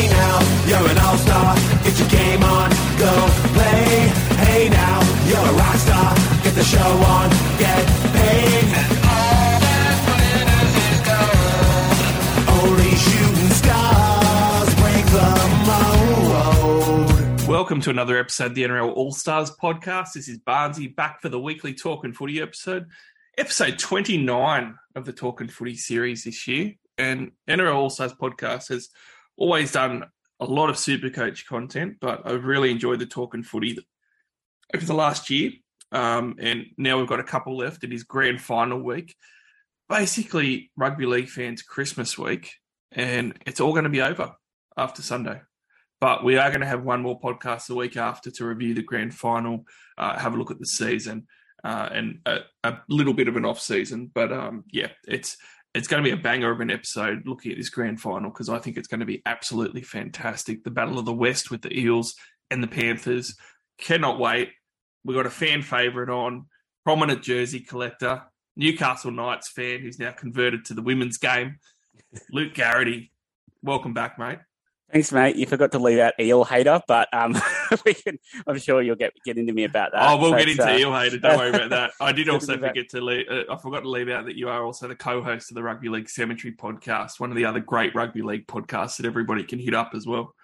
Hey now, you're an all-star. Get your game on, go play. Hey now, you're a rock star. Get the show on, get paid. All that matters is gold. Only shooting stars break the mold. Welcome to another episode of the NRL All Stars podcast. This is Barnsey back for the weekly Talk and Footy episode, episode 29 of the Talk and Footy series this year. And NRL All Stars podcast has always done a lot of super coach content, but I've really enjoyed the Talk and Footy over the last year. Um, and now we've got a couple left. It is grand final week, basically rugby league fans' Christmas week, and it's all going to be over after Sunday. But we are going to have one more podcast the week after to review the grand final, uh, have a look at the season, uh, and a, a, little bit of an off season. But um, yeah, it's it's going to be a banger of an episode looking at this grand final because I think it's going to be absolutely fantastic. The Battle of the West with the Eels and the Panthers. Cannot wait. We've got a fan favourite on, prominent jersey collector, Newcastle Knights fan who's now converted to the women's game. Luke Garrity, welcome back, mate. Thanks, mate. You forgot to leave out eel hater, but um, we can, I'm sure you'll get get into me about that. Oh, we'll get into uh, eel hater. Don't worry about that. I did also forget to leave. Uh, I forgot to leave out that you are also the co-host of the Rugby League Cemetery podcast, one of the other great rugby league podcasts that everybody can hit up as well.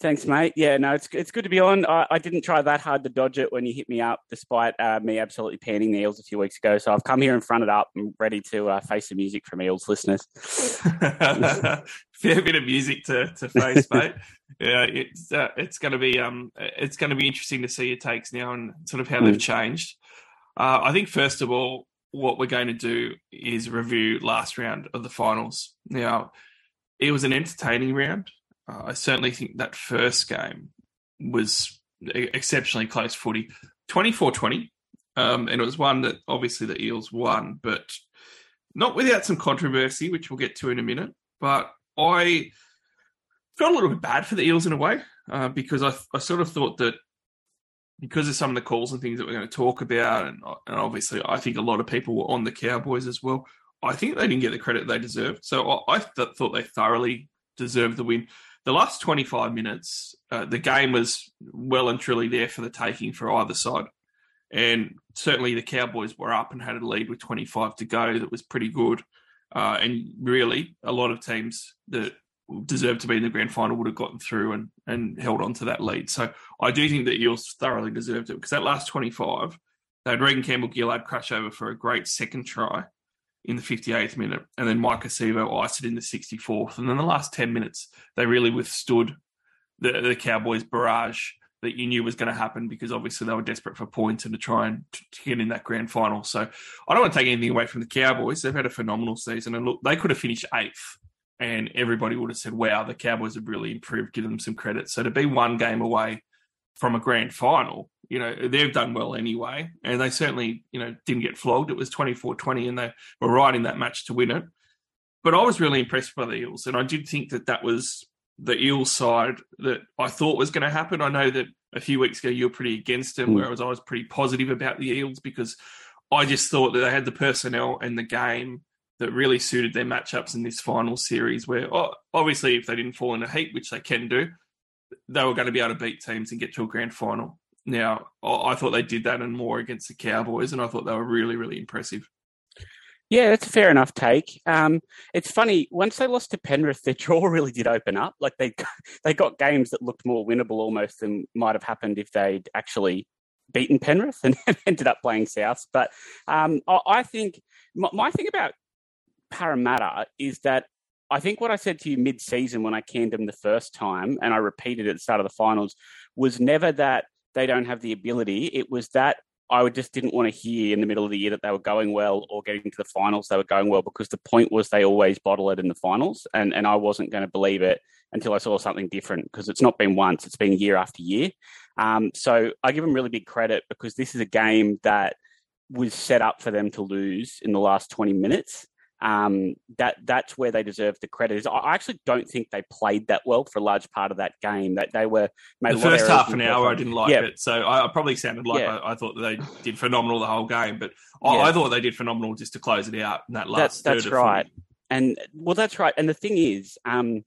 Thanks, mate. Yeah, no, it's it's good to be on. I, I didn't try that hard to dodge it when you hit me up, despite uh, me absolutely panning the Eels a few weeks ago. So I've come here and fronted up and ready to uh, face the music from Eels listeners. Fair bit of music to to face, mate. Yeah, it's uh, it's going to be um it's going to be interesting to see your takes now and sort of how they've changed. Uh, I think first of all, what we're going to do is review last round of the finals. Now, it was an entertaining round. Uh, I certainly think that first game was exceptionally close footy, 24-20. Um, and it was one that obviously the Eels won, but not without some controversy, which we'll get to in a minute. But I felt a little bit bad for the Eels in a way uh, because I, I sort of thought that because of some of the calls and things that we're going to talk about, and, and obviously I think a lot of people were on the Cowboys as well. I think they didn't get the credit they deserved. So I, I th- thought they thoroughly deserved the win. The last 25 minutes, uh, the game was well and truly there for the taking for either side. And certainly the Cowboys were up and had a lead with 25 to go that was pretty good. Uh, and really, a lot of teams that deserved to be in the grand final would have gotten through and, and held on to that lead. So I do think that Eels thoroughly deserved it because that last 25, they had Reagan Campbell Gillard crash over for a great second try in the 58th minute. And then Maika Sivo iced it in the 64th. And then the last 10 minutes, they really withstood the, the Cowboys' barrage that you knew was going to happen because obviously they were desperate for points and to try and to get in that grand final. So I don't want to take anything away from the Cowboys. They've had a phenomenal season. And look, they could have finished eighth and everybody would have said, wow, the Cowboys have really improved, give them some credit. So to be one game away from a grand final, you know, they've done well anyway. And they certainly, you know, didn't get flogged. It was 24 20 and they were right in that match to win it. But I was really impressed by the Eels. And I did think that that was the Eels side that I thought was going to happen. I know that a few weeks ago you were pretty against them, Mm. whereas I was pretty positive about the Eels because I just thought that they had the personnel and the game that really suited their matchups in this final series. Where oh, obviously, if they didn't fall in a heap, which they can do, they were going to be able to beat teams and get to a grand final. Now, I thought they did that and more against the Cowboys, and I thought they were really, really impressive. Yeah, that's a fair enough take. Um, it's funny once they lost to Penrith, their draw really did open up. Like they they got games that looked more winnable almost than might have happened if they'd actually beaten Penrith and ended up playing South. But um, I, I think my, my thing about Parramatta is that I think what I said to you mid-season when I canned them the first time, and I repeated at the start of the finals, was never that they don't have the ability. It was that I just didn't want to hear in the middle of the year that they were going well or getting to the finals they were going well because the point was they always bottle it in the finals, and and I wasn't going to believe it until I saw something different because it's not been once; it's been year after year. Um, so I give them really big credit because this is a game that was set up for them to lose in the last 20 minutes. Um, that that's where they deserve the credit. Is I actually don't think they played that well for a large part of that game. That they were made the a lot of first half an hour, I didn't like Yeah. it. So I, I probably sounded like Yeah. I, I thought they did phenomenal the whole game, but I, Yeah. I thought they did phenomenal just to close it out in that last That's that's right. And well, that's right. And the thing is, um,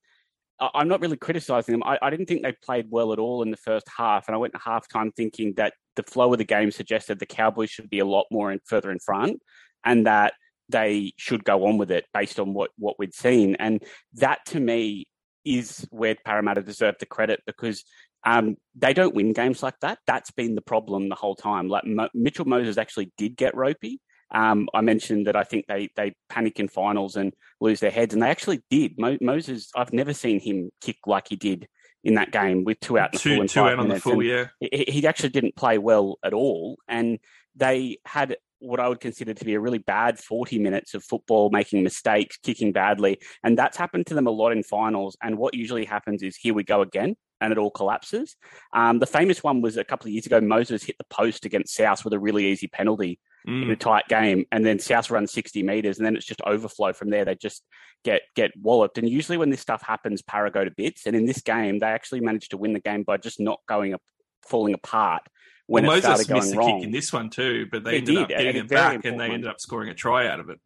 I'm not really criticizing them. I, I, didn't think they played well at all in the first half, and I went to halftime thinking that the flow of the game suggested the Cowboys should be a lot more and further in front, and that they should go on with it based on what what we'd seen. And that to me is where Parramatta deserve the credit because um, they don't win games like that. That's been the problem the whole time. Like Mo- Mitchell Moses actually did get ropey. Um, I mentioned that I think they they panic in finals and lose their heads, and they actually did. Mo- Moses, I've never seen him kick like he did in that game with two out in the two, full. Two out on the full, yeah. He, he actually didn't play well at all, and they had what I would consider to be a really bad 40 minutes of football, making mistakes, kicking badly. And that's happened to them a lot in finals. And what usually happens is here we go again. And it all collapses. Um, the famous one was a couple of years ago. Moses hit the post against South with a really easy penalty mm. in a tight game, and then South runs sixty meters, and then it's just overflow from there. They just get get walloped. And usually when this stuff happens, Para go to bits. And in this game, they actually managed to win the game by just not going up, falling apart when well, it Moses started missed a wrong. kick in this one too, but they He ended did, up getting it back, and they ended up scoring a try out of it.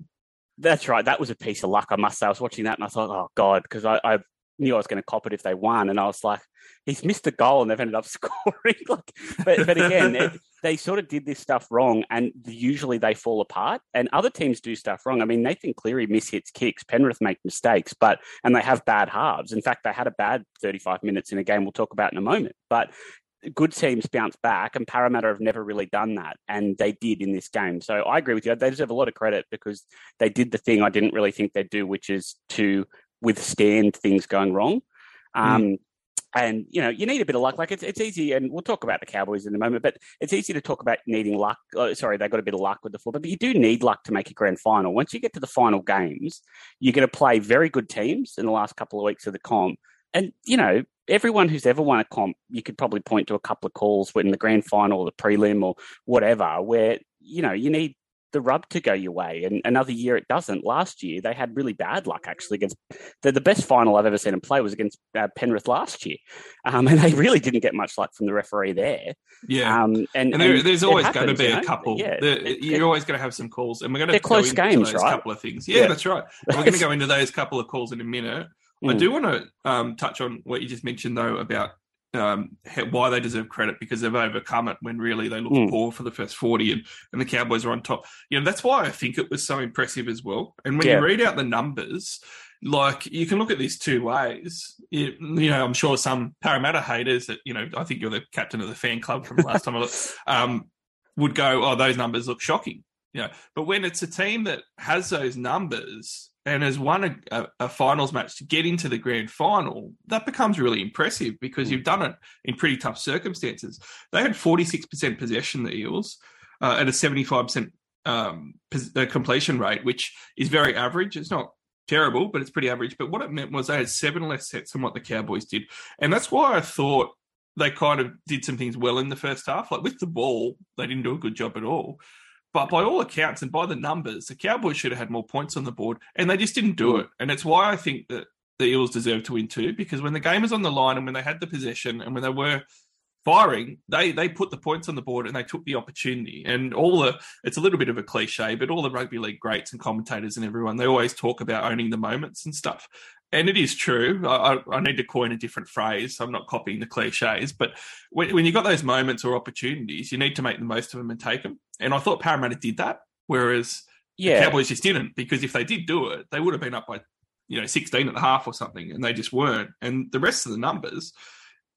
That's right. That was a piece of luck, I must say. I was watching that and I thought, oh God, because I, I, knew I was going to cop it if they won. And I was like, he's missed a goal and they've ended up scoring. like, but, but again, it, they sort of did this stuff wrong and usually they fall apart and other teams do stuff wrong. I mean, Nathan Cleary mishits kicks, Penrith make mistakes, but, and they have bad halves. In fact, they had a bad 35 minutes in a game we'll talk about in a moment. But good teams bounce back, and Parramatta have never really done that, and they did in this game. So I agree with you. They deserve a lot of credit because they did the thing I didn't really think they'd do, which is to withstand things going wrong. Um, mm. And you know, you need a bit of luck. Like it's it's easy, and we'll talk about the Cowboys in a moment. But it's easy to talk about needing luck. Oh, sorry, they got a bit of luck with the football, but you do need luck to make a grand final. Once you get to the final games, you're going to play very good teams in the last couple of weeks of the comp. And you know, everyone who's ever won a comp, you could probably point to a couple of calls in the grand final or the prelim or whatever, where you know you need the rub to go your way. And another year it doesn't. Last year they had really bad luck actually against the, the best final I've ever seen them play was against uh, Penrith last year, um, and they really didn't get much luck from the referee there. Yeah, um, and, and, there, and there's always happens, going to be you know? a couple. Yeah, the, it, you're always going to have some calls, and we're going to they're go close games, right? couple of things. Yeah, Yeah. that's right. We're going to go into those couple of calls in a minute. I Mm. do want to um, touch on what you just mentioned though about um, how, why they deserve credit because they've overcome it when really they looked Mm. poor for the first 40 and, and the Cowboys are on top. You know, that's why I think it was so impressive as well. And when Yeah. you read out the numbers, like you can look at these two ways. You, you know, I'm sure some Parramatta haters that, you know, I think you're the captain of the fan club from the last time I looked, um, would go, oh, those numbers look shocking. You know, but when it's a team that has those numbers and has won a, a, a finals match to get into the grand final, that becomes really impressive because you've done it in pretty tough circumstances. They had 46% possession, the Eels, uh, at a 75% um, uh, completion rate, which is very average. It's not terrible, but it's pretty average. But what it meant was they had seven less sets than what the Cowboys did. And that's why I thought they kind of did some things well in the first half. Like with the ball, they didn't do a good job at all. But by all accounts and by the numbers, the Cowboys should have had more points on the board, and they just didn't do hmm. it. And it's why I think that the Eels deserve to win too, because when the game was on the line and when they had the possession and when they were firing, they they put the points on the board and they took the opportunity. And all the it's a little bit of a cliche, but all the rugby league greats and commentators and everyone they always talk about owning the moments and stuff. And it is true. I, I- need to coin a different phrase. I'm not copying the cliches, but when, when you've got those moments or opportunities, you need to make the most of them and take them. And I thought Parramatta did that, whereas Yeah, the Cowboys just didn't. Because if they did do it, they would have been up by you know 16 at the half or something, and they just weren't. And the rest of the numbers,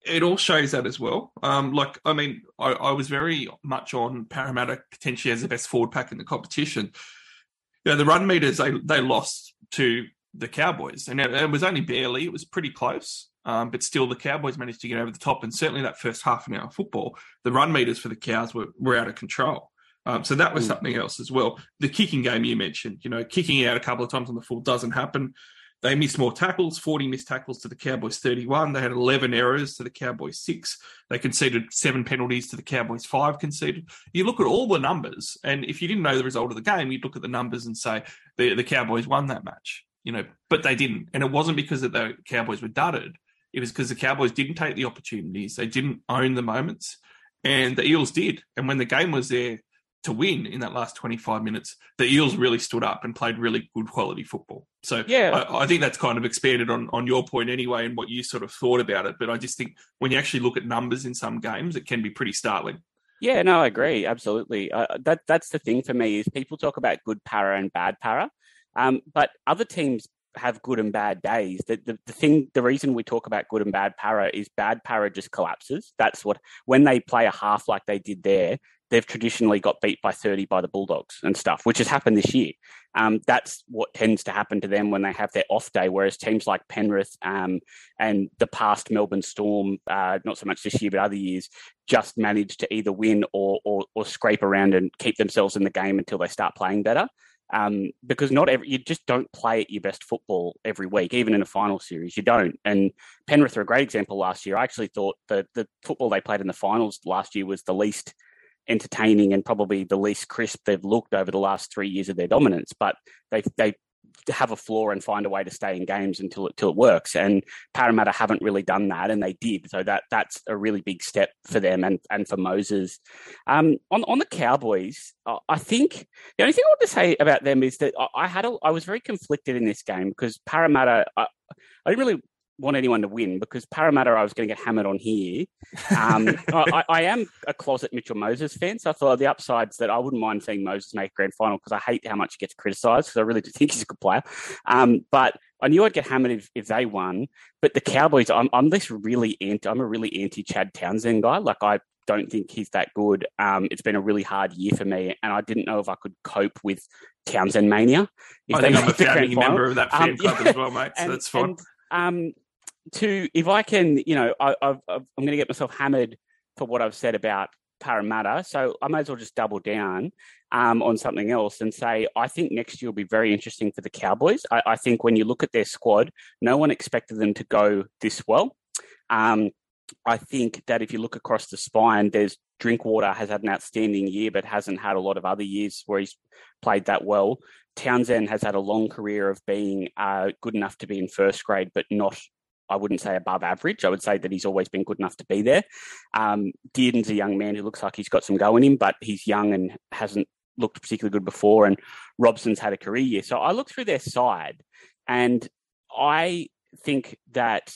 it all shows that as well. Um, like I mean, I, I was very much on Parramatta potentially as the best forward pack in the competition. You know, the run meters they they lost to the Cowboys, and it, it was only barely. It was pretty close. Um, but still, the Cowboys managed to get over the top, and certainly that first half an hour of football, the run meters for the Cows were, were out of control. Um, so that was Mm. something else as well. The kicking game you mentioned, you know, kicking out a couple of times on the full doesn't happen. They missed more tackles, 40 missed tackles to the Cowboys 31. They had 11 errors to the Cowboys six. They conceded seven penalties to the Cowboys five conceded. You look at all the numbers, and if you didn't know the result of the game, you'd look at the numbers and say the, the Cowboys won that match, you know, but they didn't. And it wasn't because that the Cowboys were dudded. It was because the Cowboys didn't take the opportunities. They didn't own the moments, and the Eels did. And when the game was there, to win in that last 25 minutes, the Eels really stood up and played really good quality football. So Yeah. I, I think that's kind of expanded on, on your point anyway and what you sort of thought about it. But I just think when you actually look at numbers in some games, it can be pretty startling. Yeah, no, I agree. Absolutely. Uh, that that's the thing for me is people talk about good para and bad para, um, but other teams have good and bad days. The, the the thing, the reason we talk about good and bad para is bad para just collapses. That's what when they play a half like they did there. They've traditionally got beat by 30 by the Bulldogs and stuff, which has happened this year. Um, that's what tends to happen to them when they have their off day. Whereas teams like Penrith um, and the past Melbourne Storm, uh, not so much this year, but other years, just manage to either win or, or or scrape around and keep themselves in the game until they start playing better. Um, because not every you just don't play at your best football every week, even in a final series. You don't. And Penrith are a great example last year. I actually thought that the football they played in the finals last year was the least entertaining and probably the least crisp they've looked over the last three years of their dominance. But they they have a flaw and find a way to stay in games until it, until it works. And Parramatta haven't really done that, and they did. So that that's a really big step for them and, and for Moses. Um, on on the Cowboys, I think the only thing I want to say about them is that I, I had a, I was very conflicted in this game because Parramatta. I, I didn't really want anyone to win because Parramatta I was going to get hammered on here. Um, I, I am a closet Mitchell Moses fan, so I thought the upsides that I wouldn't mind seeing Moses make grand final because I hate how much he gets criticised because I really do think he's a good player. Um, but I knew I'd get hammered if, if they won. But the Cowboys, I'm, I'm this really anti. I'm a really anti Chad Townsend guy. Like I don't think he's that good. Um, it's been a really hard year for me, and I didn't know if I could cope with Townsend mania. If I think I'm a founding member of that fan Um, club yeah. as well, mate. So And- that's fine. and, um, to if I can, you know, I, I'm going to get myself hammered for what I've said about Parramatta, so I may as well just double down um, on something else and say I think next year will be very interesting for the Cowboys. I, I think when you look at their squad, no one expected them to go this well. Um, I think that if you look across the spine, there's Drinkwater has had an outstanding year, but hasn't had a lot of other years where he's played that well. Townsend has had a long career of being uh, good enough to be in first grade, but not, I wouldn't say above average. I would say that he's always been good enough to be there. Um, Dearden's a young man who looks like he's got some go in him, but he's young and hasn't looked particularly good before. And Robson's had a career year. So I look through their side and I think that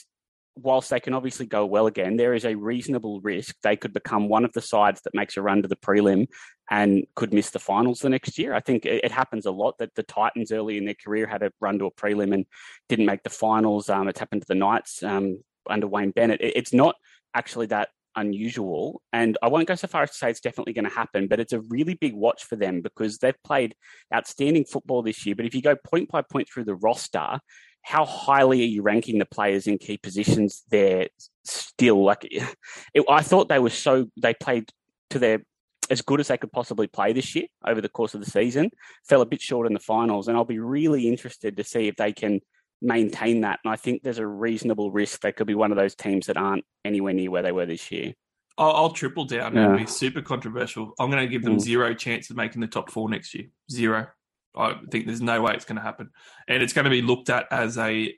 whilst they can obviously go well again, there is a reasonable risk they could become one of the sides that makes a run to the prelim and could miss the finals the next year. I think it, it happens a lot that the Titans early in their career had a run to a prelim and didn't make the finals. Um, it's happened to the Knights um, under Wayne Bennett. It, it's not actually that unusual. And I won't go so far as to say it's definitely going to happen, but it's a really big watch for them because they've played outstanding football this year. But if you go point by point through the roster, how highly are you ranking the players in key positions there still? Like, it, I thought they were so, they played to their as good as they could possibly play this year over the course of the season. Fell a bit short in the finals, and I'll be really interested to see if they can maintain that. And I think there's a reasonable risk they could be one of those teams that aren't anywhere near where they were this year. I'll, I'll triple down Yeah. and be super controversial. I'm going to give them Mm. zero chance of making the top four next year. Zero. I think there's no way it's going to happen, and it's going to be looked at as a,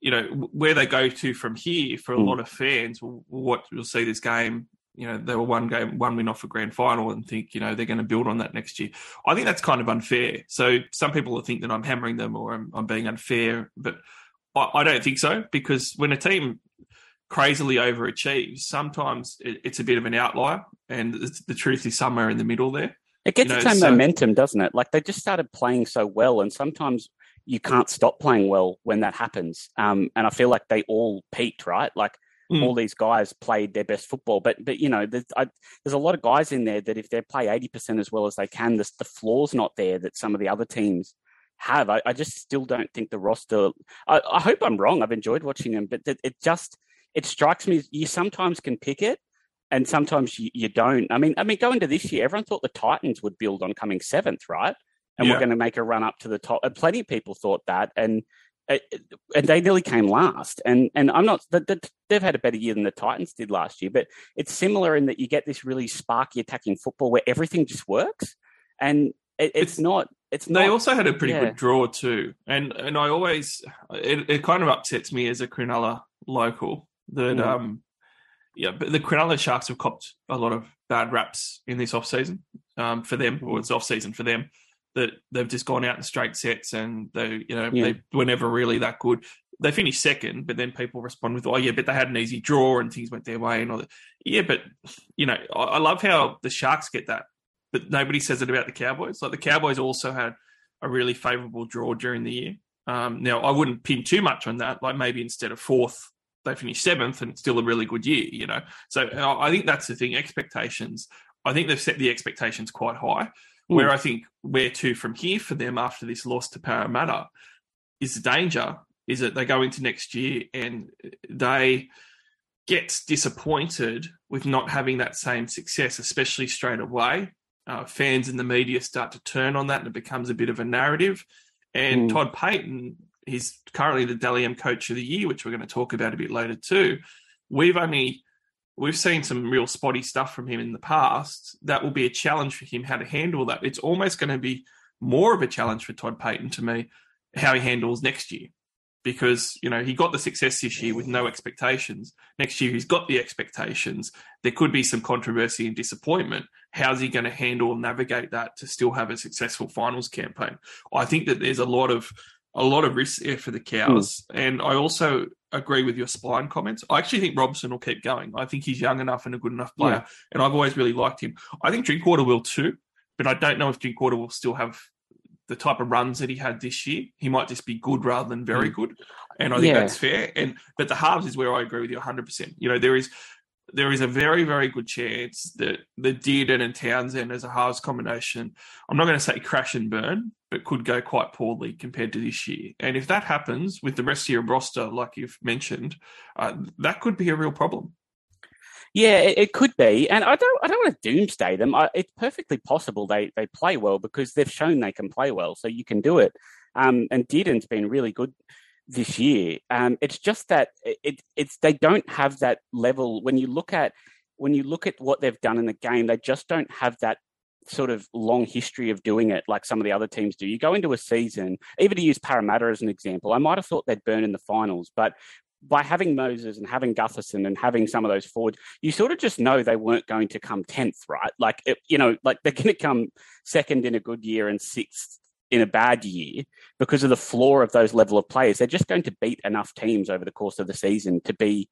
you know, where they go to from here for a Mm. lot of fans. What you'll see this game, you know, they were one game, one win off a grand final, and think, you know, they're going to build on that next year. I think that's kind of unfair. So some people will think that I'm hammering them or I'm, I'm being unfair, but I, I don't think so because when a team crazily overachieves, sometimes it, it's a bit of an outlier, and the, the truth is somewhere in the middle there. It gets You know, its own so- momentum, doesn't it? Like they just started playing so well, and sometimes you can't stop playing well when that happens. Um, and I feel like they all peaked, right? Like Mm. all these guys played their best football, but but you know, there's, I, there's a lot of guys in there that if they play eighty percent as well as they can, the, the floor's not there that some of the other teams have. I, I just still don't think the roster. I, I hope I'm wrong. I've enjoyed watching them, but it, it just it strikes me you sometimes can pick it and sometimes you, you don't. I mean, I mean, going to this year, everyone thought the Titans would build on coming seventh, right? And we're going to make a run up to the top. And plenty of people thought that, and uh, and they nearly came last. And and I'm not that that they've had a better year than the Titans did last year, but it's similar in that you get this really sparky attacking football where everything just works, and it, it's, It's- not. It's They not. also had a pretty yeah. good draw too, and and I always it, it kind of upsets me as a Cronulla local that Mm. um yeah, but the Cronulla Sharks have copped a lot of bad raps in this off season um, for them, or it's off season for them. That they've just gone out in straight sets and they, you know, Yeah. they were never really that good. They finished second, but then people respond with, "Oh yeah, but they had an easy draw and things went their way and all that." Yeah, but you know, I, I love how the Sharks get that, but nobody says it about the Cowboys. Like the Cowboys also had a really favourable draw during the year. Um, now I wouldn't pin too much on that. Like maybe instead of fourth, they finish seventh, and it's still a really good year. You know, so I think that's the thing. Expectations. I think they've set the expectations quite high. Where I think where to from here for them after this loss to Parramatta is the danger is that they go into next year and they get disappointed with not having that same success, especially straight away. Uh, fans and the media start to turn on that and it becomes a bit of a narrative. And Mm. Todd Payten, he's currently the Dally M Coach of the Year, which we're going to talk about a bit later too. We've only we've seen some real spotty stuff from him in the past. That will be a challenge for him how to handle that. It's almost going to be more of a challenge for Todd Payten to me how he handles next year. Because, you know, he got the success this year with no expectations. Next year he's got the expectations. There could be some controversy and disappointment. How's he going to handle and navigate that to still have a successful finals campaign? I think that there's a lot of a lot of risk there for the cows. Hmm. And I also agree with your spine comments. I actually think Robson will keep going. I think he's young enough and a good enough player. And I've always really liked him. I think Drinkwater will too, but I don't know if Drinkwater will still have the type of runs that he had this year. He might just be good rather than very hmm. good. And I think Yeah. that's fair. And but the halves is where I agree with you 100%. You know, there is there is a very, very good chance that the Dearden and Townsend as a halves combination, I'm not going to say crash and burn, but could go quite poorly compared to this year. And if that happens with the rest of your roster, like you've mentioned, uh, that could be a real problem. Yeah, it, could be, and I don't. I don't want to doomsday them. I, it's perfectly possible they they play well because they've shown they can play well, so you can do it. Um, and Dearden's been really good this year. Um, it's just that it, it's they don't have that level when you look at when you look at what they've done in the game. They just don't have that sort of long history of doing it like some of the other teams do. You go into a season, even to use Parramatta as an example. I might have thought they'd burn in the finals, but by having Moses and having Gutherson and having some of those forwards, you sort of just know they weren't going to come 10th, right? Like, it, you know, like they're going to come second in a good year and sixth in a bad year because of the floor of those level of players. They're just going to beat enough teams over the course of the season to be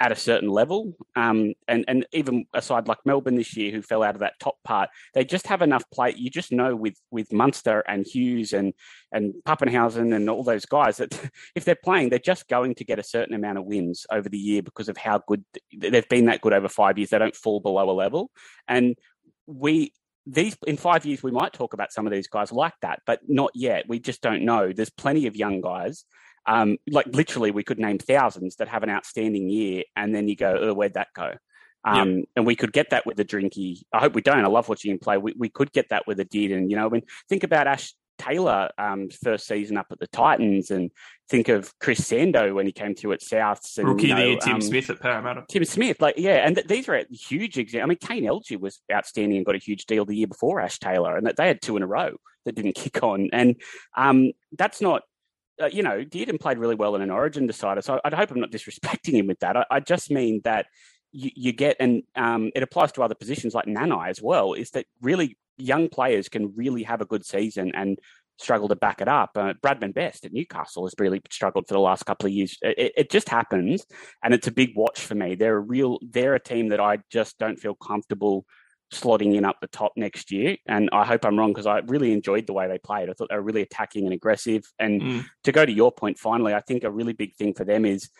at a certain level. Um, and, and even a side like Melbourne this year, who fell out of that top part, they just have enough play. You just know with, with Munster and Hughes and, and Papenhuyzen and all those guys that if they're playing, they're just going to get a certain amount of wins over the year because of how good they've been that good over five years. They don't fall below a level. And we, these in five years, we might talk about some of these guys like that, but not yet. We just don't know. There's plenty of young guys. Um, like literally, we could name thousands that have an outstanding year, and then you go, "Oh, where'd that go?" Um, yep. And we could get that with the Drinky. I hope we don't. I love watching him play. We, we could get that with a Dearden. You know, when think about Ash Taylor um, first season up at the Titans, and think of Chris Sandow when he came through at Souths. And, Rookie you know, of the year, Tim um, Smith at Parramatta. Tim Smith, like yeah, and th- these are huge examples. I mean, Kane Elgey was outstanding and got a huge deal the year before Ash Taylor, and that they had two in a row that didn't kick on, and um, that's not. Uh, you know, Dearden played really well in an Origin decider, so I, I hope I'm not disrespecting him with that. I, I just mean that you, you get, and um, it applies to other positions like Nanai as well. Is that really young players can really have a good season and struggle to back it up. Uh, Bradman Best at Newcastle has really struggled for the last couple of years. It, it, just happens, and it's a big watch for me. They're a real, they're a team that I just don't feel comfortable slotting in up the top next year. And I hope I'm wrong because I really enjoyed the way they played. I thought they were really attacking and aggressive. And Mm. to go to your point, finally, I think a really big thing for them is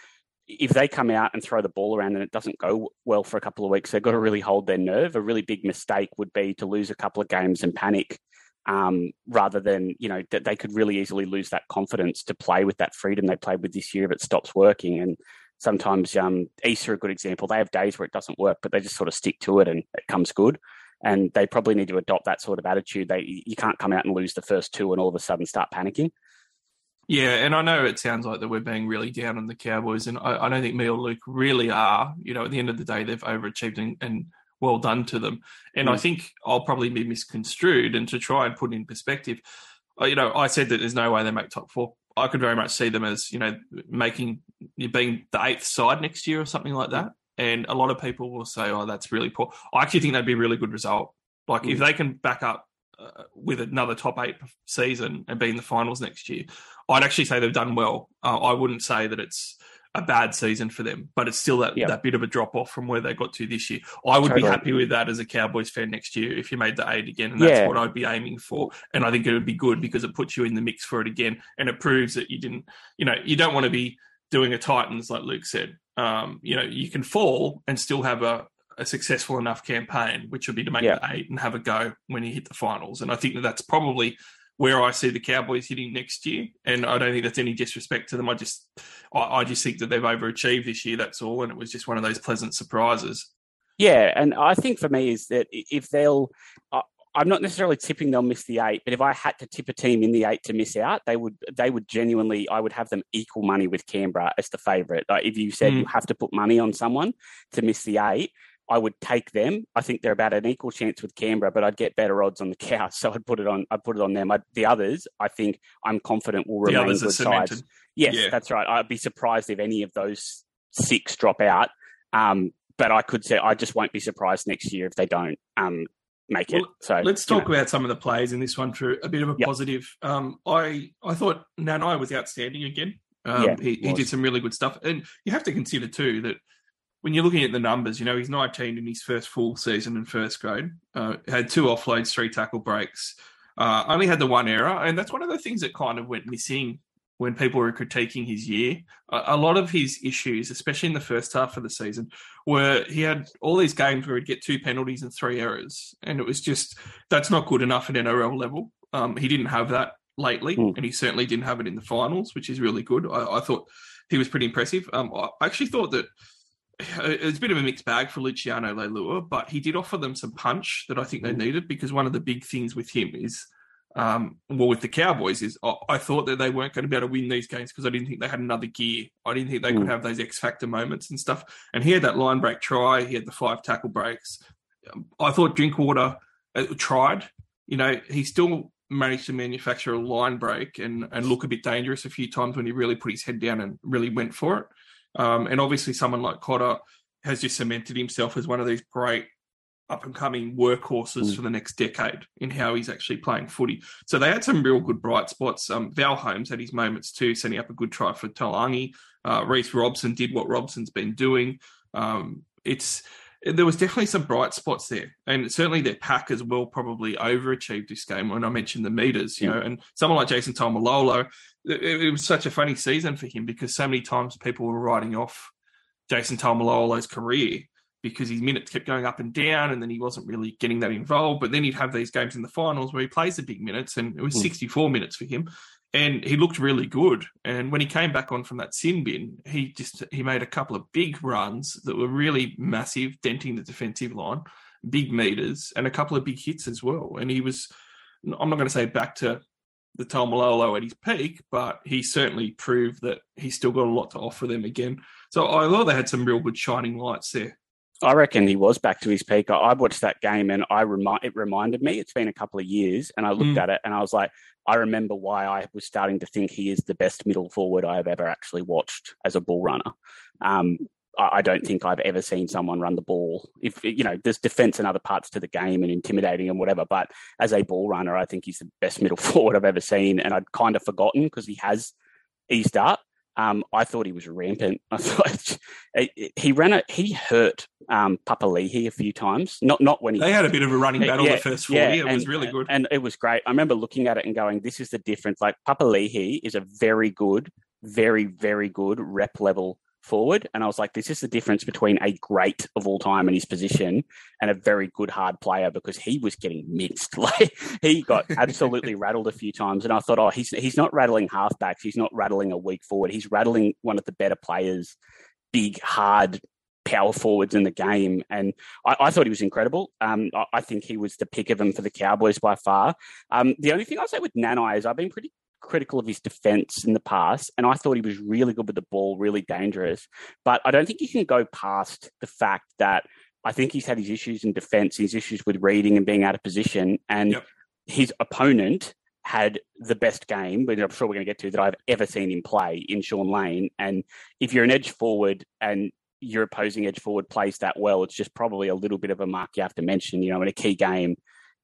if they come out and throw the ball around and it doesn't go well for a couple of weeks, they've got to really hold their nerve. A really big mistake would be to lose a couple of games and panic um, rather than, you know, that they could really easily lose that confidence to play with that freedom they played with this year if it stops working. And sometimes um, are a good example. They have days where it doesn't work, but they just sort of stick to it and it comes good. And they probably need to adopt that sort of attitude. They you can't come out and lose the first two and all of a sudden start panicking. Yeah, and I know it sounds like that we're being really down on the Cowboys, and I, I don't think me or Luke really are. You know, at the end of the day, they've overachieved and, and well done to them. And mm. I think I'll probably be misconstrued. And to try and put in perspective, uh, you know, I said that there's no way they make top four. I could very much see them as you know making being the eighth side next year or something like that. and a lot of people will say, "Oh, that's really poor." I actually think that'd be a really good result. Like mm. if they can back up uh, with another top eight season and be in the finals next year, I'd actually say they've done well. Uh, I wouldn't say that it's a bad season for them, but it's still that, yep. that bit of a drop off from where they got to this year. I would totally. be happy with that as a Cowboys fan next year if you made the eight again, and that's yeah. what I'd be aiming for. And I think it would be good because it puts you in the mix for it again, and it proves that you didn't, you know, you don't want to be doing a Titans like Luke said. Um, you know, you can fall and still have a, a successful enough campaign, which would be to make yeah. the eight and have a go when you hit the finals. And I think that that's probably where I see the Cowboys hitting next year. And I don't think that's any disrespect to them. I just, I, I just think that they've overachieved this year. That's all. And it was just one of those pleasant surprises. Yeah, and I think for me is that if they'll, I'm not necessarily tipping they'll miss the eight, but if I had to tip a team in the eight to miss out, they would they would genuinely I would have them equal money with Canberra as the favourite. Like if you said mm. you have to put money on someone to miss the eight, I would take them. I think they're about an equal chance with Canberra, but I'd get better odds on the Cows, so I'd put it on. I'd put it on them. I, the others, I think, I'm confident will the remain good sides. Yes, yeah. that's right. I'd be surprised if any of those six drop out. Um, but I could say I just won't be surprised next year if they don't. Um, make it. So let's talk know. about some of the plays in this one for a bit of a yep. positive. Um, I I thought Nanai was outstanding again. Um, yeah, he, he did some really good stuff, and you have to consider too that when you're looking at the numbers, you know he's 19 in his first full season in first grade. Uh, had two offloads, three tackle breaks. Uh, only had the one error, and that's one of the things that kind of went missing when people were critiquing his year. A, a, lot of his issues, especially in the first half of the season, were he had all these games where he'd get two penalties and three errors, and it was just that's not good enough at NRL level. Um, he didn't have that lately, mm. and he certainly didn't have it in the finals, which is really good. I, I thought he was pretty impressive. Um, I actually thought that it's a bit of a mixed bag for Luciano Leilua, but he did offer them some punch that I think they hmm. needed because one of the big things with him is um, well, with the Cowboys is I thought that they weren't going to be able to win these games because I didn't think they had another gear. I didn't think they mm. could have those X factor moments and stuff. And he had that line break try. He had the five tackle breaks. I thought Drinkwater uh, tried. You know, he still managed to manufacture a line break and and look a bit dangerous a few times when he really put his head down and really went for it. Um, and obviously, someone like Cotter has just cemented himself as one of these great up and coming workhorses mm. for the next decade in how he's actually playing footy. So they had some real good bright spots. Um, Val Holmes had his moments too, setting up a good try for Taulagi. Uh, Reece Robson did what Robson's been doing. Um, it's there was definitely some bright spots there, and certainly their pack as well probably overachieved this game. When I mentioned the meters, you know, and someone like Jason Taumalolo, it, it was such a funny season for him because so many times people were writing off Jason Taumalolo's career because his minutes kept going up and down, and then he wasn't really getting that involved. But then he'd have these games in the finals where he plays the big minutes, and it was mm. 64 minutes for him, and he looked really good. And when he came back on from that sin bin, he just he made a couple of big runs that were really massive, denting the defensive line, big meters, and a couple of big hits as well. And he was, I'm not going to say back to the Taumalolo at his peak, but he certainly proved that he's still got a lot to offer them again. So I thought they had some real good shining lights there. I reckon he was back to his peak. I, watched that game and I remi- it reminded me. It's been a couple of years, and I looked mm. at it and I was like, I remember why I was starting to think he is the best middle forward I have ever actually watched as a ball runner. Um, I don't think I've ever seen someone run the ball. If you know, there's defense and other parts to the game and intimidating and whatever, but as a ball runner, I think he's the best middle forward I've ever seen. And I'd kind of forgotten because he has eased up. Um, I thought he was rampant. I thought he ran it. He hurt um, Papali'i a few times. Not not when he. They had a bit of a running battle yeah, the first forty. Yeah, it and, was really good, and it was great. I remember looking at it and going, "This is the difference." Like Papa Papali'i is a very good, very very good rep level forward. And I was like, this is the difference between a great of all time in his position and a very good hard player because he was getting minced. Like he got absolutely rattled a few times. And I thought, oh, he's he's not rattling halfbacks. He's not rattling a weak forward. He's rattling one of the better players, big, hard power forwards in the game. And I, I thought he was incredible. Um, I, I, think he was the pick of them for the Cowboys by far. Um, the only thing I'll say with Nanai is I've been pretty critical of his defense in the past, and I thought he was really good with the ball, really dangerous. But I don't think you can go past the fact that I think he's had his issues in defense, his issues with reading and being out of position, and yep. his opponent had the best game, which I'm sure we're going to get to, that I've ever seen him play in Shaun Lane. And if you're an edge forward and your opposing edge forward plays that well, it's just probably a little bit of a mark you have to mention. You know, in a key game,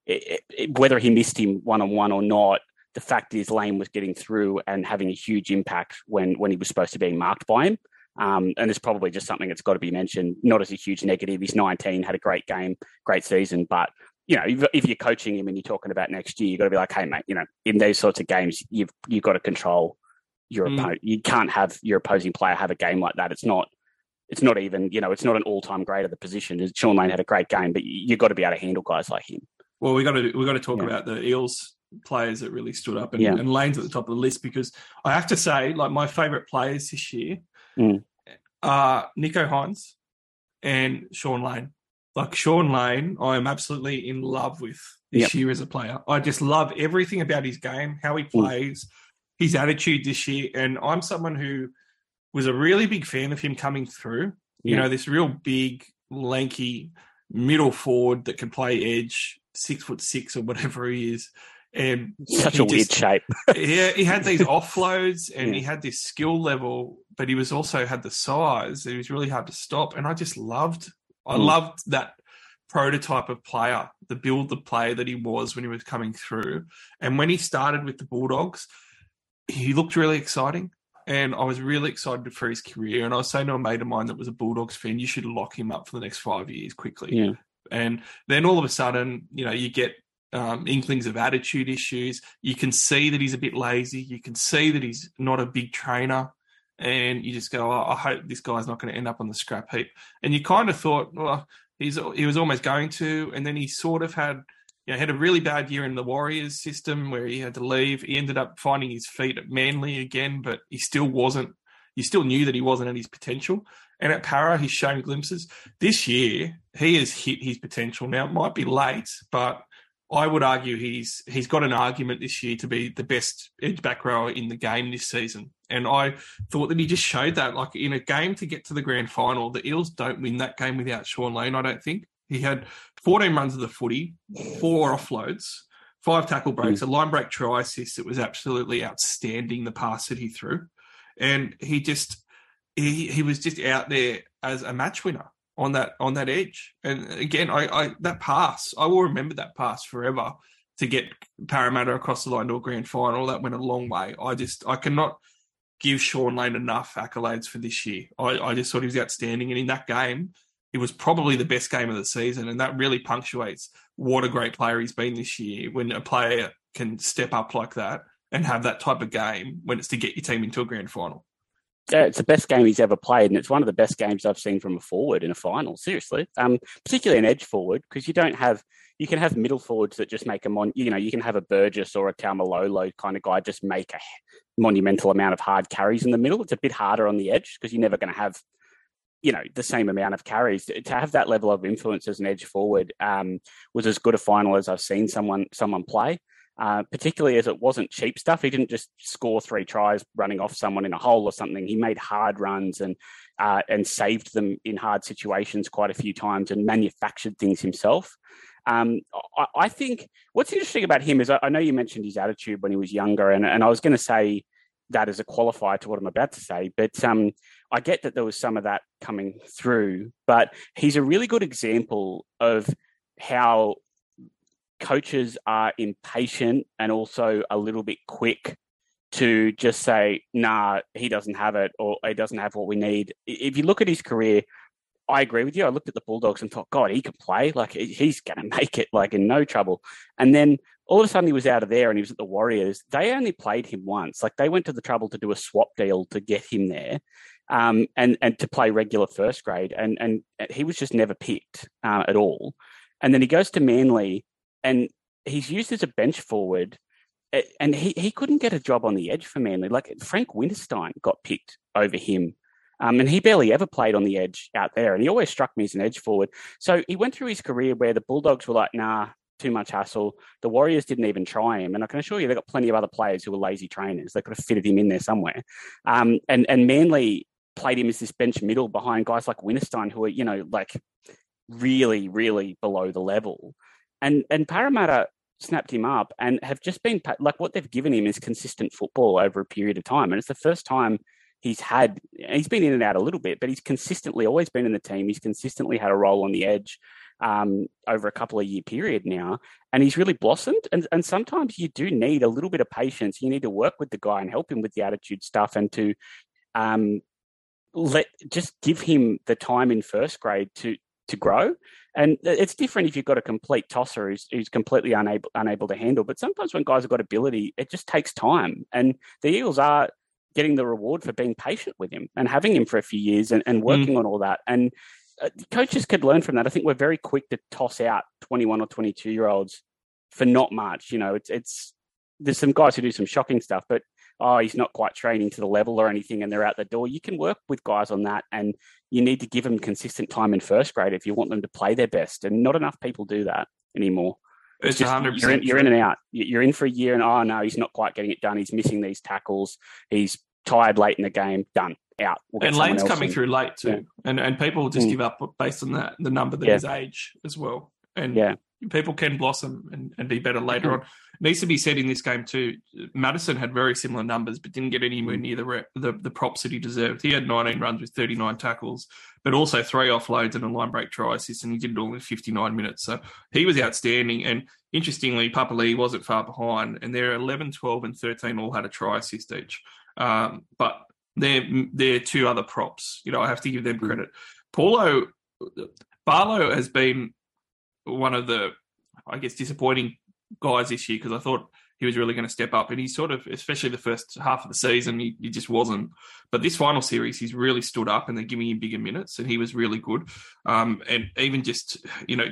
it, it, whether he missed him one on one or not, the fact is Lane was getting through and having a huge impact when when he was supposed to be marked by him. Um, and it's probably just something that's got to be mentioned, not as a huge negative. He's 19, had a great game, great season, but you know, if, if, you're coaching him and you're talking about next year, you've got to be like, hey, mate, you know, in those sorts of games, you've you've got to control your mm. opponent. You can't have your opposing player have a game like that. It's not. It's not even, you know, it's not an all-time great of the position. Shaun Lane had a great game, but you've got to be able to handle guys like him. Well, we got to we got to talk yeah. about the Eels players that really stood up, and, yeah. and Lane's at the top of the list because I have to say, like my favourite players this year mm. are Nicho Hynes and Shaun Lane. Like Shaun Lane, I am absolutely in love with this yep. year as a player. I just love everything about his game, how he mm. plays, mm. his attitude this year. And I'm someone who was a really big fan of him coming through. You know, this real big, lanky middle forward that can play edge, six foot six or whatever he is. And such a weird shape. yeah, he had these offloads and yeah. he had this skill level, but he was also had the size. It was really hard to stop. And I just loved I mm. loved that prototype of player, the build the player that he was when he was coming through. And when he started with the Bulldogs, he looked really exciting. And I was really excited for his career. And I was saying to a mate of mine that was a Bulldogs fan, you should lock him up for the next five years quickly. Yeah. And then all of a sudden, you know, you get um, inklings of attitude issues. You can see that he's a bit lazy. You can see that he's not a big trainer and you just go, oh, I hope this guy's not going to end up on the scrap heap. And you kind of thought, well, he's he was almost going to, and then he sort of had, you know, had a really bad year in the Warriors system where he had to leave. He ended up finding his feet at Manly again, but he still wasn't. You still knew that he wasn't at his potential. And at Para, he's shown glimpses. This year, he has hit his potential. Now it might be late, but I would argue he's he's got an argument this year to be the best edge back rower in the game this season. And I thought that he just showed that, like in a game to get to the grand final, the Eels don't win that game without Shaun Lane, I don't think. He had 14 runs of the footy, four offloads, five tackle breaks, mm. a line break try assist that was absolutely outstanding, the pass that he threw. And he just, he, he was just out there as a match winner on that on that edge. And again, I, I that pass, I will remember that pass forever to get Parramatta across the line to a grand final. That went a long way. I just I cannot give Shaun Lane enough accolades for this year. I, I just thought he was outstanding. And in that game, it was probably the best game of the season. And that really punctuates what a great player he's been this year when a player can step up like that and have that type of game when it's to get your team into a grand final. It's the best game he's ever played, and it's one of the best games I've seen from a forward in a final. Seriously, um, particularly an edge forward because you don't have you can have middle forwards that just make a mon. You know, you can have a Burgess or a Taumalolo kind of guy just make a monumental amount of hard carries in the middle. It's a bit harder on the edge because you're never going to have, you know, the same amount of carries. To have that level of influence as an edge forward um, was as good a final as I've seen someone someone play. Uh, particularly as it wasn't cheap stuff. He didn't just score three tries running off someone in a hole or something. He made hard runs and uh, and saved them in hard situations quite a few times and manufactured things himself. Um, I, I, think what's interesting about him is I, I, know you mentioned his attitude when he was younger, and, and I was going to say that as a qualifier to what I'm about to say, but um, I get that there was some of that coming through, but he's a really good example of how coaches are impatient and also a little bit quick to just say, nah, he doesn't have it or he doesn't have what we need. If you look at his career, I agree with you. I looked at the Bulldogs and thought, God, he can play. Like he's going to make it, like in no trouble. And then all of a sudden he was out of there and he was at the Warriors. They only played him once. Like they went to the trouble to do a swap deal to get him there, um, and and to play regular first grade. And and he was just never picked uh, at all. And then he goes to Manly, and he's used as a bench forward. And he, he couldn't get a job on the edge for Manly. Like Frank Winterstein got picked over him um, and he barely ever played on the edge out there. And he always struck me as an edge forward. So he went through his career where the Bulldogs were like, nah, too much hassle. The Warriors didn't even try him. And I can assure you, they've got plenty of other players who were lazy trainers. They could have fitted him in there somewhere. Um, and, and Manly played him as this bench middle behind guys like Winterstein, who are, you know, like really, really below the level. And, and Parramatta snapped him up and have just been like what they've given him is consistent football over a period of time. And it's the first time he's had he's been in and out a little bit, but he's consistently always been in the team. He's consistently had a role on the edge um, over a couple of year period now, and he's really blossomed. And and sometimes you do need a little bit of patience. You need to work with the guy and help him with the attitude stuff, and to um, let just give him the time in first grade to to grow. And it's different if you've got a complete tosser who's, who's completely unable unable to handle. But sometimes when guys have got ability, it just takes time. And the Eagles are getting the reward for being patient with him and having him for a few years and, and mm. working mm. on all that. And uh, coaches could learn from that. I think we're very quick to toss out 21 or 22 year olds for not much. You know, it's, it's, there's some guys who do some shocking stuff, but oh, he's not quite training to the level or anything and they're out the door. You can work with guys on that and you need to give them consistent time in first grade if you want them to play their best. And not enough people do that anymore. It's, it's just, 100% you're in, you're in, and out. You're in for a year, and oh no, he's not quite getting it done. He's missing these tackles. He's tired late in the game. Done. Out. We'll and Lane's coming in. through late too, yeah. and and people just mm. give up based on that the number that yeah. his age as well. And yeah, people can blossom and, and be better later mm-hmm. on. It needs to be said in this game too. Matterson had very similar numbers, but didn't get anywhere mm. near the, the the props that he deserved. He had 19 runs with 39 tackles, but also three offloads and a line break try assist, and he did it all in 59 minutes. So he was outstanding. And interestingly, Papali'i wasn't far behind, and they're 11, 12, and 13 all had a try assist each. Um, but they're they're two other props. You know, I have to give them mm. credit. Paulo Barlow has been one of the, I guess, disappointing guys this year because I thought he was really going to step up. And he sort of, especially the first half of the season, he, he, just wasn't. But this final series, he's really stood up and they're giving him bigger minutes, and he was really good. Um, and even just, you know,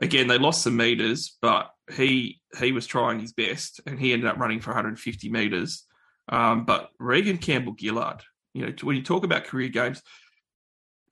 again, they lost some meters, but he he was trying his best, and he ended up running for 150 meters. Um, but Reagan Campbell Gillard, you know, when you talk about career games,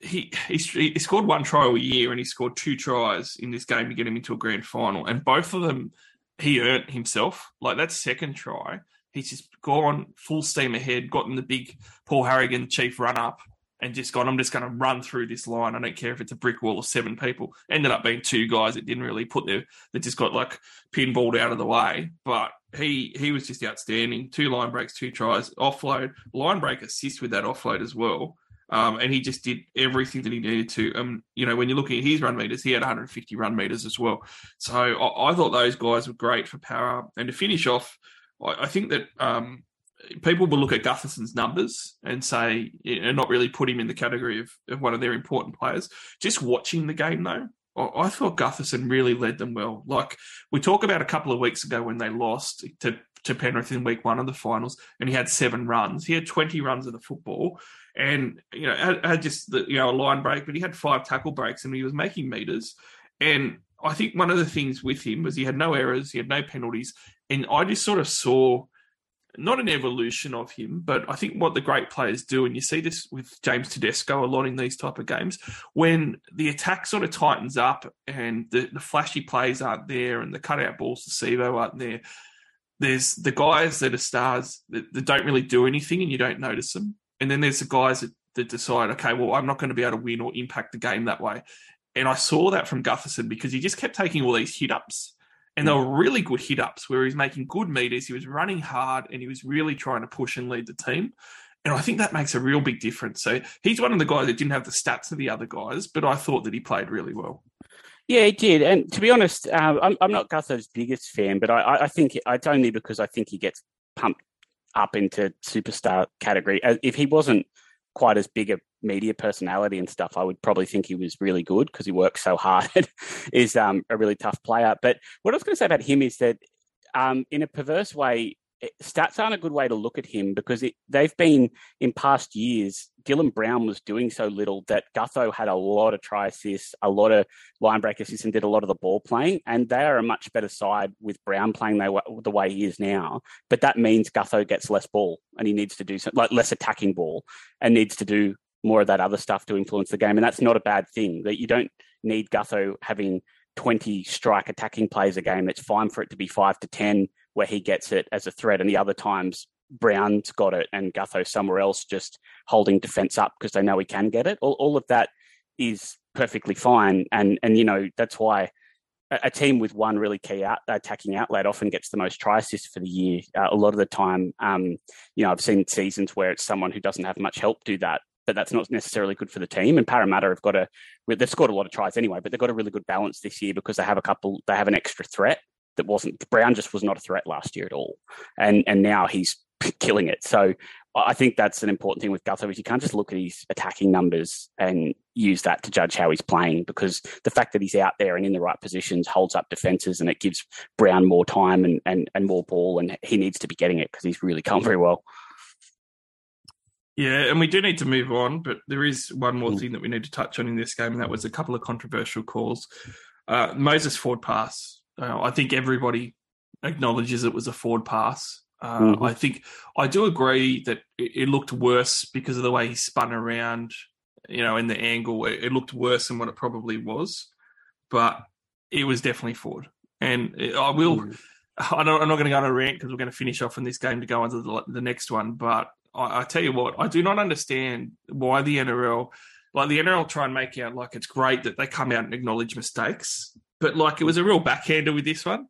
he, he, he scored one try a year and he scored two tries in this game to get him into a grand final, and both of them he earned himself. Like that second try, he's just gone full steam ahead, gotten the big Paul Harragon chief run up, and just gone. I'm just going to run through this line. I don't care if it's a brick wall of seven people. Ended up being two guys that didn't really put their that just got like pinballed out of the way, but. He he was just outstanding. Two line breaks, two tries, offload, line break assist with that offload as well um, and he just did everything that he needed to. Um, you know, when you're looking at his run meters, he had 150 run meters as well. So I, I thought those guys were great for power. And to finish off, I, I think that um, people will look at Gutherson's numbers and say, and not really put him in the category of, of one of their important players. Just watching the game though, I thought Gutherson really led them well. Like we talked about a couple of weeks ago when they lost to to Penrith in week one of the finals, and he had seven runs. He had 20 runs of the football, and you know had, had just the, you know a line break, but he had five tackle breaks, and he was making meters. And I think one of the things with him was he had no errors, he had no penalties, and I just sort of saw not an evolution of him, but I think what the great players do, and you see this with James Tedesco a lot in these type of games, when the attack sort of tightens up and the, the flashy plays aren't there and the cutout balls to Sivo aren't there, there's the guys that are stars that, that, don't really do anything and you don't notice them. And then there's the guys that, that decide, okay, well, I'm not going to be able to win or impact the game that way. And I saw that from Gutherson because he just kept taking all these hit ups. And they were really good hit ups where he was making good meters, he was running hard, and he was really trying to push and lead the team. And I think that makes a real big difference. So he's one of the guys that didn't have the stats of the other guys, but I thought that he played really well. Yeah, he did. And to be honest, uh, I'm, I'm not Gutho's biggest fan, but I, I think it's only because I think he gets pumped up into superstar category. If he wasn't quite as big a media personality and stuff, I would probably think he was really good because he works so hard. is um, a really tough player. But what I was going to say about him is that, um, in a perverse way, stats aren't a good way to look at him because it, they've been in past years. Dylan Brown was doing so little that Gutho had a lot of try assists, a lot of line break assists, and did a lot of the ball playing. And they are a much better side with Brown playing they, the way he is now. But that means Gutho gets less ball and he needs to do some, like less attacking ball and needs to do more of that other stuff to influence the game. And that's not a bad thing. That you don't need Gutho having 20 strike attacking plays a game. It's fine for it to be five to 10 where he gets it as a threat, and the other times Brown's got it and Gutho somewhere else just holding defense up because they know he can get it. All, all of that is perfectly fine, and and you know that's why a team with one really key out, attacking outlet often gets the most try assists for the year. Uh, a lot of the time, um, you know, I've seen seasons where it's someone who doesn't have much help do that, but that's not necessarily good for the team. And Parramatta have got a, they've scored a lot of tries anyway, but they've got a really good balance this year because they have a couple, they have an extra threat that wasn't, Brown just was not a threat last year at all. And, and now he's killing it. So I think that's an important thing with Gutho is you can't just look at his attacking numbers and use that to judge how he's playing because the fact that he's out there and in the right positions holds up defences and it gives Brown more time and, and, and more ball and he needs to be getting it because he's really come very well. Yeah, and we do need to move on, but there is one more mm. thing that we need to touch on in this game, and that was a couple of controversial calls. Uh, Moses Ford pass. Uh, I think everybody acknowledges it was a forward pass. Uh, mm-hmm. I think I do agree that it, it, looked worse because of the way he spun around, you know, in the angle. It, it looked worse than what it probably was, but it was definitely forward. And I will. Mm. I am not going to go on a rant because we're going to finish off in this game to go on to the, the next one. But I, I, tell you what, I do not understand why the NRL, like the NRL, try and make out like it's great that they come out and acknowledge mistakes, but like it was a real backhander with this one.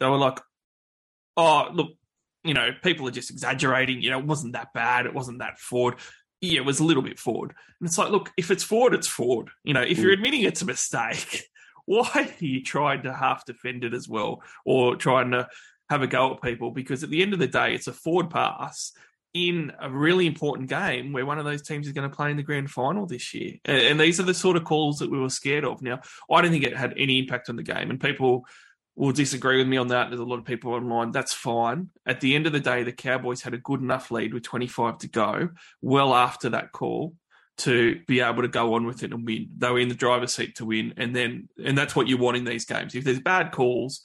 They were like, "Oh, look, you know, people are just exaggerating. You know, it wasn't that bad. It wasn't that Ford. Yeah, it was a little bit Ford. And it's like, look, if it's Ford, it's Ford. You know, if you're mm. admitting it's a mistake, why are you trying to half defend it as well or trying to have a go at people? Because at the end of the day, it's a Ford pass in a really important game where one of those teams is going to play in the grand final this year. And these are the sort of calls that we were scared of. Now, I don't think it had any impact on the game. And people will disagree with me on that. There's a lot of people online. That's fine. At the end of the day, the Cowboys had a good enough lead with 25 to go, well after that call, to be able to go on with it and win. They were in the driver's seat to win, and then and that's what you want in these games. If there's bad calls,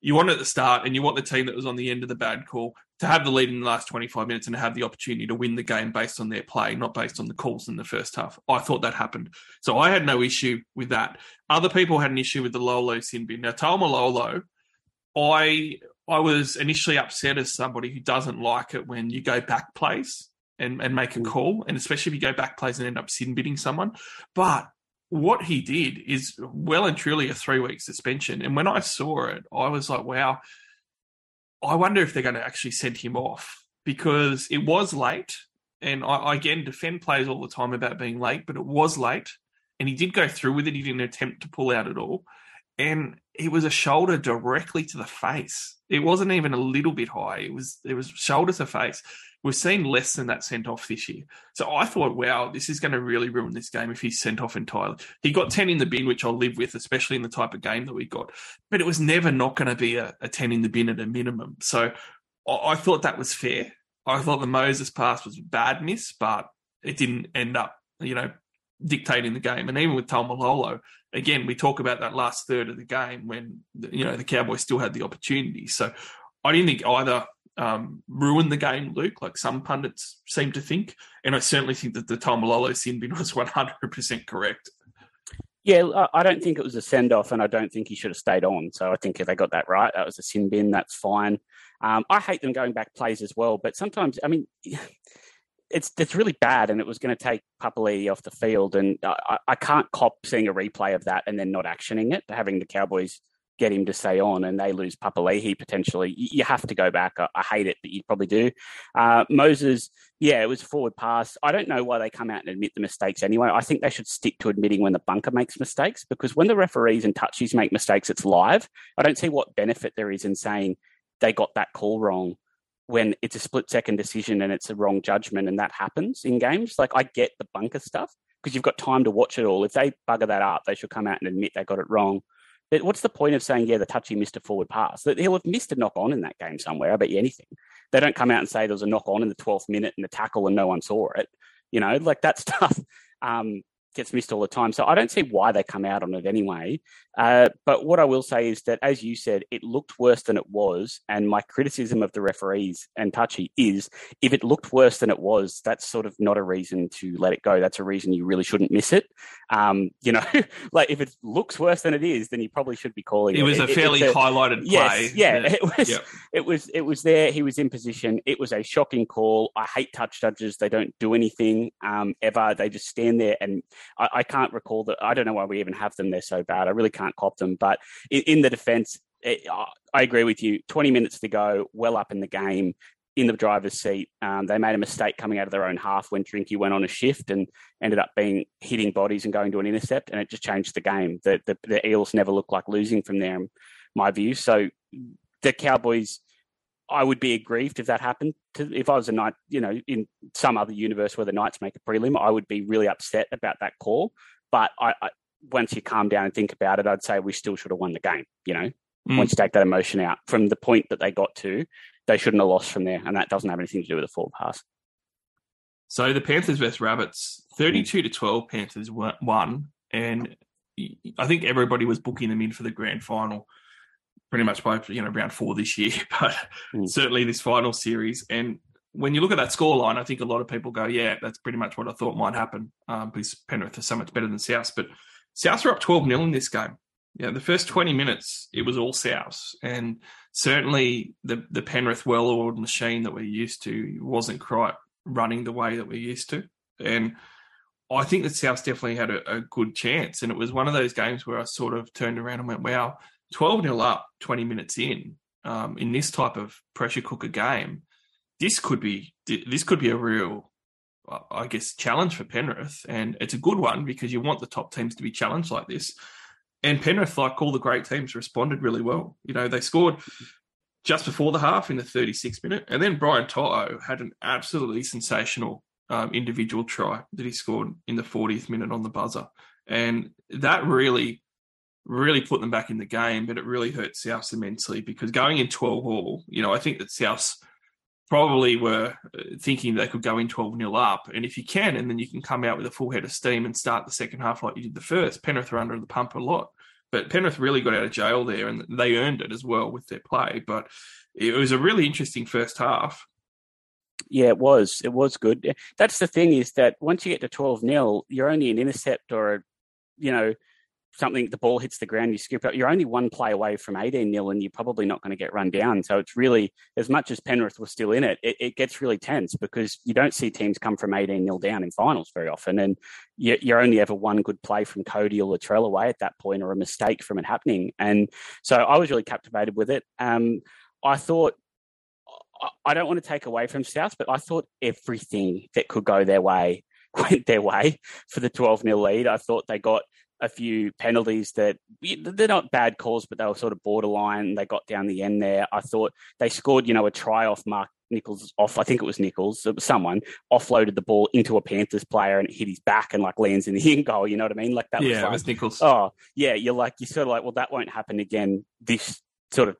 you want it at the start, and you want the team that was on the end of the bad call to have the lead in the last 25 minutes and have the opportunity to win the game based on their play, not based on the calls in the first half. I thought that happened. So I had no issue with that. Other people had an issue with the Lolo sin bin. Now, Taumalolo, I I was initially upset as somebody who doesn't like it when you go back plays and, and make a mm. call, and especially if you go back plays and end up sin bidding someone. But what he did is well and truly a three week suspension. And when I saw it, I was like, wow, I wonder if they're going to actually send him off because it was late. And I, again defend players all the time about being late, but it was late. And he did go through with it. He didn't attempt to pull out at all. And it was a shoulder directly to the face. It wasn't even a little bit high. It was it was shoulder to face. We've seen less than that sent off this year. So I thought, wow, this is going to really ruin this game if he's sent off entirely. He got 10 in the bin, which I'll live with, especially in the type of game that we got. But it was never not going to be a, a 10 in the bin at a minimum. So I, I thought that was fair. I thought the Moses pass was a bad miss, but it didn't end up, you know, dictating the game. And even with Taumalolo, again, we talk about that last third of the game when, you know, the Cowboys still had the opportunity. So I didn't think either um, ruin the game, Luke, like some pundits seem to think. And I certainly think that the Taumalolo sin bin was 100% correct. Yeah, I don't think it was a send off, and I don't think he should have stayed on. So I think if they got that right, that was a sin bin. That's fine. Um, I hate them going back plays as well, but sometimes, I mean, it's it's really bad, and it was going to take Papali'i off the field, and I, I can't cop seeing a replay of that and then not actioning it, having the Cowboys get him to stay on and they lose Papali'i potentially, you have to go back. I, I hate it, but you probably do. Uh, Moses, yeah, it was a forward pass. I don't know why they come out and admit the mistakes anyway. I think they should stick to admitting when the bunker makes mistakes because when the referees and touchies make mistakes, it's live. I don't see what benefit there is in saying they got that call wrong when it's a split second decision and it's a wrong judgment and that happens in games. Like I get the bunker stuff because you've got time to watch it all. If they bugger that up, they should come out and admit they got it wrong what's the point of saying, yeah, the touchy missed a forward pass? That he'll have missed a knock on in that game somewhere. I bet you anything. They don't come out and say there was a knock on in the 12th minute and the tackle and no one saw it. You know, like that stuff. Um, gets missed all the time. So I don't see why they come out on it anyway. Uh, but what I will say is that, as you said, it looked worse than it was. And my criticism of the referees and Touchy is if it looked worse than it was, that's sort of not a reason to let it go. That's a reason you really shouldn't miss it. Um, you know, like if it looks worse than it is, then you probably should be calling it. It was a fairly a, highlighted play. Yes, yeah, yeah, it was. Yep. It was. It was there. He was in position. It was a shocking call. I hate touch judges. They don't do anything um, ever. They just stand there and I, I, can't recall that. I don't know why we even have them. They're so bad. I really can't cop them. But in, in the defence, I agree with you. 20 minutes to go, well up in the game in the driver's seat. Um, they made a mistake coming out of their own half when Drinky went on a shift and ended up being hitting bodies and going to an intercept, and it just changed the game. The, the, the Eels never looked like losing from there, in my view. So the Cowboys, I would be aggrieved if that happened. To, if I was a Knight, you know, in some other universe where the Knights make a prelim, I would be really upset about that call. But I, I once you calm down and think about it, I'd say we still should have won the game. You know, mm. once you take that emotion out from the point that they got to, they shouldn't have lost from there, and that doesn't have anything to do with the forward pass. So the Panthers versus Rabbits, thirty-two to twelve, Panthers won, and I think everybody was booking them in for the grand final, pretty much by you know round four this year, but mm. certainly this final series. And when you look at that scoreline, I think a lot of people go, "Yeah, that's pretty much what I thought might happen," um, because Penrith is so much better than South. But South were up twelve 0 in this game yeah, the first 20 minutes, it was all Souths. And certainly the, the Penrith well oiled machine that we're used to wasn't quite running the way that we're used to. And I think that South definitely had a, a, good chance. And it was one of those games where I sort of turned around and went, wow, 12 0 up 20 minutes in, um, in this type of pressure cooker game, this could be this could be a real I guess challenge for Penrith, and it's a good one because you want the top teams to be challenged like this. And Penrith, like all the great teams, responded really well. You know, they scored just before the half in the 36th minute, and then Brian To'o had an absolutely sensational um, individual try that he scored in the 40th minute on the buzzer, and that really, really put them back in the game. But it really hurt South immensely because going in 12 all, you know, I think that South probably were uh, thinking they could go in 12 0 up. And if you can, and then you can come out with a full head of steam and start the second half like you did the first, Penrith are under the pump a lot. But Penrith really got out of jail there and they earned it as well with their play. But it was a really interesting first half. Yeah, it was. It was good. That's the thing is that once you get to 12 0, you're only an intercept or, a, you know, something the ball hits the ground, you skip up. You're only one play away from 18 nil, and you're probably not going to get run down. So it's really as much as Penrith was still in it, it, it gets really tense because you don't see teams come from 18 nil down in finals very often, and you, you're only ever one good play from Cody or Latrell away at that point, or a mistake from it happening. And so I was really captivated with it. Um, I thought. I don't want to take away from South, but I thought everything that could go their way went their way for the 12 0 lead. I thought they got a few penalties that they're not bad calls, but they were sort of borderline. They got down the end there. I thought they scored, you know, a try off Mark Nicholls off. I think it was Nicholls. It was someone offloaded the ball into a Panthers player and it hit his back and like lands in the end goal. You know what I mean? Like that. Yeah, was like, it was Nicholls. Oh, yeah. You're like you're sort of like, well, that won't happen again. This sort of,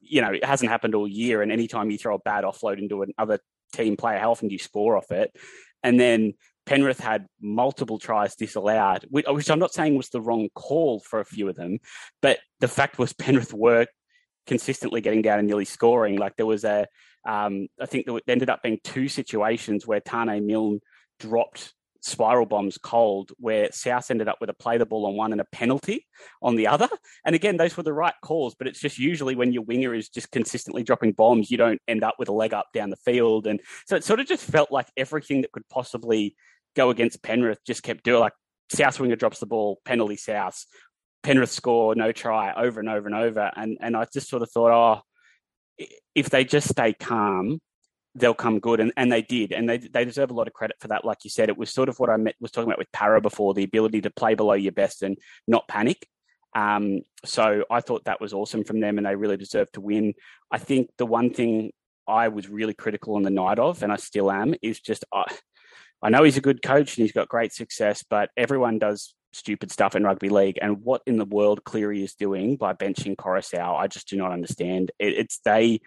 you know, it hasn't happened all year. And anytime you throw a bad offload into another team player, how often do you score off it? And then Penrith had multiple tries disallowed, which I'm not saying was the wrong call for a few of them, but the fact was Penrith were consistently getting down and nearly scoring. Like there was a, um, I think there ended up being two situations where Taane Milne dropped spiral bombs cold, where South ended up with a play the ball on one and a penalty on the other. And again, those were the right calls, but it's just usually when your winger is just consistently dropping bombs, you don't end up with a leg up down the field. And so it sort of just felt like everything that could possibly go against Penrith just kept doing like South winger drops the ball, penalty South, Penrith score, no try, over and over and over. And and I just sort of thought, oh, if they just stay calm, they'll come good. And, and they did. And they they deserve a lot of credit for that. Like you said, it was sort of what I met, was talking about with Para before, the ability to play below your best and not panic. Um, so I thought that was awesome from them and they really deserve to win. I think the one thing I was really critical on the night of, and I still am, is just uh, I know he's a good coach and he's got great success, but everyone does stupid stuff in rugby league. And what in the world Cleary is doing by benching Koroisau, I just do not understand. It, it's they,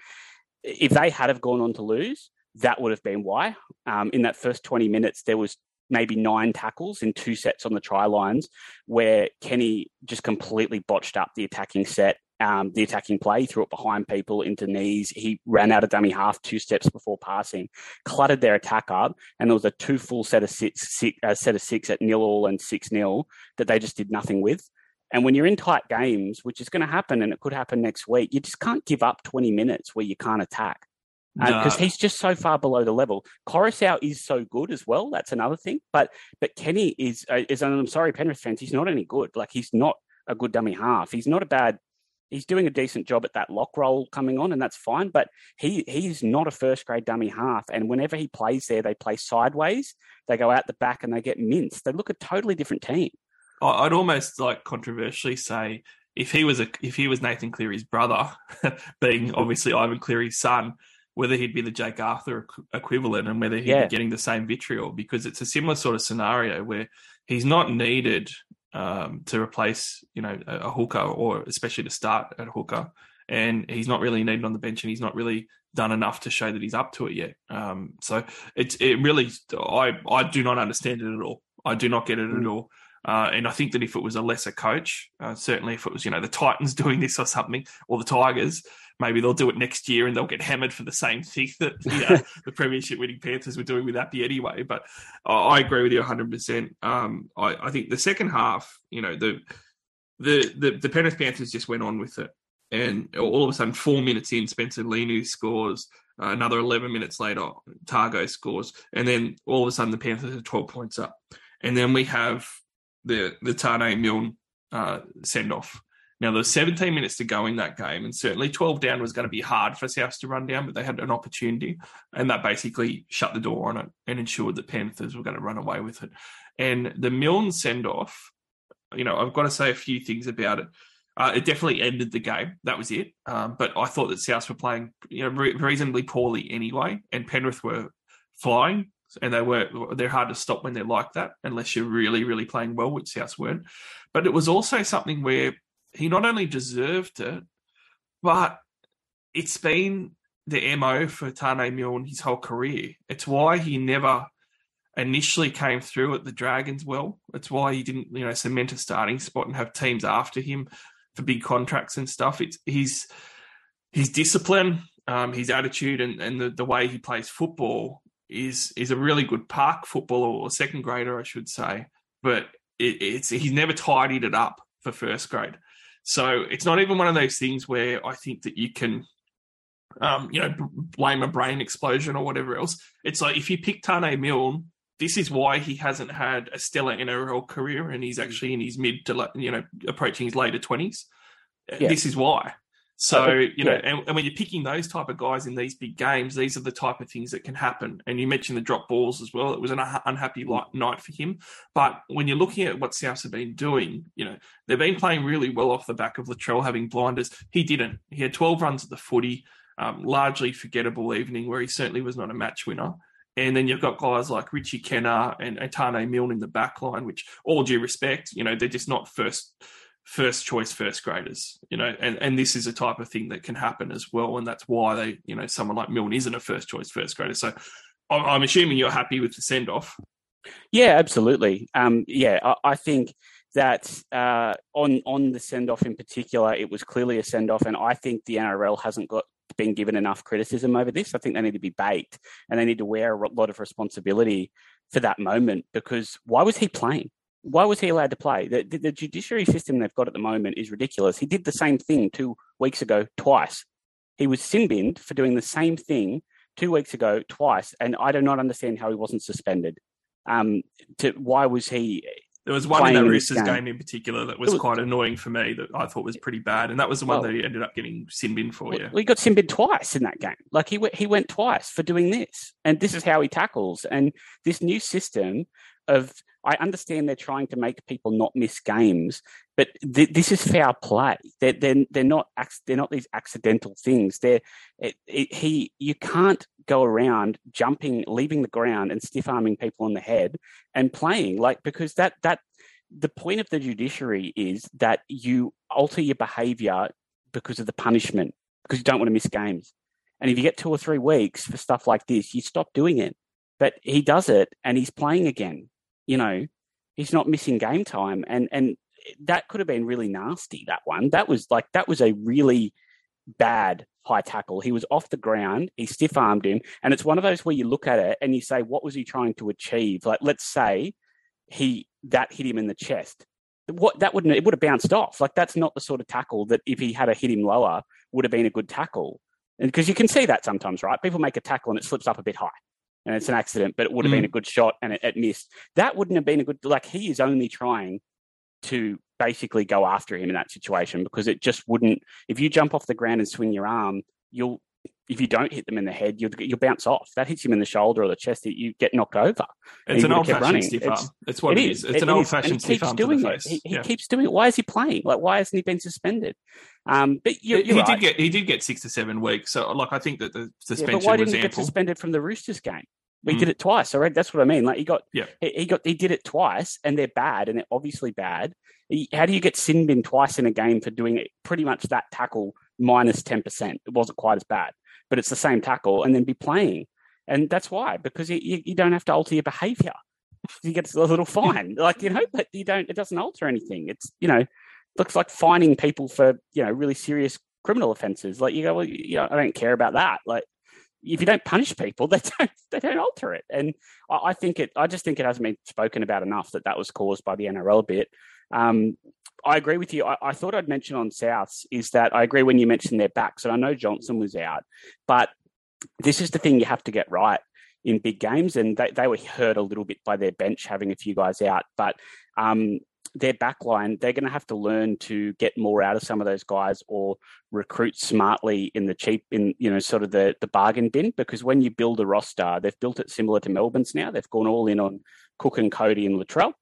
if they had have gone on to lose, that would have been why. Um, in that first 20 minutes, there was maybe nine tackles in two sets on the try lines where Kenny just completely botched up the attacking set um, the attacking play, threw it behind people into knees. He ran out of dummy half two steps before passing, cluttered their attack up, and there was a two full set of six, six uh, set of six at nil all and six nil that they just did nothing with. And when you're in tight games, which is going to happen, and it could happen next week, you just can't give up 20 minutes where you can't attack. because uh, he's just so far below the level. Koroisau is so good as well. That's another thing. But but Kenny is uh, is. I'm sorry, Penrith fans. He's not any good. Like he's not a good dummy half. He's not a bad. He's doing a decent job at that lock roll coming on, and that's fine. But he he's not a first grade dummy half. And whenever he plays there, they play sideways. They go out the back and they get minced. They look a totally different team. I'd almost like controversially say if he was a if he was Nathan Cleary's brother, being obviously Ivan Cleary's son, whether he'd be the Jake Arthur equivalent and whether he'd yeah. be getting the same vitriol because it's a similar sort of scenario where he's not needed um, to replace you know a, a hooker or especially to start at hooker, and he's not really needed on the bench and he's not really done enough to show that he's up to it yet. Um, so it's it really I I do not understand it at all. I do not get it mm. at all. Uh, and I think that if it was a lesser coach, uh, certainly if it was, you know, the Titans doing this or something, or the Tigers, maybe they'll do it next year and they'll get hammered for the same thing that know, the Premiership winning Panthers were doing with Appy anyway. But I agree with you 100%. Um, I, I, think the second half, you know, the the the, the Penrith Panthers just went on with it. And all of a sudden, four minutes in, Spencer Leniu scores. Uh, another 11 minutes later, Targo scores. And then all of a sudden, the Panthers are 12 points up. And then we have the the Taane Milne uh, send off. Now there's 17 minutes to go in that game, and certainly 12 down was going to be hard for South to run down, but they had an opportunity, and that basically shut the door on it and ensured that Panthers were going to run away with it. And the Milne send off, you know, I've got to say a few things about it. Uh, it definitely ended the game. That was it. Um, but I thought that South were playing, you know, re- reasonably poorly anyway, and Penrith were flying and they were they're hard to stop when they're like that unless you're really really playing well, which South weren't. But it was also something where he not only deserved it, but it's been the mo for Taane Milne his whole career. It's why he never initially came through at the Dragons well. It's why he didn't you know cement a starting spot and have teams after him for big contracts and stuff. It's his his discipline. Um, his attitude and, and the, the way he plays football is is a really good park footballer or second grader, I should say. But it, it's he's never tidied it up for first grade. So it's not even one of those things where I think that you can, um, you know, blame a brain explosion or whatever else. It's like if you pick Taane Milne, this is why he hasn't had a stellar NRL career, and he's actually in his mid to you know approaching his later twenties. Yeah. This is why. So you know, yeah. and, and, when you're picking those type of guys in these big games, these are the type of things that can happen. And you mentioned the drop balls as well. It was an unhappy night for him. But when you're looking at what Souths have been doing, you know, they've been playing really well off the back of Latrell having blinders. He didn't. He had 12 runs at the footy, um, largely forgettable evening where he certainly was not a match winner. And then you've got guys like Richie Kennar and Taane Milne in the back line, which, all due respect, you know, they're just not first first choice first graders, you know, and, and this is a type of thing that can happen as well. And that's why they, you know, someone like Milne isn't a first choice first grader. So I'm assuming you're happy with the send off. Yeah, absolutely. Um, yeah, I, I think that uh, on on the send off in particular, it was clearly a send off, and I think the NRL hasn't got been given enough criticism over this. I think they need to be baked, and they need to wear a lot of responsibility for that moment because why was he playing? Why was he allowed to play? The, the, the, judiciary system they've got at the moment is ridiculous. He did the same thing two weeks ago twice. He was sin binned for doing the same thing two weeks ago twice, and I do not understand how he wasn't suspended. Um, to why was he? There was one in that Roosters game. game. in particular that was, was, quite annoying for me that I thought was pretty bad, and that was the one well, that he ended up getting sin binned for. Well, yeah, he got sin binned twice in that game. Like he he went twice for doing this, and this is how he tackles. And this new system of I understand they're trying to make people not miss games, but th- this is fair play. They're, they're, they're not they're not these accidental things. They're it, it, he you can't go around jumping, leaving the ground, and stiff arming people on the head and playing like because that that the point of the judiciary is that you alter your behaviour because of the punishment because you don't want to miss games. And if you get two or three weeks for stuff like this, you stop doing it. But he does it and he's playing again you know, he's not missing game time. And, and that could have been really nasty, that one. That was like, that was a really bad high tackle. He was off the ground, he stiff armed him. And it's one of those where you look at it and you say, what was he trying to achieve? Like, let's say he, that hit him in the chest. What that wouldn't, it would have bounced off. Like, that's not the sort of tackle that if he had a hit him lower would have been a good tackle. because you can see that sometimes, right? People make a tackle and it slips up a bit high, and it's an accident, but it would have Mm. been a good shot and it, it missed. That wouldn't have been a good. Like he is only trying to basically go after him in that situation because it just wouldn't. If you jump off the ground and swing your arm, you'll. If you don't hit them in the head, you'll, you'll bounce off. That hits him in the shoulder or the chest, you get knocked over. It's an old fashioned stiff It's- arm. It's what it is. It's It an old fashioned he stiff keeps arm to doing the it. He, he Yeah. keeps doing it. Why is he playing? Like, why hasn't he been suspended? Um, but you're, he you're right. did get he did get six to seven weeks. So like I think that the Yeah, suspension but why was didn't he get suspended from the Roosters game? We Mm. did it twice. All right, that's what I mean. Like he got, Yeah. he, he got, he did it twice, and they're bad, and they're obviously bad. He- How do you get sin bin twice in a game for doing it? Pretty much that tackle minus ten percent. It wasn't quite as bad, but it's the same tackle, and then be playing, and that's why because you, you, you don't have to alter your behaviour. You get a little fine, like you know, but you don't. It doesn't alter anything. It's you know, looks like fining people for you know really serious criminal offences. Like you go, well, you know, I don't care about that. Like if you don't punish people, they don't they don't alter it. And I, I think it. I just think it hasn't been spoken about enough that that was caused by the NRL bit. Um, I agree with you. I, I thought I'd mention on Souths is that I agree when you mentioned their backs, and I know Johnson was out, but this is the thing you have to get right in big games, and they, they were hurt a little bit by their bench having a few guys out, but um, their back line, they're going to have to learn to get more out of some of those guys or recruit smartly in the cheap, in you know, sort of the the bargain bin. Because when you build a roster, they've built it similar to Melbourne's now. They've gone all in on Cook and Cody and Latrell.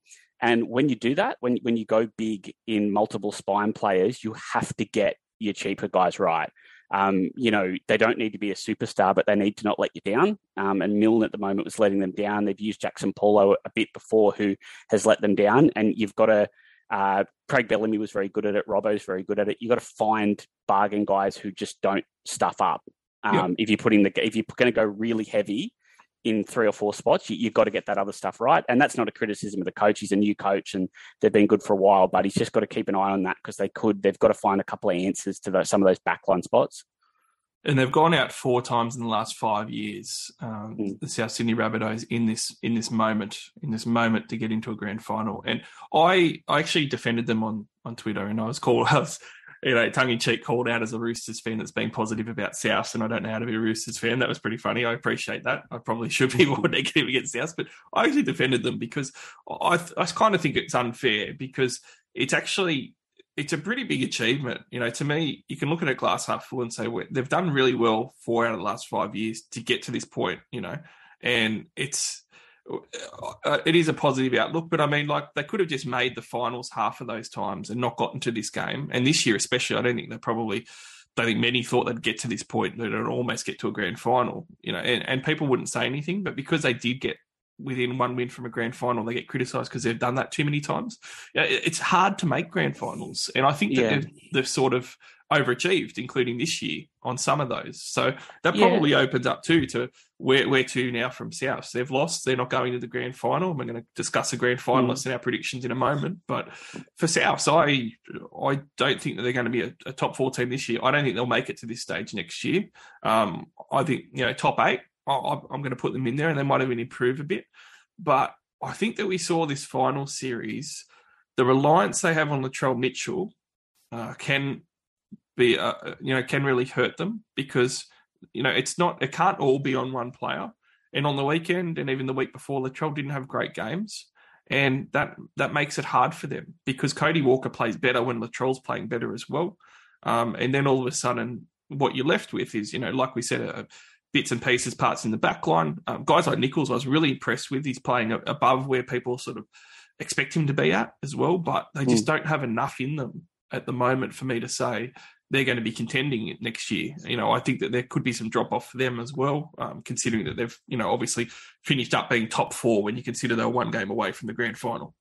And when you do that, when when you go big in multiple spine players, you have to get your cheaper guys right. Um, you know, they don't need to be a superstar, but they need to not let you down. Um, and Milne at the moment was letting them down. They've used Jaxson Paulo a bit before, who has let them down. And you've got to, uh, Craig Bellamy was very good at it. Robbo's very good at it. You've got to find bargain guys who just don't stuff up. Um, Yep. If you're putting the, if you're going to go really heavy in three or four spots, you, you've got to get that other stuff right. And that's not a criticism of the coach. He's a new coach and they've been good for a while, but he's just got to keep an eye on that because they could, they've got to find a couple of answers to those, some of those backline spots. and they've gone out four times in the last five years. Um, Mm. The South Sydney Rabbitohs in this in this moment in this moment to get into a grand final, and I I actually defended them on on Twitter, and I was called I was you know tongue in cheek called out as a Roosters fan that's being positive about South, and I don't know how to be a Roosters fan. That was pretty funny. I appreciate that. I probably should be more negative against South, but I actually defended them because I I kind of think it's unfair because it's actually it's a pretty big achievement. You know, to me, you can look at a glass half full and say well, they've done really well four out of the last five years to get to this point. You know, and it's Uh, it is a positive outlook. But I mean, like they could have just made the finals half of those times and not gotten to this game. And this year, especially, I don't think they probably. I don't think many thought they'd get to this point, that it'd almost get to a grand final, you know, and, and people wouldn't say anything, but because they did get within one win from a grand final, they get criticised because they've done that too many times. Yeah, it's hard to make grand finals, and I think that Yeah. they've, they've sort of overachieved, including this year on some of those. So that Yeah. probably opens up too to where where to now from South. They've lost; they're not going to the grand final. We're going to discuss the grand finalists and our predictions in a moment. But for South, I I don't think that they're going to be a, a top four team this year. I don't think they'll make it to this stage next year. Um, I think you know top eight. I- I'm going to put them in there, and they might even improve a bit. But I think that we saw this final series, the reliance they have on Latrell Mitchell uh, can be, uh, you know, can really hurt them because you know it's not, it can't all be on one player. And on the weekend, and even the week before, Latrell didn't have great games, and that that makes it hard for them because Cody Walker plays better when Latrell's playing better as well. Um, and then all of a sudden, what you're left with is, you know, like we said, uh, bits and pieces, parts in the back line. Um, guys like Nicholls, I was really impressed with. He's playing above where people sort of expect him to be at as well, but they just don't have enough in them at the moment for me to say they're going to be contending next year. You know, I think that there could be some drop off for them as well, um, considering that they've, you know, obviously finished up being top four when you consider they're one game away from the grand final.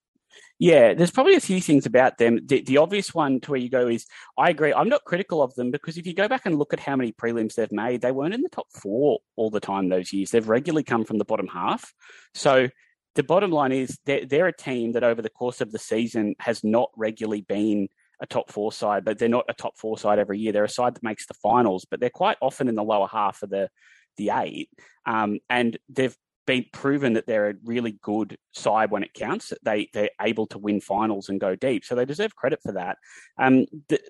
Yeah, there's probably a few things about them. The, the obvious one to where you go is I agree. I'm not critical of them because if you go back and look at how many prelims they've made, they weren't in the top four all the time those years. They've regularly come from the bottom half. So the bottom line is they're, they're a team that over the course of the season has not regularly been a top four side, but they're not a top four side every year. They're a side that makes the finals, but they're quite often in the lower half of the the eight. Um, and they've been proven that they're a really good side when it counts. They they're able to win finals and go deep, so they deserve credit for that. Um, the,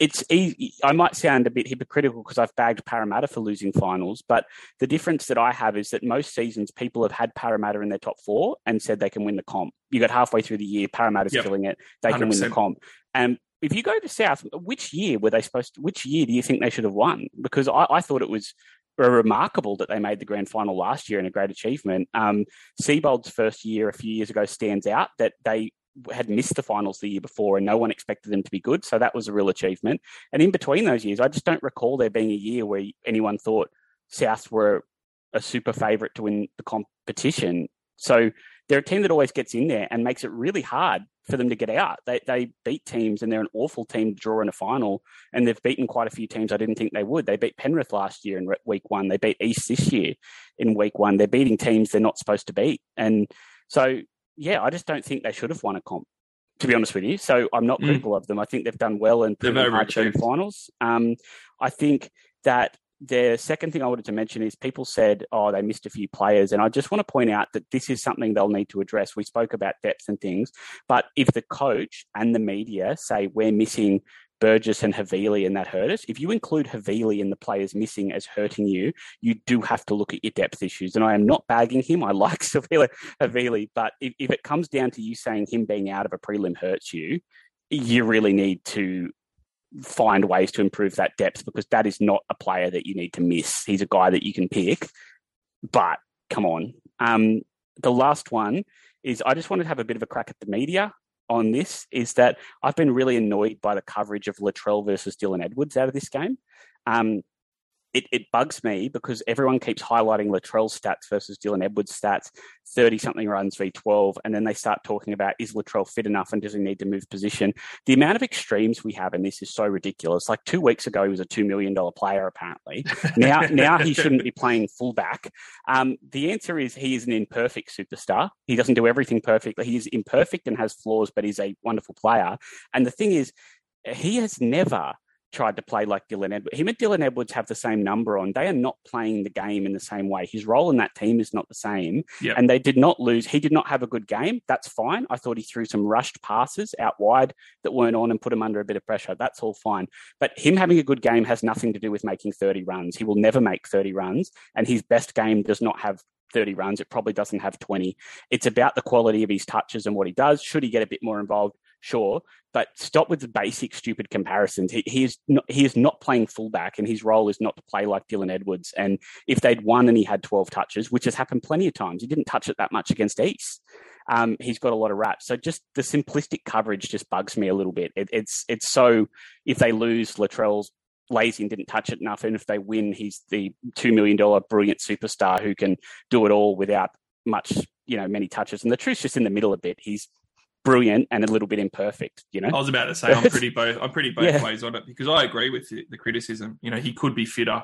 it's easy. I might sound a bit hypocritical because I've bagged Parramatta for losing finals, but the difference that I have is that most seasons people have had Parramatta in their top four and said they can win the comp. You got halfway through the year, Parramatta's Yep. killing it, they can win the comp. And if you go to South, which year were they supposed to, which year do you think they should have won? Because I, I thought it was remarkable that they made the grand final last year and a great achievement. Um, first year a few years ago stands out that they had missed the finals the year before and no one expected them to be good. So that was a real achievement. And in between those years, I just don't recall there being a year where anyone thought South were a super favourite to win the competition. So they're a team that always gets in there and makes it really hard for them to get out. They, they beat teams and they're an awful team to draw in a final. And they've beaten quite a few teams I didn't think they would. They beat Penrith last year in week one. They beat East this year in week one. They're beating teams they're not supposed to beat. And so, yeah, I just don't think they should have won a comp, to be honest with you. So I'm not Mm. critical of them. I think they've done well in hard to win overachieved. finals. Um, I think that the second thing I wanted to mention is people said, oh, they missed a few players. And I just want to point out that this is something they'll need to address. We spoke about depth and things, but if the coach and the media say we're missing Burgess and Havili and that hurt us, if you include Havili in the players missing as hurting you, you do have to look at your depth issues. And I am not bagging him. I like Havili, but if, if it comes down to you saying him being out of a prelim hurts you, you really need to find ways to improve that depth because that is not a player that you need to miss. He's a guy that you can pick, but come on. Um, the last one is I just wanted to have a bit of a crack at the media on this. Is that I've been really annoyed by the coverage of Latrell versus Dylan Edwards out of this game. Um, it, it bugs me because everyone keeps highlighting Latrell's stats versus Dylan Edwards' stats, 30 something runs v 12, and then they start talking about is Latrell fit enough and does he need to move position? The amount of extremes we have in this is so ridiculous. Like two weeks ago, he was a $2 million player, apparently. Now, now he shouldn't be playing fullback. Um, the answer is he is an imperfect superstar. He doesn't do everything perfectly. He is imperfect and has flaws, but he's a wonderful player. And the thing is, he has never tried to play like Dylan Edwards. Him and Dylan Edwards have the same number on. They are not playing the game in the same way. His role in that team is not the same. Yeah. And they did not lose. He did not have a good game. That's fine. I thought he threw some rushed passes out wide that weren't on and put him under a bit of pressure. That's all fine. But him having a good game has nothing to do with making 30 runs. He will never make 30 runs. And his best game does not have 30 runs. It probably doesn't have 20. It's about the quality of his touches and what he does. Should he get a bit more involved? Sure, but stop with the basic stupid comparisons. He, he is not he is not playing fullback, and his role is not to play like Dylan Edwards. And if they'd won and he had twelve touches, which has happened plenty of times, he didn't touch it that much against East. Um, he's got a lot of raps. So just the simplistic coverage just bugs me a little bit. It, it's it's so if they lose, Latrell's lazy and didn't touch it enough, and if they win, he's the two million dollar brilliant superstar who can do it all without much, you know, many touches. And the truth's just in the middle a bit. He's brilliant and a little bit imperfect, you know. I was about to say I'm pretty both. I'm pretty both Yeah. ways on it because I agree with the, the criticism. You know, he could be fitter.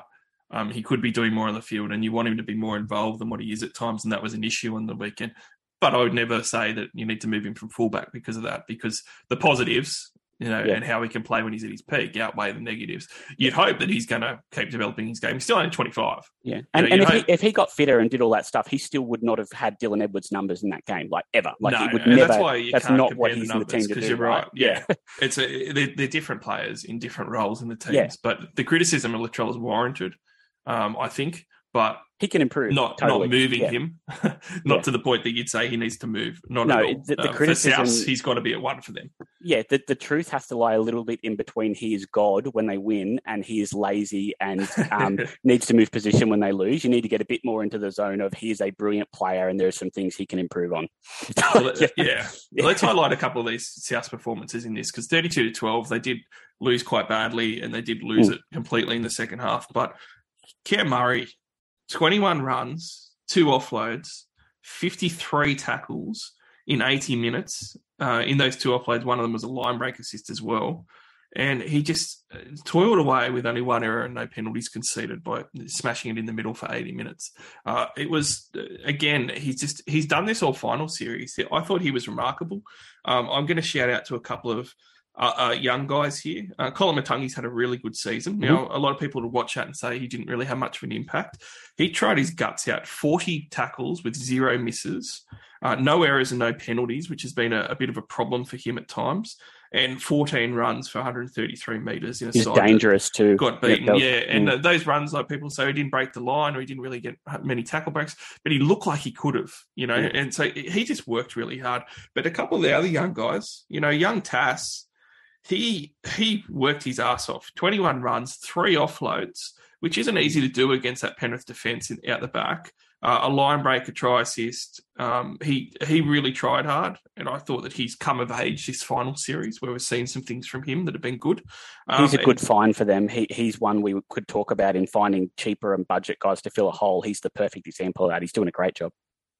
Um, he could be doing more on the field, and you want him to be more involved than what he is at times, and that was an issue on the weekend. But I would never say that you need to move him from fullback because of that, because the positives, you know, Yeah. and how he can play when he's at his peak outweigh the negatives. You'd hope that he's going to keep developing his game. He's still only 25. Yeah, and, know, and you if, he, if he got fitter and did all that stuff, he still would not have had Dylan Edwards' numbers in that game, like ever. Like no, he would and never. that's why you that's can't not compare what the he's in the numbers team to because do. you're right. Yeah, Yeah. it's a they're, they're different players in different roles in the teams, Yeah. but the criticism of Latrell is warranted, um, I think, but he can improve. not totally. not moving Yeah. him, not Yeah. to the point that you'd say he needs to move. Not No, at all. the- the Uh, criticism- for South, he's got to be at one for them. Yeah, the, the truth has to lie a little bit in between. He is God when they win, and he is lazy and um, needs to move position when they lose. You need to get a bit more into the zone of he is a brilliant player, and there are some things he can improve on. Well, Yeah. yeah. Let's highlight a couple of these South performances in this because 32 to 12, they did lose quite badly and they did lose Mm. it completely in the second half. But Cam Murray, 21 runs, two offloads, 53 tackles in 80 minutes. Uh, in those two offloads, one of them was a line break assist as well. And he just uh, toiled away with only one error and no penalties conceded by smashing it in the middle for 80 minutes. Uh, it was uh, again, he's just he's done this all final series. I thought he was remarkable. Um, I'm going to shout out to a couple of uh, uh, young guys here. Uh, Koloamatangi's had a really good season. Now, a lot of people would watch that and say he didn't really have much of an impact. He tried his guts out, 40 tackles with zero misses. Uh, no errors and no penalties, which has been a, a, bit of a problem for him at times. And 14 runs for 133 metres in a He's side dangerous too. Got beaten, yeah. yeah. And mm. those runs, like people say, he didn't break the line or he didn't really get many tackle breaks, but he looked like he could have, you know. Yeah. And so he just worked really hard. But a couple of the other young guys, you know, young Tass, he he worked his ass off. 21 runs, three offloads, which isn't easy to do against that Penrith defence out the back uh, a line breaker try assist. Um, he he really tried hard, and I thought that he's come of age this final series where we've seen some things from him that have been good. Um, he's a good and, find for them. He he's one we could talk about in finding cheaper and budget guys to fill a hole. He's the perfect example of that. He's doing a great job.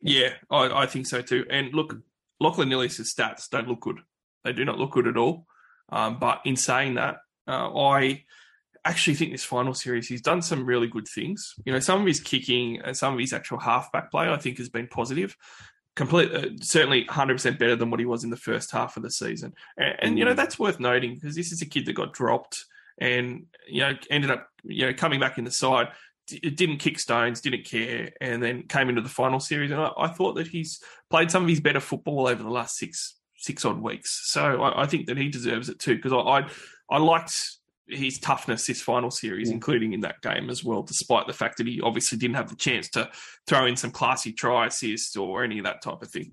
Yeah, I, I think so too. And look, Lachlan Ilias' stats don't look good. They do not look good at all. Um, but in saying that, uh, I actually think this final series he's done some really good things. You know, some of his kicking and some of his actual halfback play I think has been positive. Complete, uh, certainly 100% better than what he was in the first half of the season. And, and you know, mm. that's worth noting because this is a kid that got dropped and, you know, ended up, you know, coming back in the side. It didn't kick stones, didn't care, and then came into the final series. And I, I, thought that he's played some of his better football over the last six six odd weeks. So I, I think that he deserves it too because I, I I liked his toughness this final series, yeah. including in that game as well, despite the fact that he obviously didn't have the chance to throw in some classy try assists or any of that type of thing.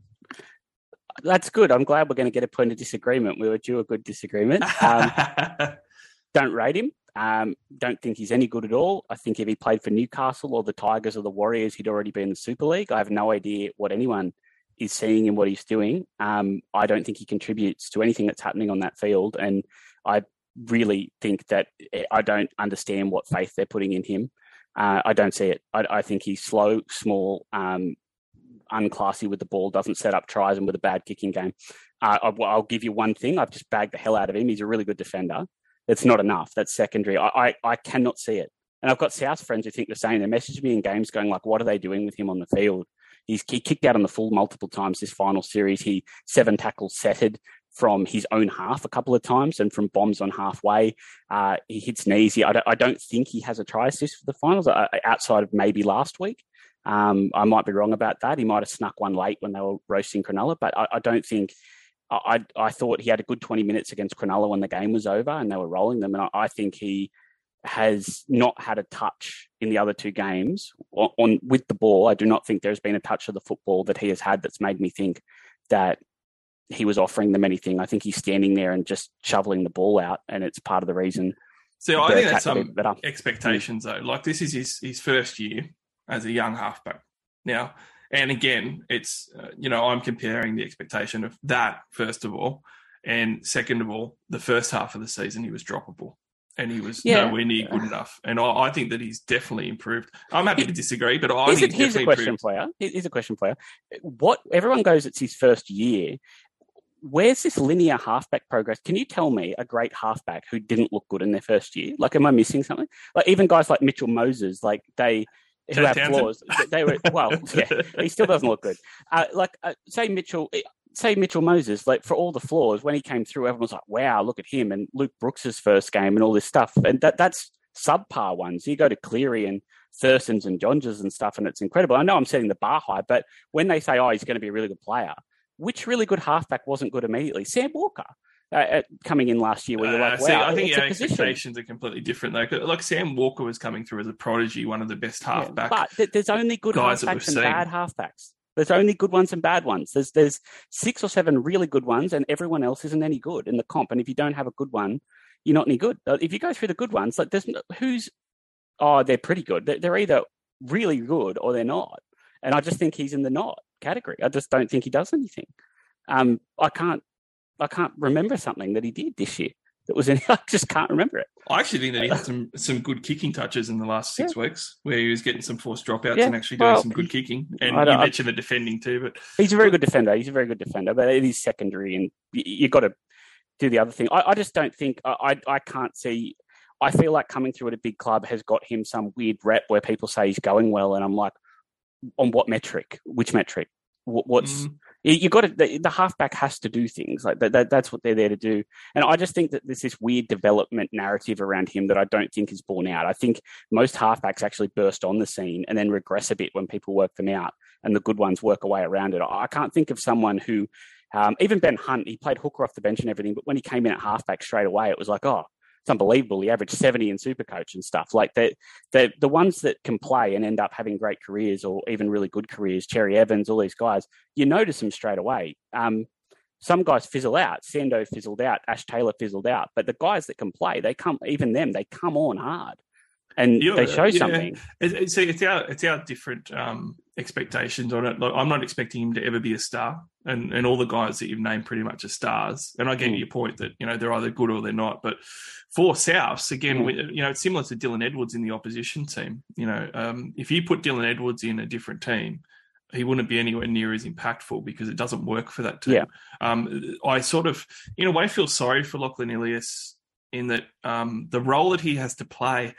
That's good. I'm glad we're going to get a point of disagreement. We were due a good disagreement. Um, don't rate him. Um, don't think he's any good at all. I think if he played for Newcastle or the Tigers or the Warriors, he'd already be in the Super League. I have no idea what anyone is seeing in what he's doing. Um, I don't think he contributes to anything that's happening on that field. And I really think that eh, I don't understand what faith they're putting in him. Uh, I don't see it. I, I think he's slow, small, um, unclassy with the ball, doesn't set up tries, and with a bad kicking game. Uh, I, will give you one thing. I've just bagged the hell out of him. He's a really good defender. It's not enough. That's secondary. I, I, I cannot see it. And I've got South friends who think the same. They message me in games going like, "What are they doing with him on the field?" He's he kicked out on the full multiple times this final series. He seven tackles setted from his own half a couple of times and from bombs on halfway. Uh, he hits knees. He, I, don't, I, don't, think he has a try assist for the finals uh, outside of maybe last week. Um, I might be wrong about that. He might have snuck one late when they were roasting Cronulla, but I, I don't think. I, I thought he had a good 20 minutes against Cronulla when the game was over and they were rolling them. And I, I think he has not had a touch in the other two games on, on, with the ball. I do not think there's been a touch of the football that he has had that's made me think that he was offering them anything. I think he's standing there and just shoveling the ball out, and it's part of the reason. So I think that's some expectations though. Like this is his his first year as a young halfback now, and again, it's uh, you know I'm comparing the expectation of that first of all, and second of all, the first half of the season he was droppable. And he was yeah. nowhere near good enough, and I, I, think that he's definitely improved. I'm happy to disagree, but I here's think a, here's a question improved. you. Here's a question player. What everyone goes, it's his first year where's this linear halfback progress? Can you tell me a great halfback who didn't look good in their first year? Like, am I missing something? Like, even guys like Mitchell Moses, like they who have flaws, they were well, yeah, he still doesn't look good. Uh, like, uh, say Mitchell, say Mitchell Moses, like for all the flaws, when he came through, everyone was like, "Wow, look at him!" And Luke Brooks's first game and all this stuff, and that that's subpar ones. You go to Cleary and Thurston's and Johns and stuff, and it's incredible. I know I'm setting the bar high, but when they say, "Oh, he's going to be a really good player," which really good halfback wasn't good immediately? Sam Walker. Uh, coming in last year, where you're like, wow, See, I think our expectations are completely different though. Like Sam Walker was coming through as a prodigy, one of the best halfbacks. Yeah, but there's only good halfbacks and seen. bad halfbacks. There's only good ones and bad ones. There's there's six or seven really good ones, and everyone else isn't any good in the comp. And if you don't have a good one, you're not any good. Uh, if you go through the good ones, like there's who's oh they're pretty good. They're, they're either really good or they're not. And I just think he's in the not category. I just don't think he does anything. Um, I can't I can't remember something that he did this year. That was in, I just can't remember it. I actually think that he had some some good kicking touches in the last six yeah. weeks, where he was getting some forced dropouts yeah. and actually doing well, some good kicking. And you mentioned the defending too, but he's a very good defender. He's a very good defender, but it is secondary, and you, you got to do the other thing. I, I just don't think I, I, I can't see. I feel like coming through at a big club has got him some weird rep where people say he's going well, and I'm like, on what metric? Which metric? What's mm You got to, the, the halfback has to do things like that, that, That's what they're there to do. And I just think that there's this weird development narrative around him that I don't think is borne out. I think most halfbacks actually burst on the scene and then regress a bit when people work them out, and the good ones work away around it. I can't think of someone who, um, even Ben Hunt, he played hooker off the bench and everything, but when he came in at halfback straight away, it was like, oh, it's unbelievable. He averaged 70 in Supercoach and stuff. Like the the the ones that can play and end up having great careers or even really good careers, Cherry Evans, all these guys, you notice them straight away. Um, some guys fizzle out. Sando fizzled out. Ash Taylor fizzled out. But the guys that can play, they come. Even them, they come on hard and You're, they show yeah. something. It's, it's, our it's our different um, expectations on it. Like, I'm not expecting him to ever be a star, and and all the guys that you've named pretty much are stars. And I get mm. your point that you know they're either good or they're not. But for Souths, again, mm. we, you know, it's similar to Dylan Edwards in the opposition team. You know, um, if you put Dylan Edwards in a different team, he wouldn't be anywhere near as impactful because it doesn't work for that team. Yeah. Um, I sort of, in a way, feel sorry for Lachlan Ilias in that um, the role that he has to play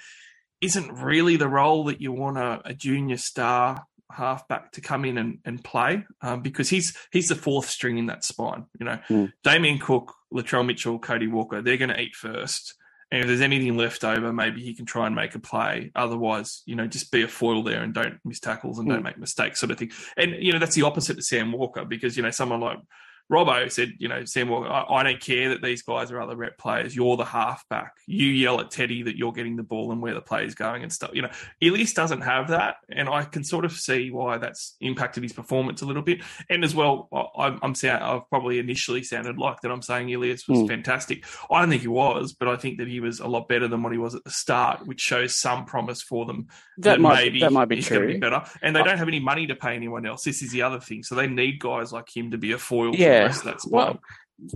isn't really the role that you want a, a junior star halfback to come in and, and play um, because he's he's the fourth string in that spine. You know, mm. Damien Cook, Latrell Mitchell, Cody Walker, they're going to eat first. And if there's anything left over, maybe he can try and make a play. Otherwise, you know, just be a foil there and don't miss tackles and mm. don't make mistakes, sort of thing. And you know, that's the opposite to Sam Walker because you know someone like Robbo said, you know, Sam Walker, I, I, don't care that these guys are other rep players. You're the halfback. You yell at Teddy that you're getting the ball and where the play is going and stuff. You know, Ilias doesn't have that. And I can sort of see why that's impacted his performance a little bit. And as well, I, I'm sound, I've probably initially sounded like that I'm saying Ilias was mm. fantastic. I don't think he was, but I think that he was a lot better than what he was at the start, which shows some promise for them. That, that might, maybe that might be he's true. Be better. And they don't have any money to pay anyone else. This is the other thing. So they need guys like him to be a foil. Yeah yeah. That's well,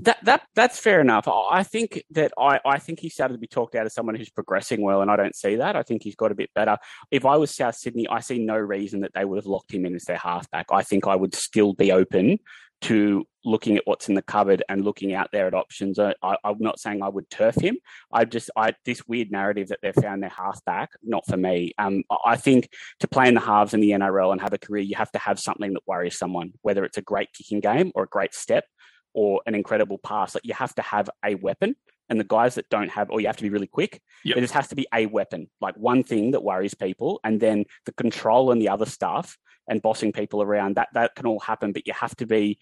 that that that's fair enough. I think that I, I think he started to be talked out as someone who's progressing well, and I don't see that. I think he's got a bit better. If I was South Sydney, I see no reason that they would have locked him in as their halfback. I think I would still be open to looking at what's in the cupboard and looking out there at options. I, am not saying I would turf him. I just I this weird narrative that they've found their halfback, not for me. Um, I think to play in the halves in the NRL and have a career, you have to have something that worries someone, whether it's a great kicking game or a great step or an incredible pass. Like you have to have a weapon. And the guys that don't have, or you have to be really quick. Yep. There just has to be a weapon, like one thing that worries people, and then the control and the other stuff and bossing people around. That that can all happen, but you have to be,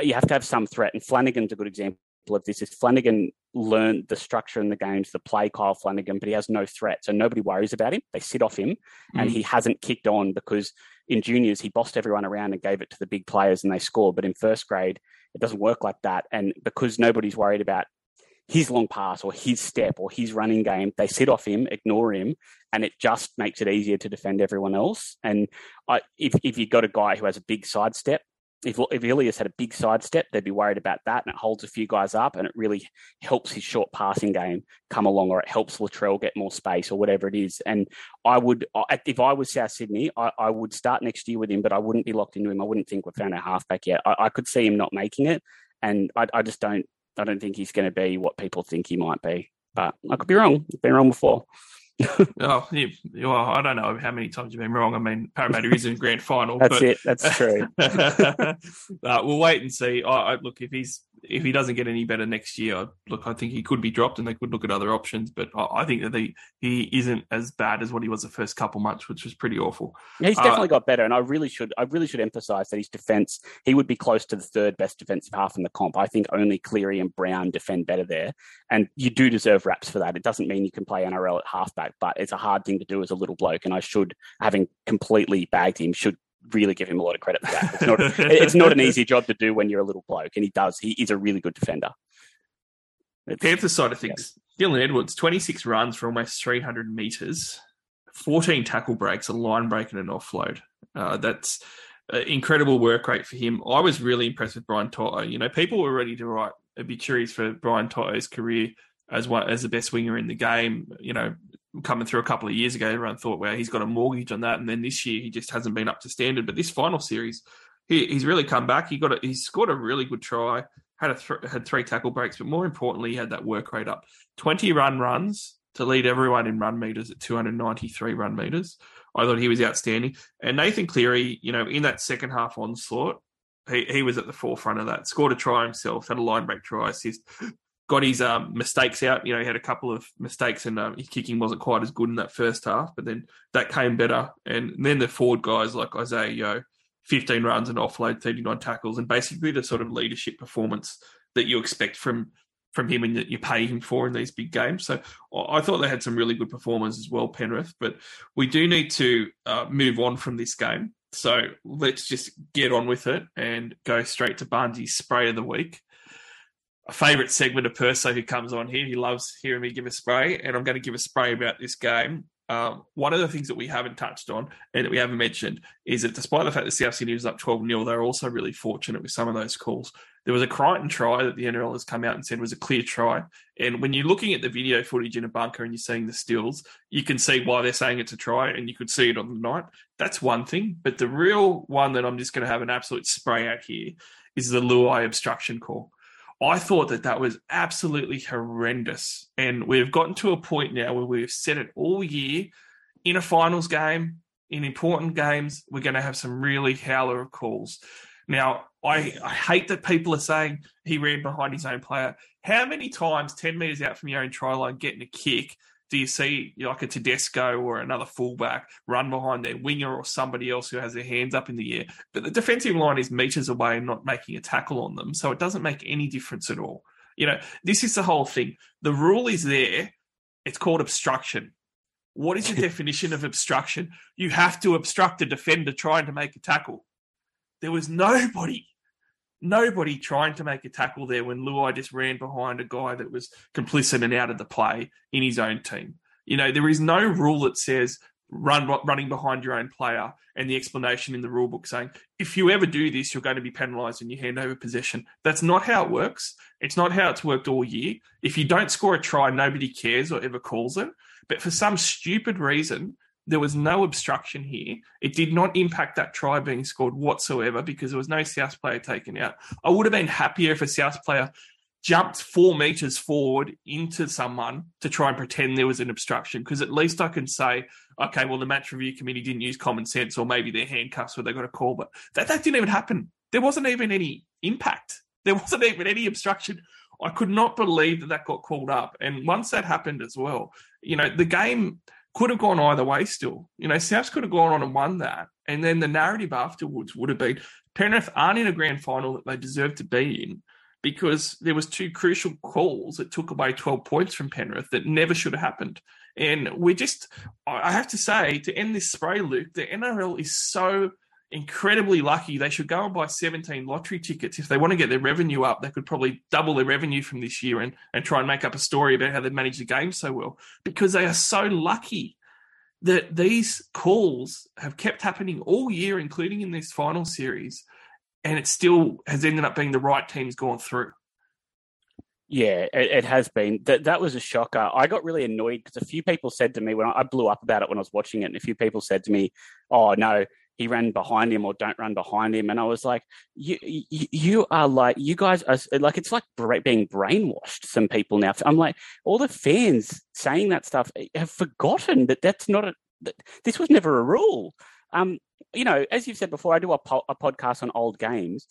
you have to have some threat. And Flanagan's a good example of this. Is Flanagan learned the structure in the games, the play Kyle Flanagan, but he has no threat, so nobody worries about him. They sit off him, mm. and he hasn't kicked on because in juniors he bossed everyone around and gave it to the big players and they scored. But in first grade, it doesn't work like that. And because nobody's worried about his long pass or his step or his running game, they sit off him, ignore him, and it just makes it easier to defend everyone else. And I, if if you've got a guy who has a big sidestep, if, if Ilias had a big sidestep, they'd be worried about that, and it holds a few guys up, and it really helps his short passing game come along, or it helps Latrell get more space, or whatever it is. And I would, if I was South Sydney, I, I would start next year with him, but I wouldn't be locked into him. I wouldn't think we've found a halfback yet. I, I could see him not making it, and I, I just don't, I don't think he's going to be what people think he might be. But I could be wrong. I've been wrong before. Oh, you, well, I don't know how many times you've been wrong. I mean, Parramatta is in grand final. That's but, it. That's true. uh, we'll wait and see. I, I, look if he's if he doesn't get any better next year, look, I think he could be dropped, and they could look at other options. But I, I think that he he isn't as bad as what he was the first couple months, which was pretty awful. Yeah, he's definitely uh, got better, and I really should I really should emphasise that his defence he would be close to the third best defensive half in the comp. I think only Cleary and Brown defend better there, and you do deserve raps for that. It doesn't mean you can play NRL at halfback, but it's a hard thing to do as a little bloke, and I should, having completely bagged him, should really give him a lot of credit for that. It's not, it's not an easy job to do when you're a little bloke, and he does. He is a really good defender. It's, Panthers side of things, yeah. Dylan Edwards, 26 runs for almost 300 metres, 14 tackle breaks, a line break, and an offload. Uh, that's incredible work rate for him. I was really impressed with Brian To'o. You know, people were ready to write obituaries for Brian To'o's career as one as the best winger in the game. You know, coming through a couple of years ago, everyone thought, well, he's got a mortgage on that. And then this year, he just hasn't been up to standard. But this final series, he, he's really come back. He got a, he scored a really good try, had a th- had three tackle breaks, but more importantly, he had that work rate up. 20 run runs to lead everyone in run meters at 293 run meters. I thought he was outstanding. And Nathan Cleary, you know, in that second half onslaught, he, he was at the forefront of that. Scored a try himself, had a line break try assist, got his um, mistakes out. You know, he had a couple of mistakes and um, his kicking wasn't quite as good in that first half, but then that came better. And then the forward guys like Isaah Yeo, 15 runs and offload, 39 tackles, and basically the sort of leadership performance that you expect from from him and that you pay him for in these big games. So I thought they had some really good performers as well, Penrith. But we do need to uh, move on from this game. So let's just get on with it and go straight to Barnsley's spray of the week. A favourite segment of Perso who comes on here. He loves hearing me give a spray, and I'm going to give a spray about this game. Um, one of the things that we haven't touched on and that we haven't mentioned is that despite the fact that Sydney was up 12 0, they're also really fortunate with some of those calls. There was a Crichton try that the NRL has come out and said was a clear try. And when you're looking at the video footage in a bunker and you're seeing the stills, you can see why they're saying it's a try and you could see it on the night. That's one thing. But the real one that I'm just going to have an absolute spray at here is the Luai obstruction call. I thought that that was absolutely horrendous. And we've gotten to a point now where we've said it all year in a finals game, in important games, we're going to have some really howler of calls. Now, I, I hate that people are saying he ran behind his own player. How many times, 10 metres out from your own try line, getting a kick, do you see like a Tedesco or another fullback run behind their winger or somebody else who has their hands up in the air? But the defensive line is meters away and not making a tackle on them. So it doesn't make any difference at all. You know, this is the whole thing. The rule is there. It's called obstruction. What is the definition of obstruction? You have to obstruct a defender trying to make a tackle. There was nobody nobody trying to make a tackle there when Luai just ran behind a guy that was complicit and out of the play in his own team. You know, there is no rule that says run running behind your own player and the explanation in the rule book saying if you ever do this you're going to be penalized and you hand over possession. That's not how it works. It's not how it's worked all year. If you don't score a try nobody cares or ever calls it. But for some stupid reason there was no obstruction here. It did not impact that try being scored whatsoever because there was no South player taken out. I would have been happier if a South player jumped four meters forward into someone to try and pretend there was an obstruction because at least I can say, okay, well, the match review committee didn't use common sense or maybe they're handcuffs where they got a call, but that, that didn't even happen. There wasn't even any impact. There wasn't even any obstruction. I could not believe that that got called up. And once that happened as well, you know, the game could have gone either way still. You know, Souths could have gone on and won that. And then the narrative afterwards would have been Penrith aren't in a grand final that they deserve to be in because there was two crucial calls that took away 12 points from Penrith that never should have happened. And we're just, I have to say, to end this spray, Luke, the NRL is so incredibly lucky. They should go and buy 17 lottery tickets. If they want to get their revenue up, they could probably double their revenue from this year and, and try and make up a story about how they managed the game so well because they are so lucky that these calls have kept happening all year, including in this final series, and it still has ended up being the right teams going through. Yeah, it, it, has been. That that was a shocker. I got really annoyed because a few people said to me when I, I blew up about it when I was watching it, and a few people said to me, "Oh no, he ran behind him or don't run behind him. And I was like, you, you, you are like, you guys are like, it's like being brainwashed. Some people now, I'm like, all the fans saying that stuff have forgotten that that's not a, that this was never a rule. Um, you know, as you've said before, I do a, po- a podcast on old games.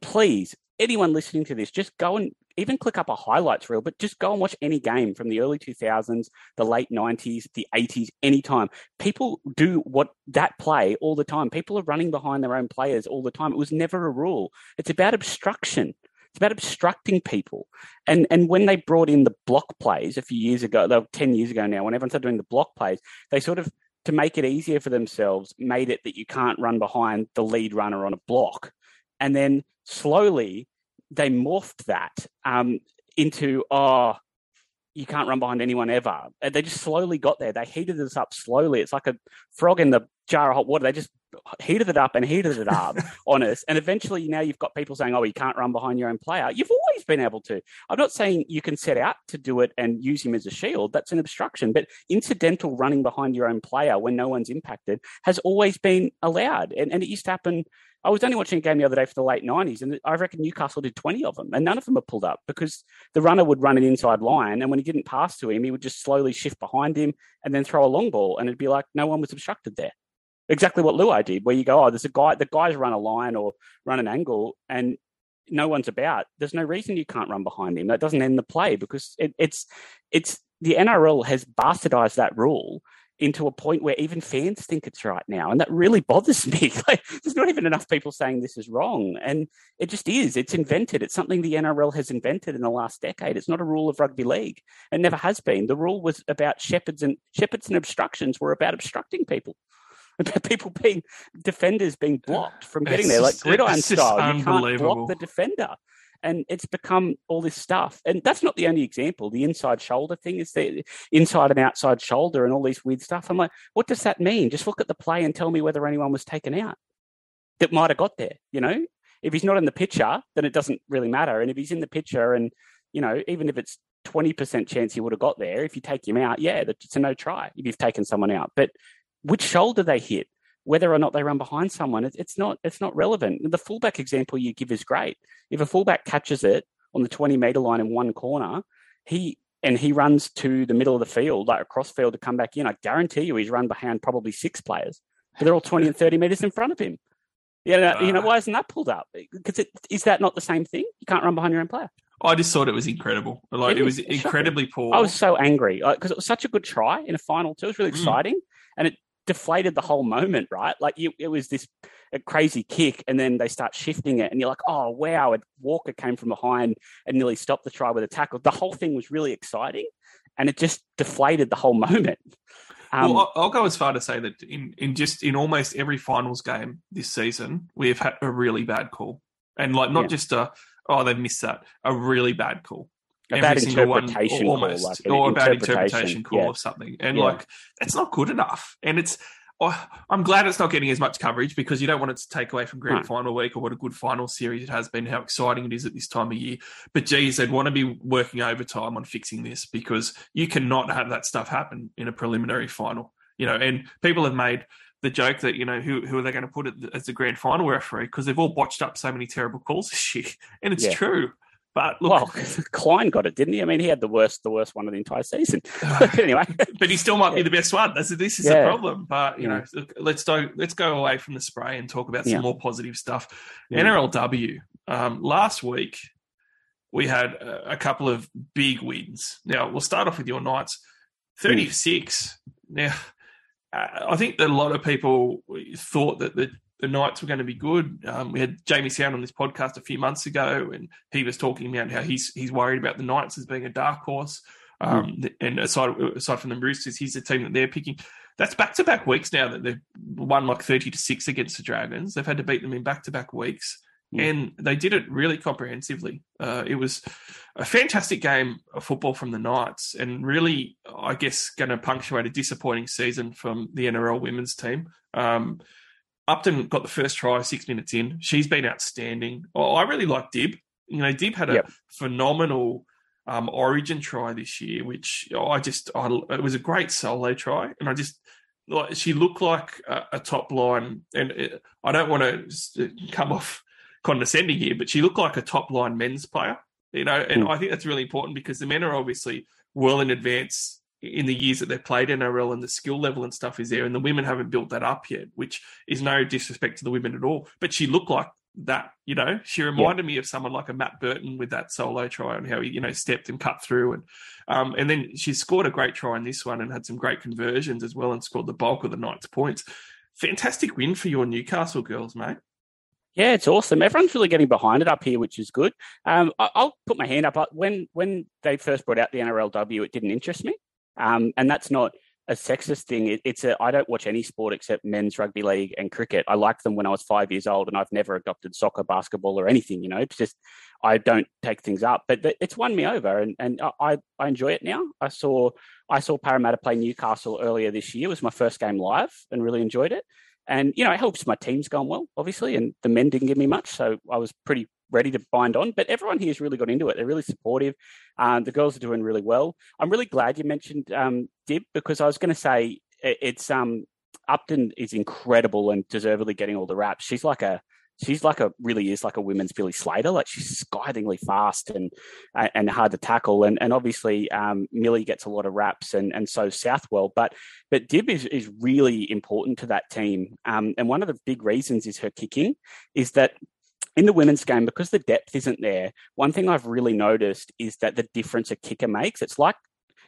Please, anyone listening to this, just go and even click up a highlights reel, but just go and watch any game from the early 2000s, the late 90s, the 80s, anytime. People do what that play all the time. People are running behind their own players all the time. It was never a rule. It's about obstruction. It's about obstructing people. And and when they brought in the block plays a few years ago, 10 years ago now, when everyone started doing the block plays, they sort of, to make it easier for themselves, made it that you can't run behind the lead runner on a block. And then slowly they morphed that um, into oh you can't run behind anyone ever. And They just slowly got there. They heated this up slowly. It's like a frog in the jar of hot water. They just heated it up and heated it up on us. And eventually now you've got people saying, oh, you can't run behind your own player. You've always been able to. I'm not saying you can set out to do it and use him as a shield. That's an obstruction. But incidental running behind your own player when no one's impacted has always been allowed. And, and it used to happen I was only watching a game the other day for the late 90s, and I reckon Newcastle did 20 of them, and none of them were pulled up because the runner would run an inside line, and when he didn't pass to him, he would just slowly shift behind him and then throw a long ball, and it'd be like no one was obstructed there. Exactly what Luai did, where you go, oh, there's a guy, the guys run a line or run an angle, and no one's about. There's no reason you can't run behind him. That doesn't end the play because it, it's it's the NRL has bastardized that rule into a point where even fans think it's right now. And that really bothers me. Like, there's not even enough people saying this is wrong. And it just is. It's invented. It's something the NRL has invented in the last decade. It's not a rule of rugby league. It never has been. The rule was about shepherds and shepherds and obstructions were about obstructing people. About people being defenders being blocked from getting it's there, like gridiron style. You can't block the defender and it's become all this stuff. And that's not the only example. The inside shoulder thing is the inside and outside shoulder and all these weird stuff. I'm like, what does that mean? Just look at the play and tell me whether anyone was taken out that might have got there. You know, if he's not in the picture, then it doesn't really matter. And if he's in the picture, and you know, even if it's twenty percent chance he would have got there, if you take him out, yeah, it's a no try if you've taken someone out. But which shoulder they hit? whether or not they run behind someone, it's not it's not relevant. The fullback example you give is great. If a fullback catches it on the 20 meter line in one corner, he and he runs to the middle of the field, like across field to come back in, I guarantee you he's run behind probably six players. But they're all 20 and 30 meters in front of him. Yeah, you know, why isn't that pulled up? Because is that not the same thing? You can't run behind your own player. I just thought it was incredible. Like it, it was incredibly poor. I was so angry because it was such a good try in a final too. It was really mm. exciting, mm. and it deflated the whole moment, right? Like you, it was this a crazy kick, and then they start shifting it, and you're like, oh wow! And Walker came from behind and nearly stopped the try with a tackle. The whole thing was really exciting, and it just deflated the whole moment. Um, well, I'll go as far to say that in, in just in almost every finals game this season, we have had a really bad call, and like not yeah. just a oh they've missed that, a really bad call a bad interpretation one, almost, call, like or a bad interpretation call yeah. or something. And yeah. like, it's not good enough. And it's, oh, I'm glad it's not getting as much coverage because you don't want it to take away from grand right. final week or what a good final series it has been, how exciting it is at this time of year. But geez, they'd want to be working overtime on fixing this because you cannot have that stuff happen in a preliminary final. You know, and people have made the joke that you know who who are they going to put it as the grand final referee because they've all botched up so many terrible calls this year, and it's yeah. true. But look, well, Klein got it, didn't he? I mean, he had the worst, the worst one of the entire season. anyway, but he still might yeah. be the best one. This, this is yeah. the problem. But you yeah. know, let's do, let's go away from the spray and talk about some more positive stuff. NRLW um, last week we had a, a, couple of big wins. Now we'll start off with your Knights, thirty six. Now I think that a lot of people thought that the the Knights were going to be good. Um, we had Jamie Sound on this podcast a few months ago, and he was talking about how he's he's worried about the Knights as being a dark horse. Um, mm. And aside aside from the Roosters, he's the team that they're picking. That's back to back weeks now that they've won like thirty to six against the Dragons. They've had to beat them in back to back weeks, mm. and they did it really comprehensively. Uh, it was a fantastic game of football from the Knights, and really, I guess, going to punctuate a disappointing season from the NRL women's team. Um, Upton got the first try six minutes in. She's been outstanding. Oh, I really like Dibb. You know, Dibb had a yep. phenomenal um, Origin try this year, which oh, I just I, it was a great solo try, and I just like she looked like a, a top line. And it, I don't want to come off condescending here, but she looked like a top line men's player. You know, and mm. I think that's really important because the men are obviously well in advance in the years that they've played NRL and the skill level and stuff is there, and the women haven't built that up yet, which is no disrespect to the women at all. But she looked like that, you know. She reminded yeah. me of someone like a Matt Burton with that solo try and how he, you know, stepped and cut through, and um, and then she scored a great try in this one and had some great conversions as well, and scored the bulk of the night's points. Fantastic win for your Newcastle girls, mate. Yeah, it's awesome. Everyone's really getting behind it up here, which is good. Um, I'll put my hand up. When when they first brought out the NRLW, it didn't interest me. Um, and that's not a sexist thing. It, it's a I don't watch any sport except men's rugby league and cricket. I liked them when I was five years old, and I've never adopted soccer, basketball, or anything. You know, it's just I don't take things up. But, it's won me over, and and I I enjoy it now. I saw I saw Parramatta play Newcastle earlier this year. It was my first game live, and really enjoyed it. And you know, it helps my team's gone well, obviously, and the men didn't give me much, so I was pretty ready to bind on. But everyone here has really got into it. They're really supportive. Um, the girls are doing really well. I'm really glad you mentioned um, Dibb because I was going to say it's um, Upton is incredible and deservedly getting all the raps. She's like a she's like a really is like a women's Billy Slater. Like she's skyingly fast and and hard to tackle. And and obviously um, Millie gets a lot of raps and and so Southwell. But but Dibb is is really important to that team. Um, and one of the big reasons is her kicking. Is that in the women's game because the depth isn't there. One thing I've really noticed is that the difference a kicker makes. It's like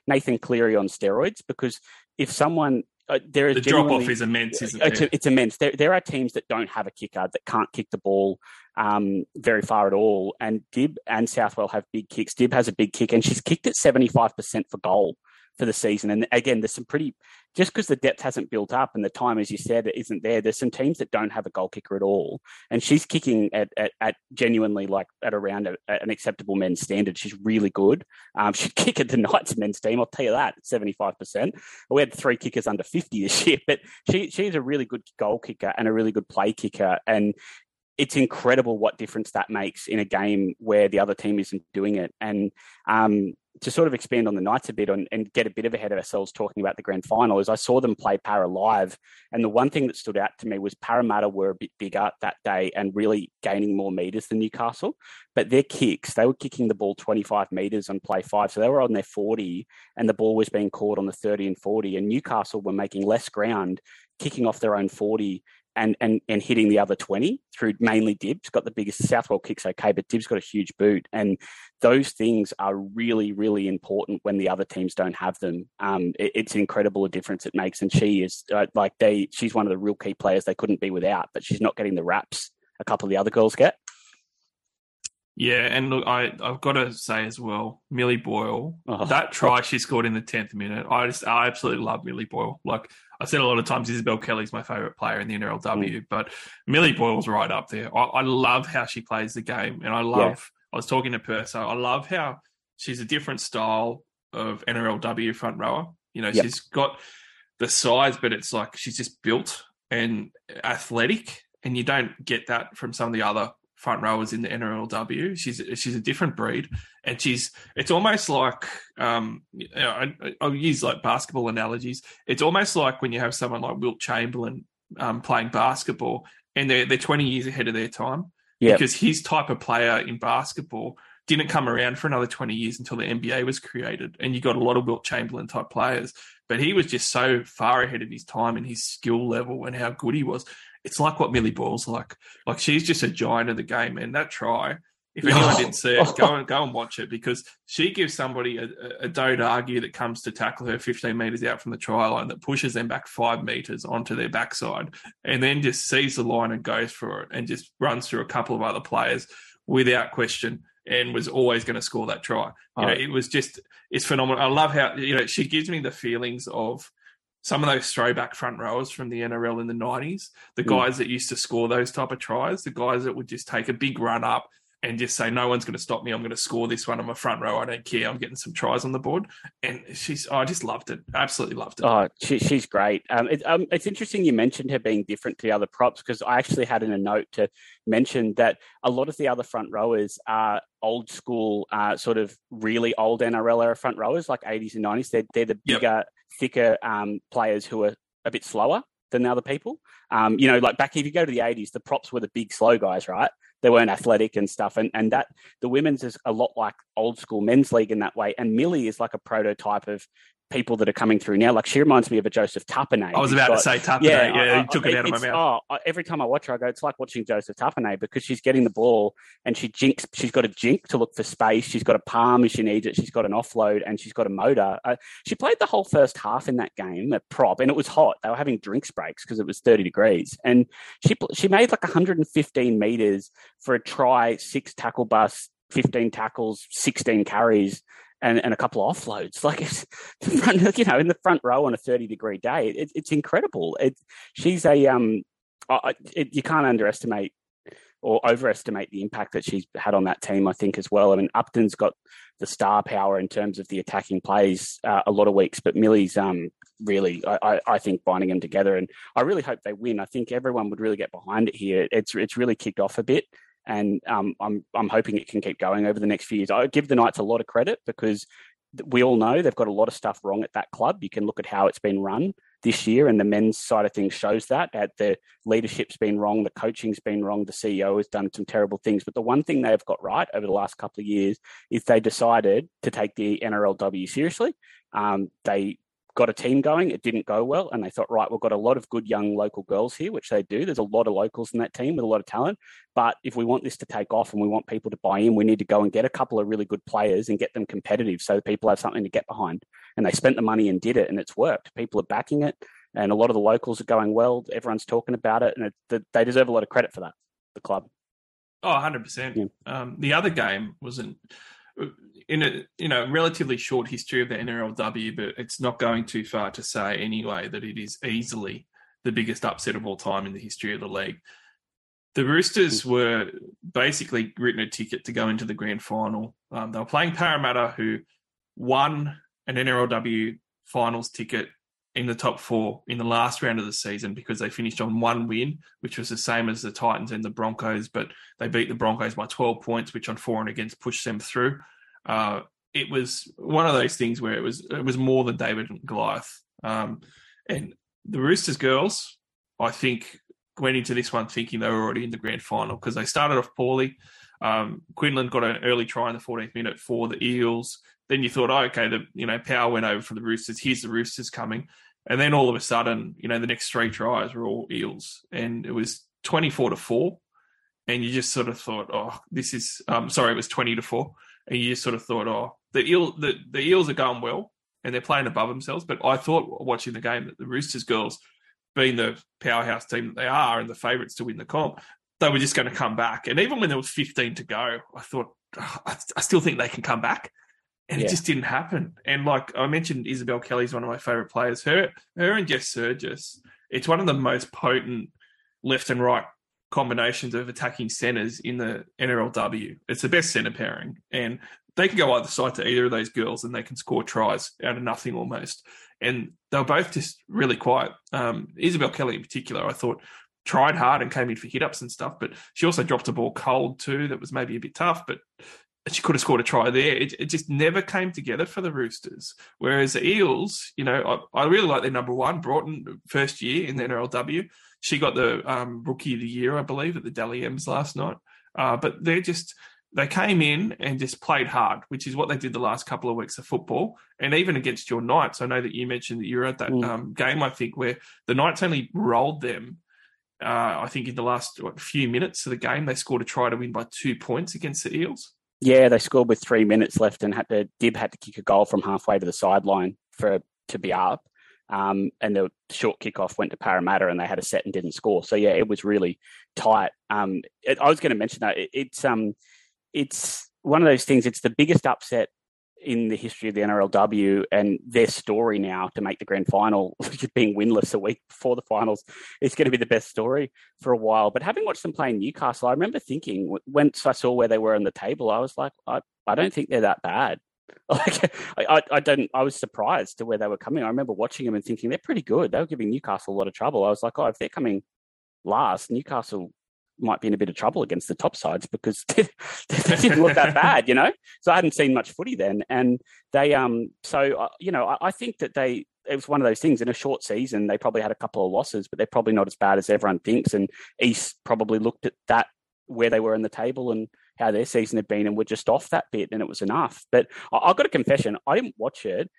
Nathan Cleary on steroids because if someone uh, there is the drop off is immense, isn't it's, it? it's immense. There, there are teams that don't have a kicker that can't kick the ball um, very far at all. And Dibb and Southwell have big kicks. Dibb has a big kick, and she's kicked at seventy five percent for goal for the season. And again, there's some pretty just because the depth hasn't built up and the time, as you said, is isn't there. There's some teams that don't have a goal kicker at all, and she's kicking at at, at genuinely like at around a, an acceptable men's standard. She's really good. Um, she'd kick at the Knights men's team. I'll tell you that, seventy five percent. We had three kickers under fifty this year, but she she's a really good goal kicker and a really good play kicker, and it's incredible what difference that makes in a game where the other team isn't doing it. And um, to sort of expand on the Knights a bit on, and get a bit of ahead of ourselves talking about the grand final is I saw them play Para live, and the one thing that stood out to me was Parramatta were a bit bigger that day and really gaining more meters than Newcastle, but their kicks they were kicking the ball 25 meters on play five, so they were on their 40, and the ball was being caught on the 30 and 40, and Newcastle were making less ground kicking off their own 40 and and and hitting the other 20 through mainly Dibb's. Got the biggest Southwell kicks, okay, but Dibb's got a huge boot. And those things are really, really important when the other teams don't have them. Um, it, it's incredible a difference it makes. And she is uh, like they, she's one of the real key players they couldn't be without, but she's not getting the raps a couple of the other girls get. Yeah, and look, I I've got to say as well, Millie Boyle, oh, that try she scored in the tenth minute, I just I absolutely love Millie Boyle. Like I said a lot of times, Isabelle Kelly's my favourite player in the NRLW, mm. but Millie Boyle's right up there. I, I, love how she plays the game, and I love. Yeah. I was talking to Perso. I love how she's a different style of NRLW front rower. You know, yep. she's got the size, but it's like she's just built and athletic, and you don't get that from some of the other front rowers in the NRLW. She's she's a different breed, and she's it's almost like um, you know, I, will use like basketball analogies. It's almost like when you have someone like Wilt Chamberlain um, playing basketball, and they're they're twenty years ahead of their time yep. because his type of player in basketball didn't come around for another 20 years until the NBA was created. And you got a lot of Wilt Chamberlain type players, but he was just so far ahead of his time in his skill level and how good he was it's like what Millie Boyle's like. Like she's just a giant of the game, and that try. If anyone oh. didn't see it, go and go and watch it because she gives somebody a, a to argue that comes to tackle her 15 meters out from the try line that pushes them back five meters onto their backside, and then just sees the line and goes for it, and just runs through a couple of other players without question and was always going to score that try. You oh. know, it was just it's phenomenal. I love how you know she gives me the feelings of some of those throwback front rowers from the NRL in the 90s, the mm. guys that used to score those type of tries, the guys that would just take a big run up and just say, no one's going to stop me. I'm going to score this one. I'm a front row. I don't care. I'm getting some tries on the board. And she's, oh, I just loved it. Absolutely loved it. Oh, she, she's great. Um, it, um, it's interesting you mentioned her being different to the other props because I actually had in a note to mention that a lot of the other front rowers are old school, uh, sort of really old NRL era front rowers, like 80s and 90s. They're, they're the bigger, yep thicker um, players who are a bit slower than the other people. Um, you know, like back if you go to the 80s, the props were the big slow guys, right? They weren't athletic and stuff. And and that the women's is a lot like old school men's league in that way. And Millie is like a prototype of people that are coming through now. Like she reminds me of a Joseph Tapine. I was about got, to say Tapine. Yeah, yeah I, I, took it out of my mouth. Oh, every time I watch her, I go, it's like watching Joseph Tapine because she's getting the ball and she jinks. She's got a jink to look for space. She's got a palm if she needs it. She's got an offload and she's got a motor. Uh, she played the whole first half in that game at prop, and it was hot. They were having drinks breaks because it was thirty degrees, and she she made like 115 meters for a try, six tackle bust. 15 tackles, 16 carries and, and a couple of offloads. Like it's front, you know, in the front row on a 30 degree day. It, it's incredible. It, she's a, um, it, you can't underestimate or overestimate the impact that she's had on that team, I think, as well. I mean, Upton's got the star power in terms of the attacking plays uh, a lot of weeks, but Millie's um, really, I, I, think, binding them together. And I really hope they win. I think everyone would really get behind it here. It's, it's really kicked off a bit and um, I'm I'm hoping it can keep going over the next few years. I give the Knights a lot of credit because we all know they've got a lot of stuff wrong at that club. You can look at how it's been run. this year, and the men's side of things shows that. That the leadership's been wrong, the coaching's been wrong, the CEO has done some terrible things. But the one thing they've got right over the last couple of years is they decided to take the NRLW seriously. Um, they got a team going. It didn't go well, and they thought, right, we've got a lot of good young local girls here, which they do. There's a lot of locals in that team with a lot of talent. But if we want this to take off and we want people to buy in, we need to go and get a couple of really good players and get them competitive, so people have something to get behind. And they spent the money and did it, and it's worked. People are backing it, and a lot of the locals are going well. Everyone's talking about it, and it, they deserve a lot of credit for that. The club. Oh, 100%. Yeah. Um, the other game wasn't in a you know relatively short history of the NRLW, but it's not going too far to say anyway that it is easily the biggest upset of all time in the history of the league. The Roosters were basically written a ticket to go into the grand final. Um, they were playing Parramatta, who won an NRLW finals ticket in the top four in the last round of the season because they finished on one win, which was the same as the Titans and the Broncos, but they beat the Broncos by 12 points, which on four and against pushed them through. Uh, it was one of those things where it was it was more than David and Goliath. Um, and the Roosters girls, I think, went into this one thinking they were already in the grand final because they started off poorly. Um, Quinlan got an early try in the 14th minute for the Eels. Then you thought, oh, okay, the you know power went over for the Roosters. Here's the Roosters coming, and then all of a sudden, you know, the next three tries were all Eels, and it was 24 to four. And you just sort of thought, oh, this is um, sorry, it was 20 to four and you just sort of thought, oh, the eel, the, the eels are going well and they're playing above themselves. But I thought watching the game that the Roosters girls, being the powerhouse team that they are and the favourites to win the comp, they were just going to come back. And even when there was 15 to go, I thought, oh, I, I, still think they can come back. And yeah. it just didn't happen. And like I mentioned, Isabelle Kelly's one of my favourite players. Her, her and Jess Sergis, it's one of the most potent left and right combinations of attacking centers in the NRLW. It's the best center pairing, and they can go either side to either of those girls, and they can score tries out of nothing almost. And they were both just really quiet. Um, Isabelle Kelly, in particular, I thought tried hard and came in for hit ups and stuff, but she also dropped a ball cold too. That was maybe a bit tough, but she could have scored a try there. It, it just never came together for the Roosters. Whereas the Eels, you know, I, I really like their number one, Broughton, first year in the NRLW. She got the um, rookie of the year, I believe, at the Dally M's last night. Uh, but they're just they came in and just played hard, which is what they did the last couple of weeks of football. And even against your Knights, I know that you mentioned that you were at that mm. um, game. I think where the Knights only rolled them. Uh, I think in the last what, few minutes of the game, they scored a try to win by two points against the Eels. Yeah, they scored with three minutes left and had to Dibb had to kick a goal from halfway to the sideline for to be up. Um, and the short kickoff went to Parramatta and they had a set and didn't score. So yeah, it was really tight. Um, it, I was going to mention that it, it's um, it's one of those things. It's the biggest upset in the history of the NRLW and their story now to make the grand final, being winless a week before the finals, is going to be the best story for a while. But having watched them play in Newcastle, I remember thinking once I saw where they were on the table, I was like, I, I don't think they're that bad. Like I, I don't. I was surprised to where they were coming. I remember watching them and thinking they're pretty good. They were giving Newcastle a lot of trouble. I was like, oh, if they're coming last, Newcastle might be in a bit of trouble against the top sides because they, didn't look that bad, you know. So I hadn't seen much footy then, and they um. So uh, you know, I, I think that they it was one of those things in a short season. They probably had a couple of losses, but they're probably not as bad as everyone thinks. And East probably looked at that where they were in the table and how their season had been and were just off that bit and it was enough. But I, have got a confession. I didn't watch it.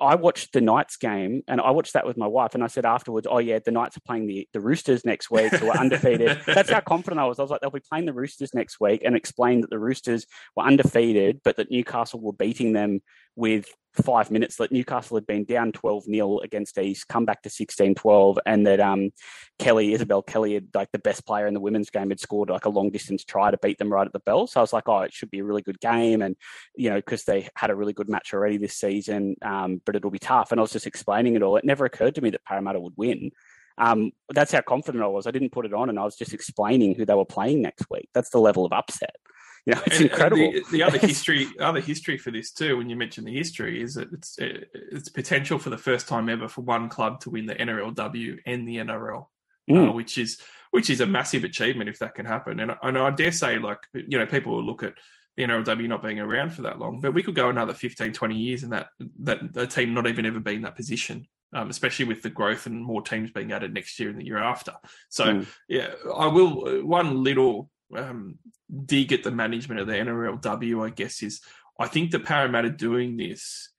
I watched the Knights game and I watched that with my wife and I said afterwards, oh yeah, the Knights are playing the, the Roosters next week, who are undefeated. That's how confident I was. I was like, they'll be playing the Roosters next week and explained that the Roosters were undefeated, but that Newcastle were beating them with five minutes that Newcastle had been down 12 0 against East, come back to 16 12, and that um, Kelly, Isabelle Kelly, had like the best player in the women's game, had scored like a long distance try to beat them right at the bell. So I was like, oh, it should be a really good game. And, you know, because they had a really good match already this season, um, but it'll be tough. And I was just explaining it all. It never occurred to me that Parramatta would win. Um, that's how confident I was. I didn't put it on and I was just explaining who they were playing next week. That's the level of upset. You know, it's and, incredible. And the, the, other history, other history for this too, when you mention the history, is that it's it's potential for the first time ever for one club to win the NRLW and the NRL, mm. uh, which is which is a massive achievement if that can happen. And, and I dare say, like you know, people will look at the NRLW not being around for that long, but we could go another 15, 20 years and that that the team not even ever be in that position. um, especially with the growth and more teams being added next year and the year after. So, Mm. yeah, I will. One little um, dig at the management of the NRLW, I guess, is I think the Parramatta doing this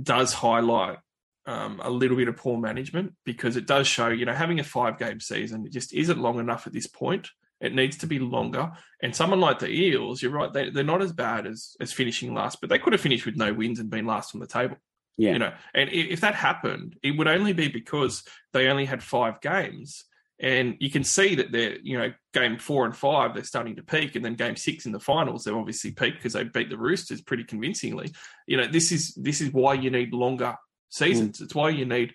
does highlight um, a little bit of poor management because it does show, you know, having a five game season it just isn't long enough at this point. It needs to be longer. And someone like the Eels, you're right, they, they're not as bad as, as finishing last, but they could have finished with no wins and been last on the table. Yeah. You know, and if that happened, it would only be because they only had five games. And you can see that they're, you know, game four and five, they're starting to peak. And then game six in the finals, they're obviously peaked because they beat the Roosters pretty convincingly. You know, this is this is why you need longer seasons. Mm. It's why you need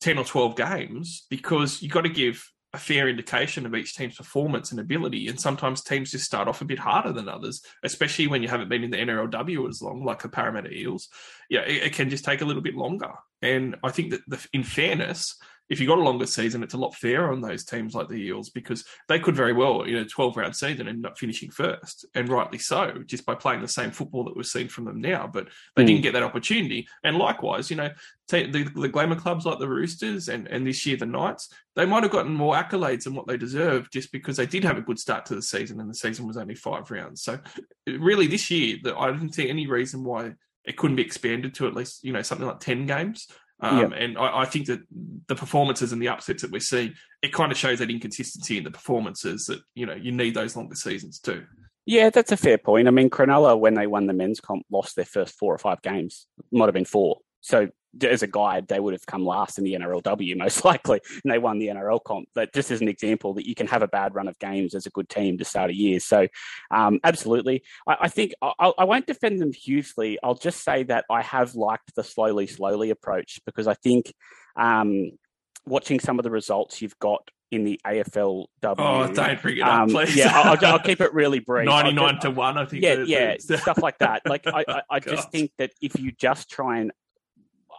10 or 12 games because you've got to give a fair indication of each team's performance and ability. And sometimes teams just start off a bit harder than others, especially when you haven't been in the NRLW as long, like the Parramatta Eels. Yeah, it, it can just take a little bit longer. And I think that the, in fairness, if you got a longer season, it's a lot fairer on those teams like the Eels because they could very well, you know, 12 round season end up finishing first, and rightly so, just by playing the same football that we've seen from them now. But they Mm. didn't get that opportunity. And likewise, you know, the, the glamour clubs like the Roosters and, and this year the Knights, they might have gotten more accolades than what they deserve just because they did have a good start to the season and the season was only five rounds. So really this year, the, I didn't see any reason why it couldn't be expanded to at least, you know, something like 10 games. Um, And I, I think that the performances and the upsets that we're seeing, it kind of shows that inconsistency in the performances that, you know, you need those longer seasons too. Yeah, that's a fair point. I mean, Cronulla, when they won the men's comp, lost their first four or five games. Might have been four. So, as a guide, they would have come last in the NRLW most likely, and they won the NRL comp. But just as an example, that you can have a bad run of games as a good team to start a year. So, um, absolutely, I, I think I, I won't defend them hugely. I'll just say that I have liked the slowly, slowly approach because I think um, watching some of the results you've got in the AFLW. Oh, don't bring it up, Um, please. yeah, I'll, I'll keep it really brief. 99 just- to 1, I think. yeah, yeah, stuff like that. Like I, I, I just think that if you just try and,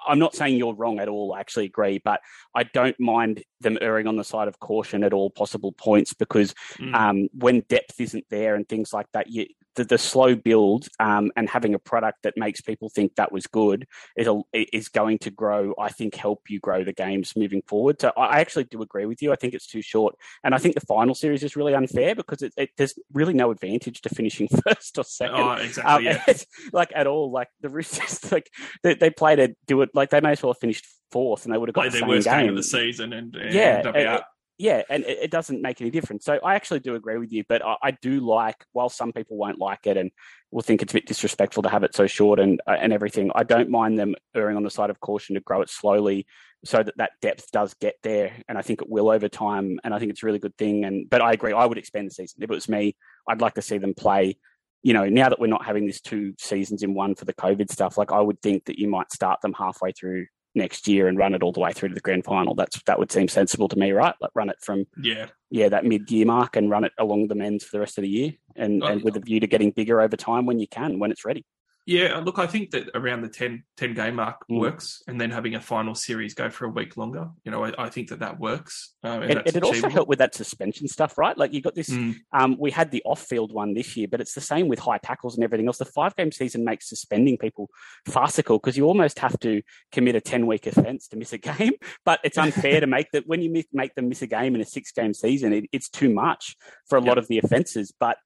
I'm not saying you're wrong at all. I actually agree, but I don't mind them erring on the side of caution at all possible points because Mm. um, when depth isn't there and things like that, you, the, the slow build um, and having a product that makes people think that was good is, a, is going to grow. I think help you grow the games moving forward. So I actually do agree with you. I think it's too short, and I think the final series is really unfair because it, it, there's really no advantage to finishing first or second. Oh, exactly. Um, yeah. like at all. Like the Roosters, like they, they played it, do it like they may as well have finished fourth, and they would have got Played the their worst game game. of the season and, and Yeah, yeah, and it, it doesn't make any difference. So I actually do agree with you, but I, I do like, while some people won't like it and will think it's a bit disrespectful to have it so short and uh, and everything, I don't mind them erring on the side of caution to grow it slowly, so that that depth does get there, and I think it will over time, and I think it's a really good thing. And but I agree, I would expand the season if it was me. I'd like to see them play. You know, now that we're not having this two seasons in one for the COVID stuff, like I would think that you might start them halfway through next year and run it all the way through to the grand final. That's that would seem sensible to me, right? Like run it from Yeah. yeah that mid year mark and run it along the men's for the rest of the year, and, Oh, and with a view to getting bigger over time when you can, when it's ready. Yeah, look, I think that around the 10, 10 game mark Mm. works, and then having a final series go for a week longer. You know, I, I think that that works. Um, and It, also achievable. help with that suspension stuff, right? Like you got this. Mm. Um, we had the off-field one this year, but it's the same with high tackles and everything else. The five-game season makes suspending people farcical because you almost have to commit a ten-week offence to miss a game. But it's unfair to make that when you make them miss a game in a six-game season, it, it's too much for a lot of the offences. But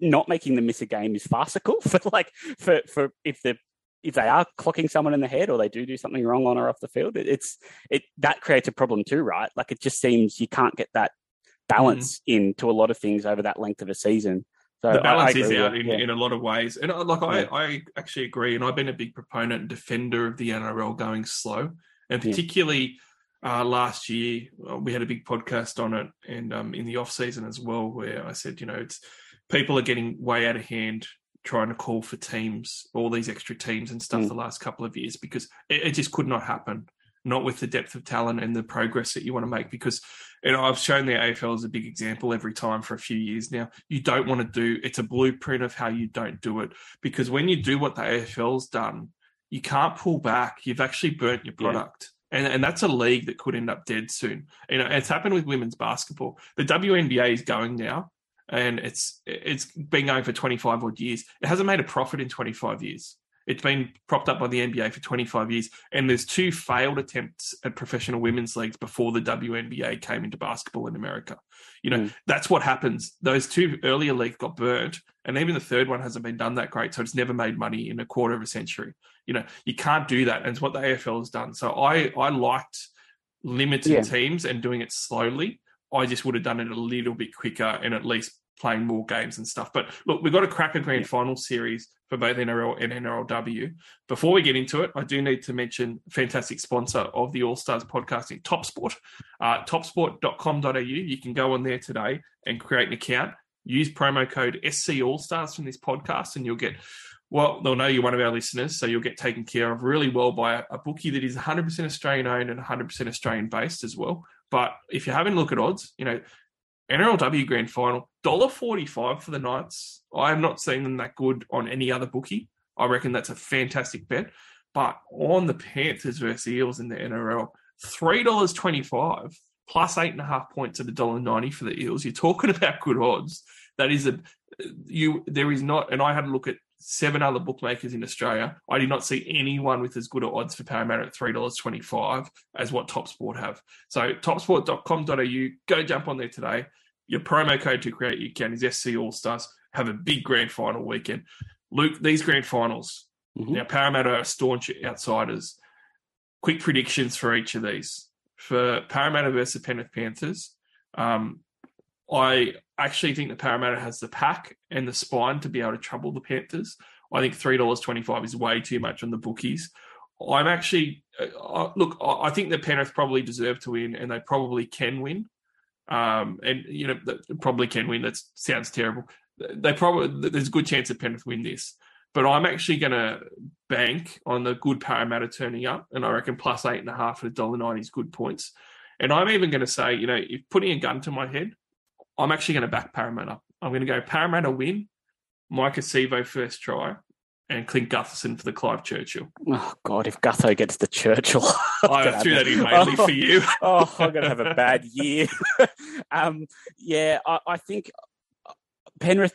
not making them miss a game is farcical for like for for if the if they are clocking someone in the head or they do do something wrong on or off the field, it, it's it that creates a problem too, right? Like it just seems you can't get that balance into a lot of things over that length of a season. So the balance is out in, Yeah. in a lot of ways. And uh, like I, Yeah. I actually agree, and I've been a big proponent and defender of the NRL going slow, and Yeah. particularly uh, last year uh, we had a big podcast on it, and um, in the off season as well, where I said, you know, it's people are getting way out of hand trying to call for teams, all these extra teams and stuff Mm. the last couple of years because it, it just could not happen. Not with the depth of talent and the progress that you want to make, because you know I've shown the AFL as a big example every time for a few years now. You don't want to do it's a blueprint of how you don't do it because when you do what the AFL's done, you can't pull back. You've actually burnt your Yeah. product. And, and that's a league that could end up dead soon. You know, it's happened with women's basketball. The WNBA is going now, and it's it's been going for 25 odd years. It hasn't made a profit in 25 years. It's been propped up by the NBA for 25 years, and there's two failed attempts at professional women's leagues before the WNBA came into basketball in America. You know, mm. that's what happens. Those two earlier leagues got burnt, and even the third one hasn't been done that great, so it's never made money in a quarter of a century. You know, you can't do that, and it's what the AFL has done. So I I liked limited yeah. teams and doing it slowly. I just would have done it a little bit quicker and at least playing more games and stuff. But look, we've got a crack a grand final series for both NRL and NRLW. Before we get into it, I do need to mention fantastic sponsor of the All Stars podcasting, TopSport. Uh, topsport.com.au. You can go on there today and create an account. Use promo code SC All Stars from this podcast, and you'll get well, they'll know you're one of our listeners, so you'll get taken care of really well by a, a bookie that is 100% Australian owned and 100% Australian based as well. But if you're having a look at odds, you know, NRLW Grand Final, $1.45 for the Knights. I have not seen them that good on any other bookie. I reckon that's a fantastic bet. But on the Panthers versus Eels in the NRL, $3.25 plus eight and a half points at $1.90 for the Eels. You're talking about good odds. That is a you there is not and I had a look at seven other bookmakers in Australia. I did not see anyone with as good odds for Parramatta at $3.25 as what TopSport have. So topsport.com.au, go jump on there today. Your promo code to create your account is SC All Stars. Have a big grand final weekend. Luke, these grand finals, mm-hmm. now Parramatta are staunch outsiders. Quick predictions for each of these. For Parramatta versus Penrith Panthers, um, I actually think the Parramatta has the pack and the spine to be able to trouble the Panthers. I think three dollars twenty five is way too much on the bookies. I'm actually uh, look. I think the Penrith probably deserve to win, and they probably can win. Um, and you know, probably can win. That sounds terrible. They probably there's a good chance that Penrith win this, but I'm actually going to bank on the good Parramatta turning up, and I reckon plus eight and a half at a dollar ninety is good points. And I'm even going to say, you know, if putting a gun to my head, I'm actually going to back Parramatta. I'm going to go Parramatta win, Maika Sivo first try, and Clint Gutherson for the Clive Churchill. Oh God, if Gutho gets the Churchill, I threw that in mainly oh, for you. oh, I'm going to have a bad year. um, yeah, I, I, think Penrith.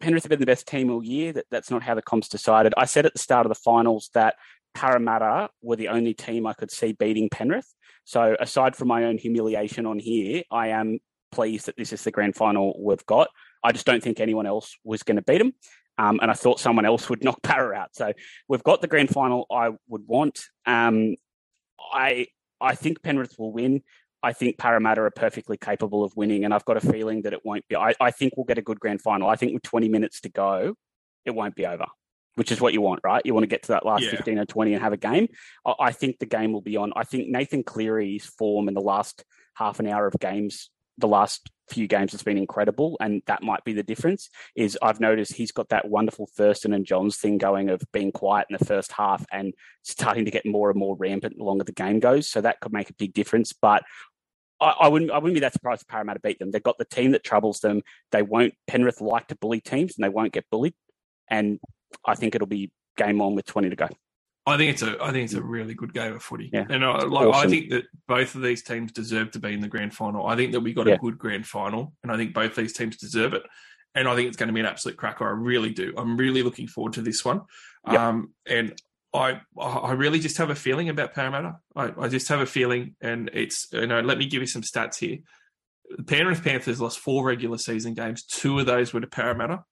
Penrith have been the best team all year. That, that's not how the comps decided. I said at the start of the finals that Parramatta were the only team I could see beating Penrith. So aside from my own humiliation on here, I am pleased that this is the grand final we've got. I just don't think anyone else was going to beat them. Um, and I thought someone else would knock Para out. So we've got the grand final I would want. Um, I I think Penrith will win. I think Parramatta are perfectly capable of winning, and I've got a feeling that it won't be. I, I think we'll get a good grand final. I think with 20 minutes to go, it won't be over, which is what you want, right? You want to get to that last yeah. 15 or 20 and have a game. I, I think the game will be on. I think Nathan Cleary's form in the last half an hour of games the last few games has been incredible, and that might be the difference. Is I've noticed he's got that wonderful Thurston and Johns thing going of being quiet in the first half and starting to get more and more rampant the longer the game goes. So that could make a big difference. But I, I, wouldn't I wouldn't be that surprised if Parramatta beat them. They've got the team that troubles them. They won't Penrith like to bully teams and they won't get bullied. And I think it'll be game on with twenty to go. I think it's a I think it's a really good game of footy, yeah. and I, like awesome. I think that both of these teams deserve to be in the grand final. I think that we got yeah. a good grand final, and I think both these teams deserve it. And I think it's going to be an absolute cracker. I really do. I'm really looking forward to this one. Yeah. Um, and I I really just have a feeling about Parramatta. I, I just have a feeling, and it's you know. Let me give you some stats here. The Penrith Panthers lost four regular season games. Two of those were to Parramatta.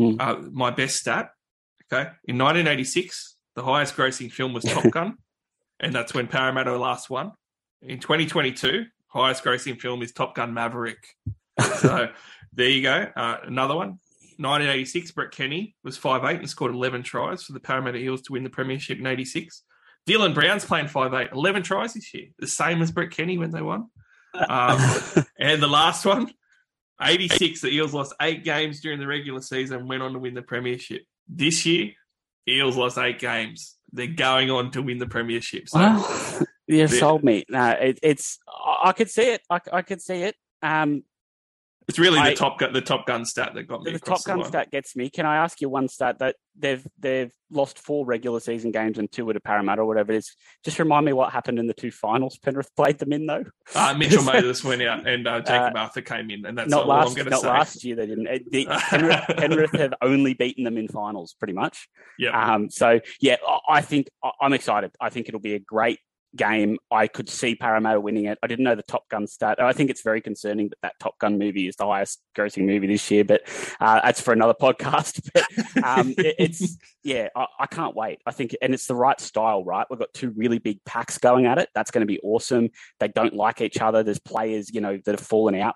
Mm. Uh, my best stat, okay, in 1986 the highest grossing film was Top Gun, and that's when Parramatta last won. In 2022, highest grossing film is Top Gun Maverick. so there you go. Uh, another one. 1986, Brett Kenny was 5'8 and scored 11 tries for the Parramatta Eels to win the Premiership in 86. Dylan Brown's playing 5'8, 11 tries this year, the same as Brett Kenny when they won. Um, and the last one, 86, the Eels lost eight games during the regular season and went on to win the Premiership. This year, Eels lost eight games. They're going on to win the premiership. So you've sold me. No, it, it's I could see it. I, I could see it. Um, It's really I- the top gun, the top gun stat that got me. the Top Gun stat gets me. Can I ask you one stat that they've they've lost four regular season games and two at a Parramatta or whatever it is? Just remind me what happened in the two finals Penrith played them in though. Uh, Mitchell Mathis went out and uh, Jakob Arthur came in, and that's not all I'm last going to not say. last year they didn't. It- the- Penrith, Penrith have only beaten them in finals pretty much. Yeah. Um, so yeah, I think I'm excited. I think it'll be a great game. I could see Parramatta winning it. I didn't know the Top Gun stat. I think it's very concerning that that Top Gun movie is the highest grossing movie this year, but uh, that's for another podcast. But um, it, it's yeah, I, I can't wait. I think, and it's the right style, right? We've got two really big packs going at it. That's going to be awesome. They don't like each other. There's players, you know, that have fallen out.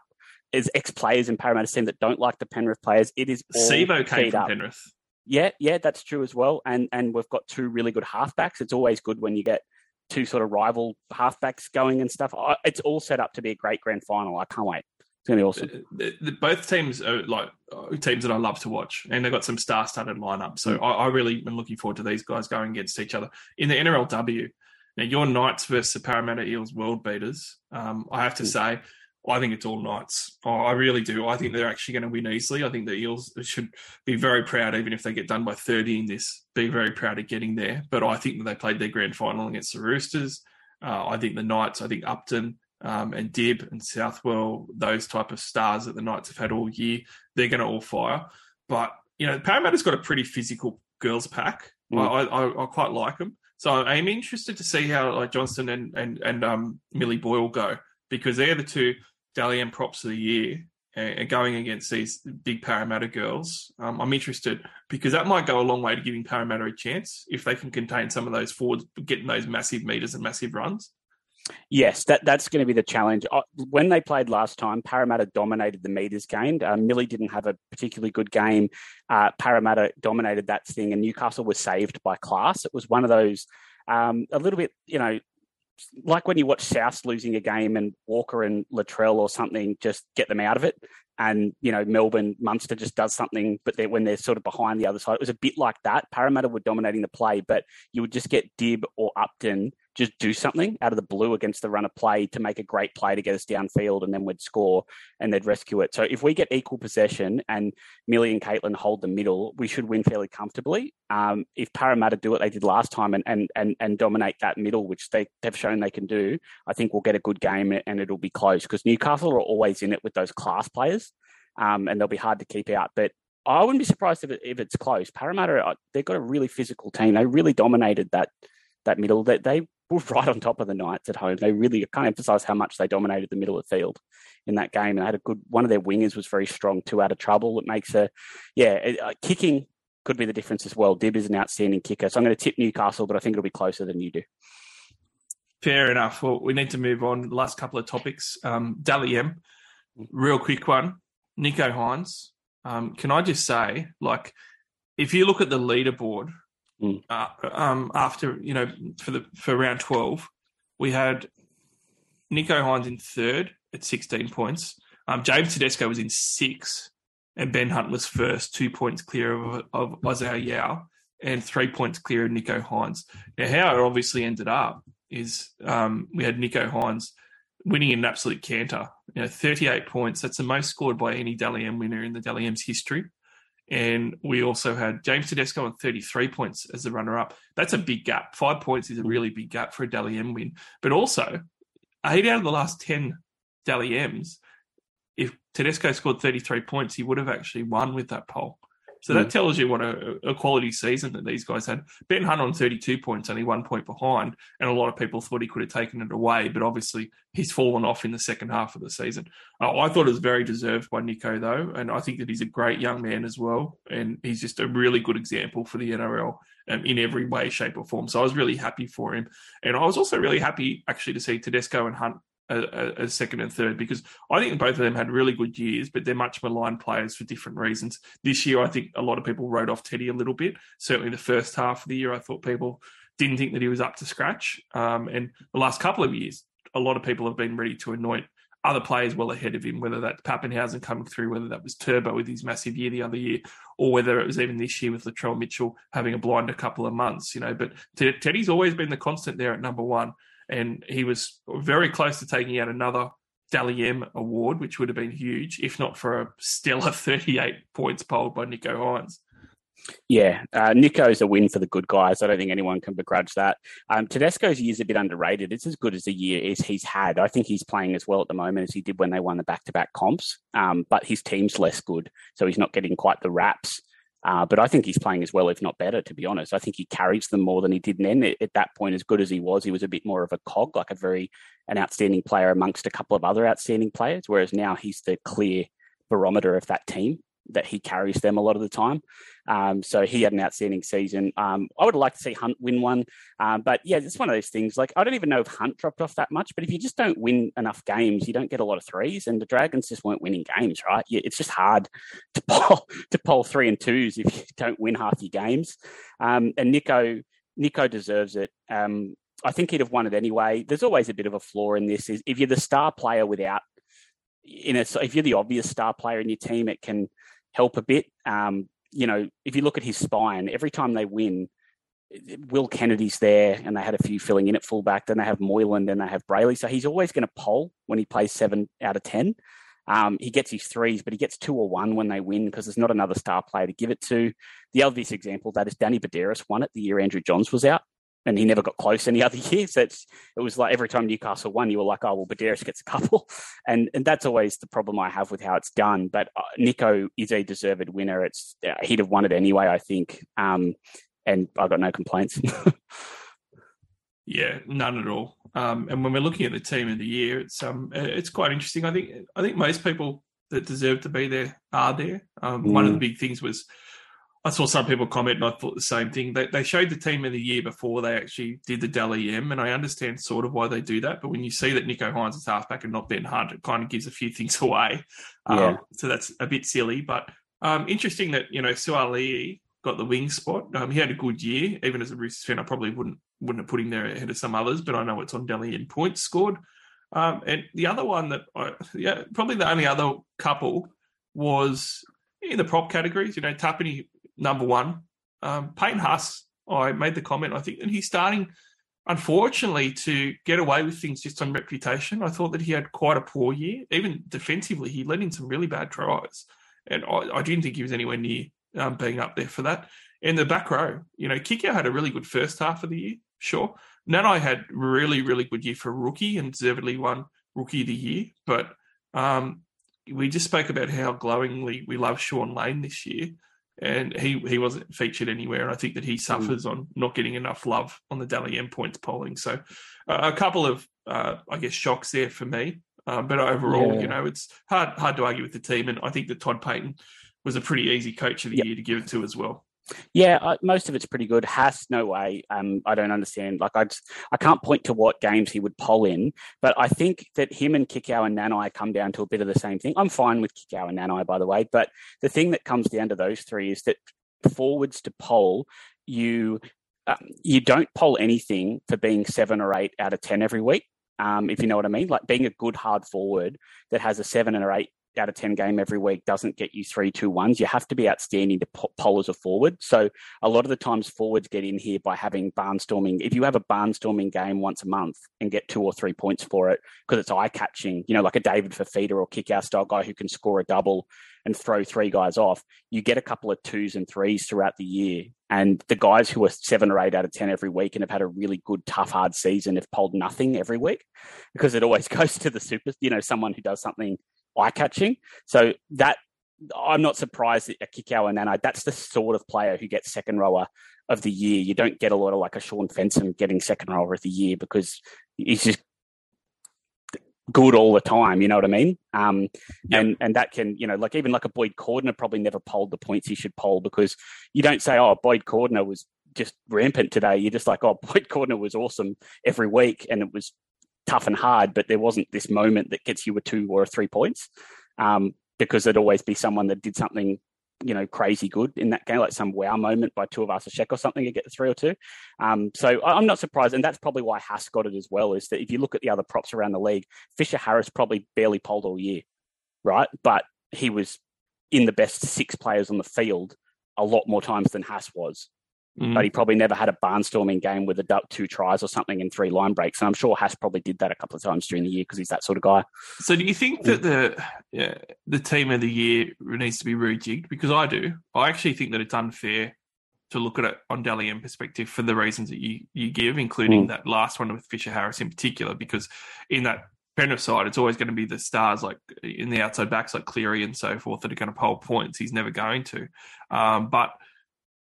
There's ex-players in Parramatta team that don't like the Penrith players. It is all Sivo came from up. Penrith. Yeah, yeah, that's true as well. And and we've got two really good halfbacks. It's always good when you get two sort of rival halfbacks going and stuff. I- It's all set up to be a great grand final. I can't wait. It's going to be awesome. The, the, both teams are like uh, teams that I love to watch, and they've got some star-studded lineup. So Mm. I, I really am looking forward to these guys going against each other in the NRLW. Now, your Knights versus the Parramatta Eels world beaters. Um, I have to Mm. say, I think it's all Knights. Oh, I really do. I think they're actually going to win easily. I think the Eels should be very proud, even if they get done by 30 in this, be very proud of getting there. But I think that they played their grand final against the Roosters. Uh, I think the Knights, I think Upton um, and Dibb and Southwell, those type of stars that the Knights have had all year, they're going to all fire. But, you know, Parramatta's got a pretty physical girls pack. Mm. I, I, I quite like them. So I'm interested to see how like Johnston and, and, and um, Millie Boyle go because they're the two Dally M props of the year and and going against these big Parramatta girls. Um, I'm interested because that might go a long way to giving Parramatta a chance if they can contain some of those forwards, getting those massive meters and massive runs. Yes, that that's going to be the challenge. Uh, When they played last time, Parramatta dominated the meters game. Uh, Millie didn't have a particularly good game. Uh, Parramatta dominated that thing, and Newcastle was saved by class. It was one of those um, a little bit, you know, like when you watch South losing a game and Walker and Latrell or something just get them out of it. And, you know, Melbourne, Munster just does something, but they're, when they're sort of behind the other side, it was a bit like that. Parramatta were dominating the play, but you would just get Dibb or Upton just do something out of the blue against the run of play to make a great play to get us downfield and then we'd score and they'd rescue it. So if we get equal possession and Millie and Caitlin hold the middle, we should win fairly comfortably. Um, if Parramatta do what they did last time and, and, and, and dominate that middle, which they, they've shown they can do, I think we'll get a good game and it'll be close because Newcastle are always in it with those class players um, and they'll be hard to keep out. But I wouldn't be surprised if, it, if it's close. Parramatta, uh, they've got a really physical team. They really dominated that that middle. They, they were right on top of the Knights at home. They really I can't emphasize how much they dominated the middle of the field in that game. And they had a good one of their wingers was very strong, two out of trouble. It makes a yeah, uh, kicking could be the difference as well. Dibb is an outstanding kicker, so I'm going to tip Newcastle, but I think it'll be closer than you do. Fair enough. Well, we need to move on. Last couple of topics. Um, Dally M, real quick one. Nicho Hynes. Um, can I just say, like, if you look at the leaderboard, Uh, um, after you know for the for round twelve, we had Nicho Hynes in third at sixteen points. Um, James Tedesco was in six, and Ben Hunt was first, two points clear of, of Isaiah Yeo, and three points clear of Nicho Hynes. Now, how it obviously ended up is um, we had Nicho Hynes winning in an absolute canter. You know, 38 points. That's the most scored by any Dally M winner in the Dally M's history. And we also had James Tedesco on 33 points as the runner up. That's a big gap. Five points is a really big gap for a Dally M win. But also, eight out of the last 10 Dally M's, if Tedesco scored 33 points, he would have actually won with that poll. So that tells you what a, a quality season that these guys had. Ben Hunt on 32 points, only one point behind, and a lot of people thought he could have taken it away, but obviously he's fallen off in the second half of the season. Uh, I thought it was very deserved by Nicho, though, and I think that he's a great young man as well, and he's just a really good example for the NRL um, in every way, shape, or form. So I was really happy for him, and I was also really happy actually to see Tedesco and Hunt as second and third because I think both of them had really good years, but they're much maligned players for different reasons. This year, I think a lot of people wrote off Teddy a little bit. Certainly, the first half of the year, I thought people didn't think that he was up to scratch. Um, and the last couple of years, a lot of people have been ready to anoint other players well ahead of him, whether that's Papenhuyzen coming through, whether that was Turbo with his massive year the other year, or whether it was even this year with Latrell Mitchell having a blind a couple of months, you know. But Teddy's always been the constant there at number one and he was very close to taking out another Dally M award, which would have been huge, if not for a stellar 38 points polled by Nicho Hynes. Yeah, uh, Nicho's a win for the good guys. I don't think anyone can begrudge that. Um, Tedesco's year is a bit underrated. It's as good as the year as he's had. I think he's playing as well at the moment as he did when they won the back-to-back comps. Um, but his team's less good, so he's not getting quite the raps. Uh, but I think he's playing as well, if not better, to be honest. I think he carries them more than he did then. At that point, as good as he was, he was a bit more of a cog, like a very an outstanding player amongst a couple of other outstanding players. Whereas now he's the clear barometer of that team that he carries them a lot of the time. Um, so he had an outstanding season. Um, I would like to see Hunt win one, um, but yeah, it's one of those things. Like I don't even know if Hunt dropped off that much, but if you just don't win enough games, you don't get a lot of threes, and the Dragons just weren't winning games, right? It's just hard to poll to poll three and twos if you don't win half your games. Um, and Nicho Nicho deserves it. Um, I think he'd have won it anyway. There's always a bit of a flaw in this. Is if you're the star player without in a, if you're the obvious star player in your team, it can help a bit. Um, you know, if you look at his spine, every time they win, Will Kennedy's there, and they had a few filling in at fullback. Then they have Moylan, and they have Brayley. So he's always going to poll when he plays seven out of ten. Um, he gets his threes, but he gets two or one when they win because there's not another star player to give it to. The obvious example that is Danny Buderus won it the year Andrew Johns was out and he never got close any other year. So it was like every time Newcastle won, you were like, oh, well, Buderus gets a couple. And, and that's always the problem I have with how it's done. But uh, Nicho is a deserved winner. It's uh, He'd have won it anyway, I think. Um, and I've got no complaints. yeah, none at all. Um, and when we're looking at the team of the year, it's um, it's quite interesting. I think I think most people that deserve to be there are there. Um, mm. One of the mm. big things was I saw some people comment, and I thought the same thing. They, they showed the team of the year before they actually did the Dally M, and I understand sort of why they do that. But when you see that Nicho Hynes is halfback and not Ben Hunt, it kind of gives a few things away. Um, yeah. Um, so that's a bit silly, but um, interesting that you know Suaalii got the wing spot. Um, he had a good year, even as a Roosters fan. I probably wouldn't wouldn't have put him there ahead of some others, but I know it's on Dally M points scored. Um, and the other one that, I, yeah, probably the only other couple was in the prop categories. You know, Tapine number one. Um, Payne Haas, I made the comment, I think that he's starting, unfortunately, to get away with things just on reputation. I thought that he had quite a poor year. Even defensively, he let in some really bad tries. And I, I didn't think he was anywhere near um, being up there for that. In the back row, you know, Kikau had a really good first half of the year, sure. Nanai had really, really good year for rookie and deservedly won rookie of the year. But um, we just spoke about how glowingly we love Shaun Lane this year and he he wasn't featured anywhere. And I think that he mm. suffers mm. on not getting enough love on the Dally M points polling. So uh, a couple of uh, I guess shocks there for me, um, but overall, yeah. you know, it's hard hard to argue with the team, and I think that Todd Payten was a pretty easy coach of the yep. year to give it to as well. Yeah, uh, most of it's pretty good. Haas, no way. Um, I don't understand. Like, I just, I can't point to what games he would poll in, but I think that him and Kikau and Nanai come down to a bit of the same thing. I'm fine with Kikau and Nanai, by the way, but the thing that comes down to those three is that forwards to poll, you um, you don't poll anything for being seven or eight out of ten every week. Um, if you know what I mean, like being a good hard forward that has a seven and or eight out of 10 game every week doesn't get you three, two, ones. You have to be outstanding to poll as a forward. So a lot of the times forwards get in here by having barnstorming. If you have a barnstorming game once a month and get two or three points for it, because it's eye catching, you know, like a David Fifita or Kikau style guy who can score a double and throw three guys off, you get a couple of twos and threes throughout the year. And the guys who are seven or eight out of 10 every week and have had a really good, tough, hard season have polled nothing every week because it always goes to the super, you know, someone who does something eye catching. So that I'm not surprised that a Kikau and Nanai, that's the sort of player who gets second rower of the year. You don't get a lot of like a Shaun Fensom getting second rower of the year because he's just good all the time. You know what I mean? Um, yep. and and that can you know like even like a Boyd Cordner probably never polled the points he should poll because you don't say oh Boyd Cordner was just rampant today. You're just like oh Boyd Cordner was awesome every week and it was tough and hard, but there wasn't this moment that gets you a two or a three points um, because it'd always be someone that did something, you know, crazy good in that game, like some wow moment by Tuivasa-Sheck or something to get the three or two. Um, so I'm not surprised, and that's probably why Haas got it as well. Is that if you look at the other props around the league, Fisher Harris probably barely polled all year, right? But he was in the best six players on the field a lot more times than Haas was. Mm. but he probably never had a barnstorming game with a duck two tries or something in three line breaks. And I'm sure Haas probably did that a couple of times during the year because he's that sort of guy. So do you think that the yeah, the team of the year needs to be rejigged? Because I do. I actually think that it's unfair to look at it on Dally M perspective for the reasons that you, you give, including mm. that last one with Fisher Harris in particular, because in that Penrith side, it's always going to be the stars like in the outside backs like Cleary and so forth that are going to pull points. He's never going to. Um, but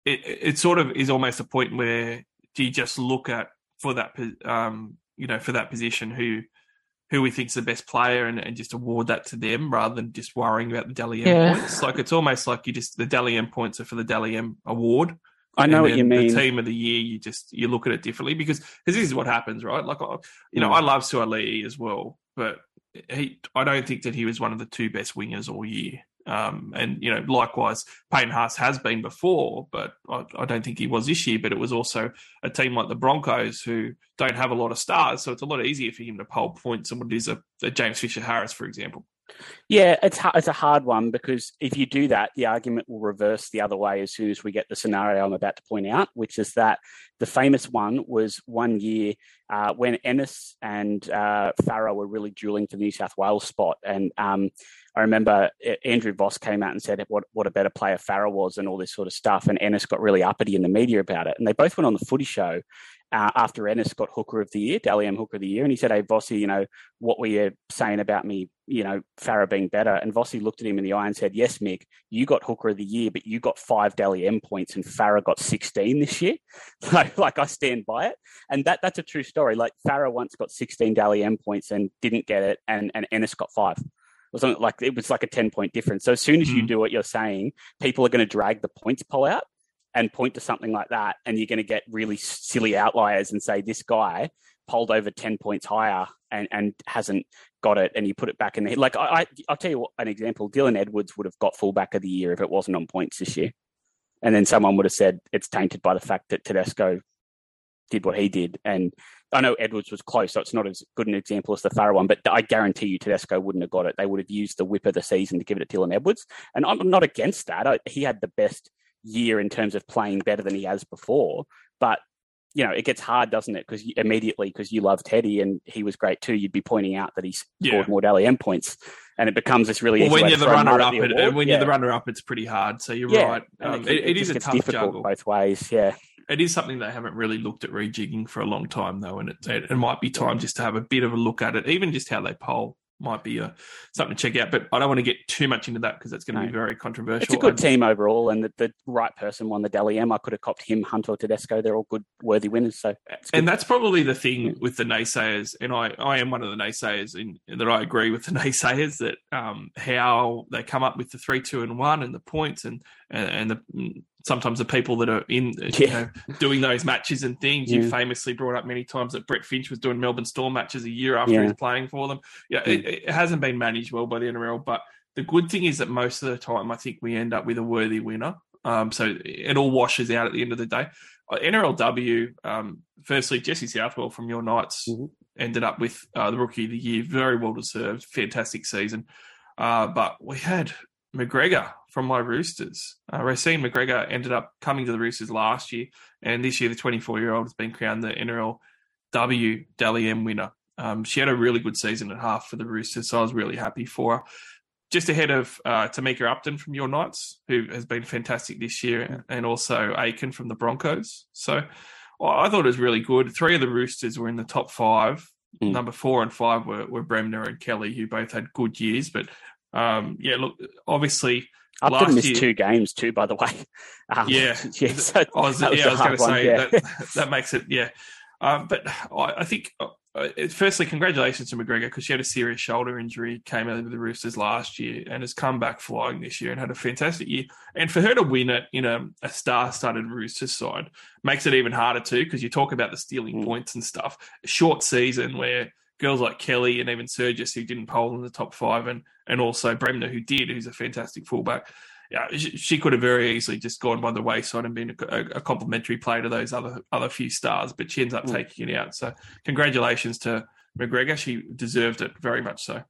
it, it sort of is almost a point where do you just look at for that um, you know for that position who who we think's the best player and, and just award that to them rather than just worrying about the Dally M yeah. points. Like it's almost like you just the Dally M points are for the Dally M award. I know what you mean. The team of the year, you just you look at it differently because because this is what happens, right? Like you know, mm. I love Suaalii as well, but he I don't think that he was one of the two best wingers all year. Um, and you know, likewise, Payne Haas has been before, but I, I, don't think he was this year. But it was also a team like the Broncos who don't have a lot of stars, so it's a lot easier for him to pull points than what it is a, a James Fisher Harris, for example. Yeah, it's it's a hard one because if you do that, the argument will reverse the other way as soon as we get the scenario I'm about to point out, which is that the famous one was one year uh, when Ennis and uh, Farah were really dueling for the New South Wales spot, and um, I remember Andrew Voss came out and said what what a better player Farah was and all this sort of stuff, and Ennis got really uppity in the media about it, and they both went on the Footy Show uh, after Ennis got Hooker of the Year, Dally M Hooker of the Year, and he said, "Hey, Vossi, you know what were you saying about me? You know, Farah being better." And Vossi looked at him in the eye and said, "Yes, Mick, you got Hooker of the Year, but you got five Dally M points, and Farah got sixteen this year. like, like I stand by it, and that that's a true story. Like Farah once got sixteen Dally M points and didn't get it, and and Ennis got five." It was like it was like a 10 point difference. So as soon as you mm. do what you're saying, people are going to drag the points poll out and point to something like that, and you're going to get really silly outliers and say this guy polled over 10 points higher and, and hasn't got it and you put it back in the like I, I will tell you what, an example Dylan Edwards would have got fullback of the year if it wasn't on points this year and then someone would have said it's tainted by the fact that Tedesco did what he did and I know Edwards was close so it's not as good an example as the Farah one but I guarantee you Tedesco wouldn't have got it they would have used the whip of the season to give it to Dylan Edwards and I'm not against that I, he had the best year in terms of playing better than he has before. But you know, it gets hard, doesn't it? Because immediately, because you love Teddy and he was great too, you'd be pointing out that he scored yeah. more Dally M points, and it becomes this really. Well, when you're the runner up, it, when yeah. you're the runner up, it's pretty hard. So you're yeah. right. Um, it, it, it is a tough juggle both ways. Yeah, it is something they haven't really looked at rejigging for a long time though, and it, it, might be time just to have a bit of a look at it, even just how they poll might be a, uh, something to check out. But I don't want to get too much into that because that's going to no. be very controversial. It's a good team overall, and the, the, right person won the Dally M. I could have copped him, Hunter, Tedesco. They're all good, worthy winners. So, and that's probably the thing with the naysayers. And I, I am one of the naysayers in, in that I agree with the naysayers that um, how they come up with the three, two, and one, and the points, and and, and the sometimes the people that are in yeah. you know doing those matches and things. Yeah. You famously brought up many times that Brett Finch was doing Melbourne Storm matches a year after yeah. he was playing for them. Yeah, it, it, hasn't been managed well by the NRL, but the good thing is that most of the time, I think we end up with a worthy winner. Um, so it all washes out at the end of the day. Uh, NRLW, um, firstly, Jesse Southwell from your Knights mm-hmm. ended up with uh, the Rookie of the Year. Very well deserved, fantastic season. Uh, but we had McGregor from my Roosters. Uh, Raecene McGregor ended up coming to the Roosters last year, and this year the 24 year old has been crowned the NRLW Dally M winner. Um, she had a really good season at half for the Roosters, so I was really happy for her. Just ahead of uh, Tamika Upton from your Knights, who has been fantastic this year, and also Aiken from the Broncos. So well, I thought it was really good. Three of the Roosters were in the top five. Mm. Number four and five were, were Bremner and Kelly, who both had good years. But um, yeah, look, obviously Upton missed year, two games too, by the way. Um, yeah, yeah. So I was, yeah, I was going to say yeah. that, that makes it yeah. Um, but I, I think uh, uh firstly, congratulations to McGregor because she had a serious shoulder injury, came out of the Roosters last year, and has come back flying this year and had a fantastic year. And for her to win it in a, a star-studded Roosters side makes it even harder too because you talk about the stealing mm. points and stuff. A short season where girls like Kelly and even Sergis who didn't poll in the top five, and and also Bremner who did, who's a fantastic fullback. Yeah, she could have very easily just gone by the wayside and been a, a complimentary player to those other other few stars, but she ends up mm. taking it out. So congratulations to McGregor; she deserved it very much so.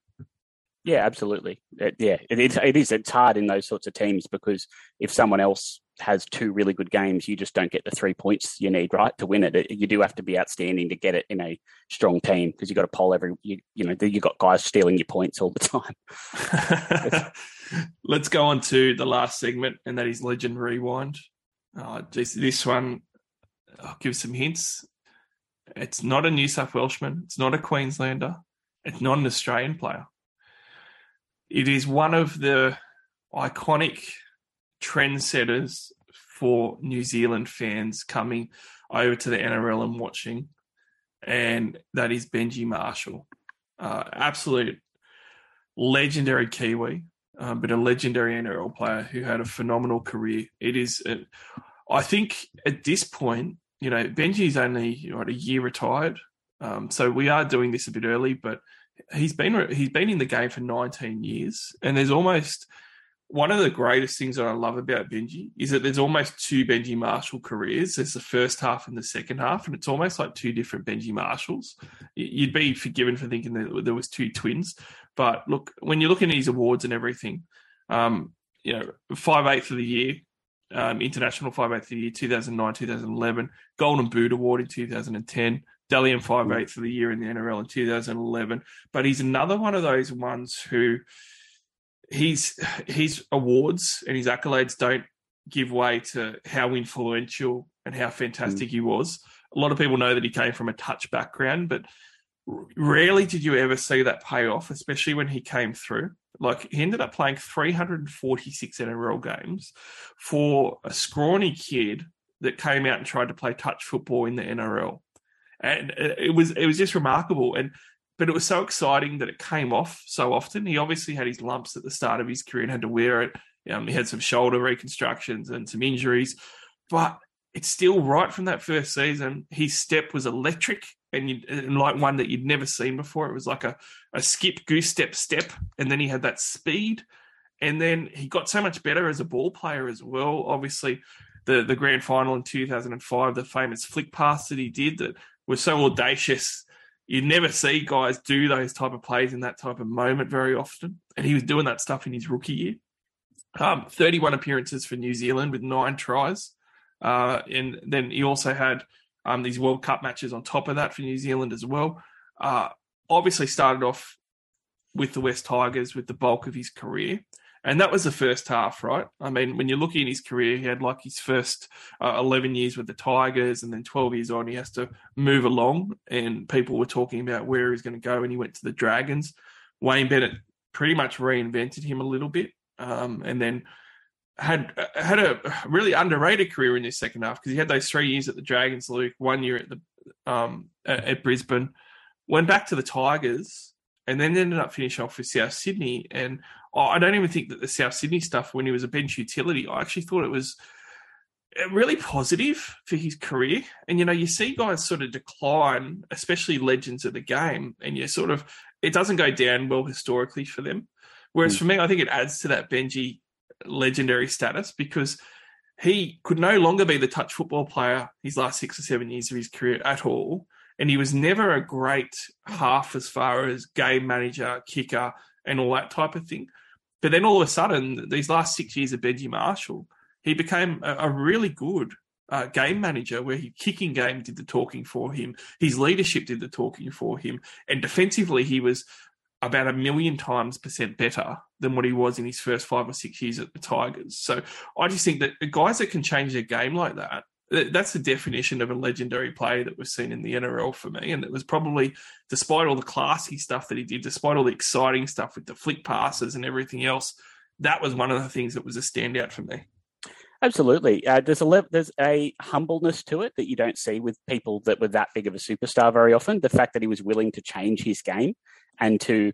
Yeah, absolutely. It, yeah, it, it, it is. It's hard in those sorts of teams because if someone else has two really good games, you just don't get the three points you need, right, to win it. You do have to be outstanding to get it in a strong team because you've got to poll every, you, you know, you've got guys stealing your points all the time. Let's go on to the last segment, and that is Legend Rewind. Uh, this, this one, I'll give some hints. It's not a New South Welshman. It's not a Queenslander. It's not an Australian player. It is one of the iconic trendsetters for New Zealand fans coming over to the NRL and watching, and that is Benji Marshall. Uh, absolute legendary Kiwi, uh, but a legendary NRL player who had a phenomenal career. It is, uh, I think, at this point, you know, Benji's only what, a year retired, um, so we are doing this a bit early, but he's been he's been in the game for 19 years, and there's almost one of the greatest things that I love about Benji is that there's almost two Benji Marshall careers. There's the first half and the second half, and it's almost like two different Benji Marshalls. You'd be forgiven for thinking that there was two twins, but look, when you look at these awards and everything, um, you know, five eighth of the year, um, international five eighth of the year, 2009, 2011, Golden Boot Award in 2010. Dally M five eighth of the year in the NRL in 2011, but he's another one of those ones who he's his awards and his accolades don't give way to how influential and how fantastic mm. he was. A lot of people know that he came from a touch background, but rarely did you ever see that pay off, especially when he came through. Like he ended up playing 346 NRL games for a scrawny kid that came out and tried to play touch football in the NRL. And it was it was just remarkable. And but it was so exciting that it came off so often. He obviously had his lumps at the start of his career and had to wear it. Um, he had some shoulder reconstructions and some injuries, but it's still right from that first season. His step was electric and, you, and like one that you'd never seen before. It was like a, a skip goose step step, and then he had that speed, and then he got so much better as a ball player as well. Obviously, the the grand final in 2005, the famous flick pass that he did that was so audacious you never see guys do those type of plays in that type of moment very often. And he was doing that stuff in his rookie year. Um, 31 appearances for New Zealand with nine tries. Uh, and then he also had um, these World Cup matches on top of that for New Zealand as well. Uh, obviously started off with the West Tigers with the bulk of his career. And that was the first half, right? I mean, when you look at his career, he had like his first uh, 11 years with the Tigers, and then 12 years on, he has to move along. And people were talking about where he's going to go, and he went to the Dragons. Wayne Bennett pretty much reinvented him a little bit, um, and then had uh, had a really underrated career in his second half because he had those three years at the Dragons, Luke, one year at the um, at, at Brisbane, went back to the Tigers, and then ended up finishing off with South Sydney. And oh, I don't even think that the South Sydney stuff when he was a bench utility, I actually thought it was really positive for his career. And you know, you see guys sort of decline, especially legends of the game, and you sort of it doesn't go down well historically for them. Whereas mm. for me, I think it adds to that Benji legendary status because he could no longer be the touch football player his last six or seven years of his career at all. And he was never a great half as far as game manager, kicker, and all that type of thing. But then all of a sudden, these last six years of Benji Marshall, he became a, a really good uh, game manager where his kicking game did the talking for him, his leadership did the talking for him, and defensively he was about a million times percent better than what he was in his first five or six years at the Tigers. So I just think that guys that can change their game like that that's the definition of a legendary player that was seen in the NRL for me. And it was probably, despite all the classy stuff that he did, despite all the exciting stuff with the flick passes and everything else, that was one of the things that was a standout for me. Absolutely. Uh, there's a le- there's a humbleness to it that you don't see with people that were that big of a superstar very often. The fact that he was willing to change his game and to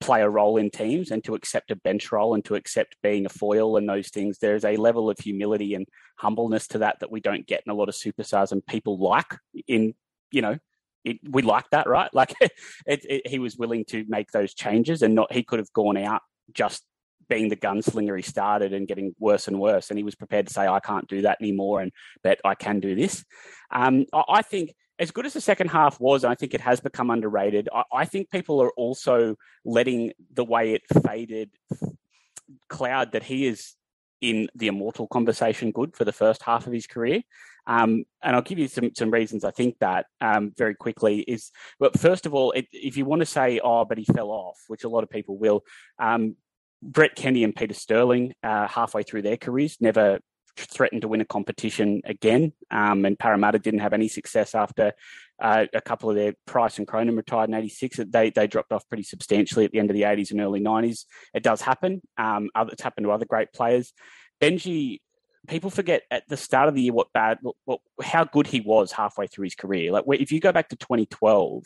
play a role in teams and to accept a bench role and to accept being a foil and those things. There's a level of humility and humbleness to that that we don't get in a lot of superstars and people like in, you know, it, we like that, right? Like it, it, he was willing to make those changes and not, he could have gone out just being the gunslinger he started and getting worse and worse. And he was prepared to say, I can't do that anymore and but I can do this. Um, I think as good as the second half was, I think it has become underrated. I, I, think people are also letting the way it faded cloud that he is in the immortal conversation good for the first half of his career. Um, and I'll give you some some reasons I think that um, very quickly is. But first of all, it, if you want to say, oh, but he fell off, which a lot of people will. Um, Brett Kenny and Peter Sterling, uh, halfway through their careers, never threatened to win a competition again. Um, and Parramatta didn't have any success after uh, a couple of their Price and Cronin retired in '86. They they dropped off pretty substantially at the end of the '80s and early '90s. It does happen. Um, it's happened to other great players. Benji. People forget at the start of the year what bad, what, how good he was halfway through his career. Like if you go back to 2012,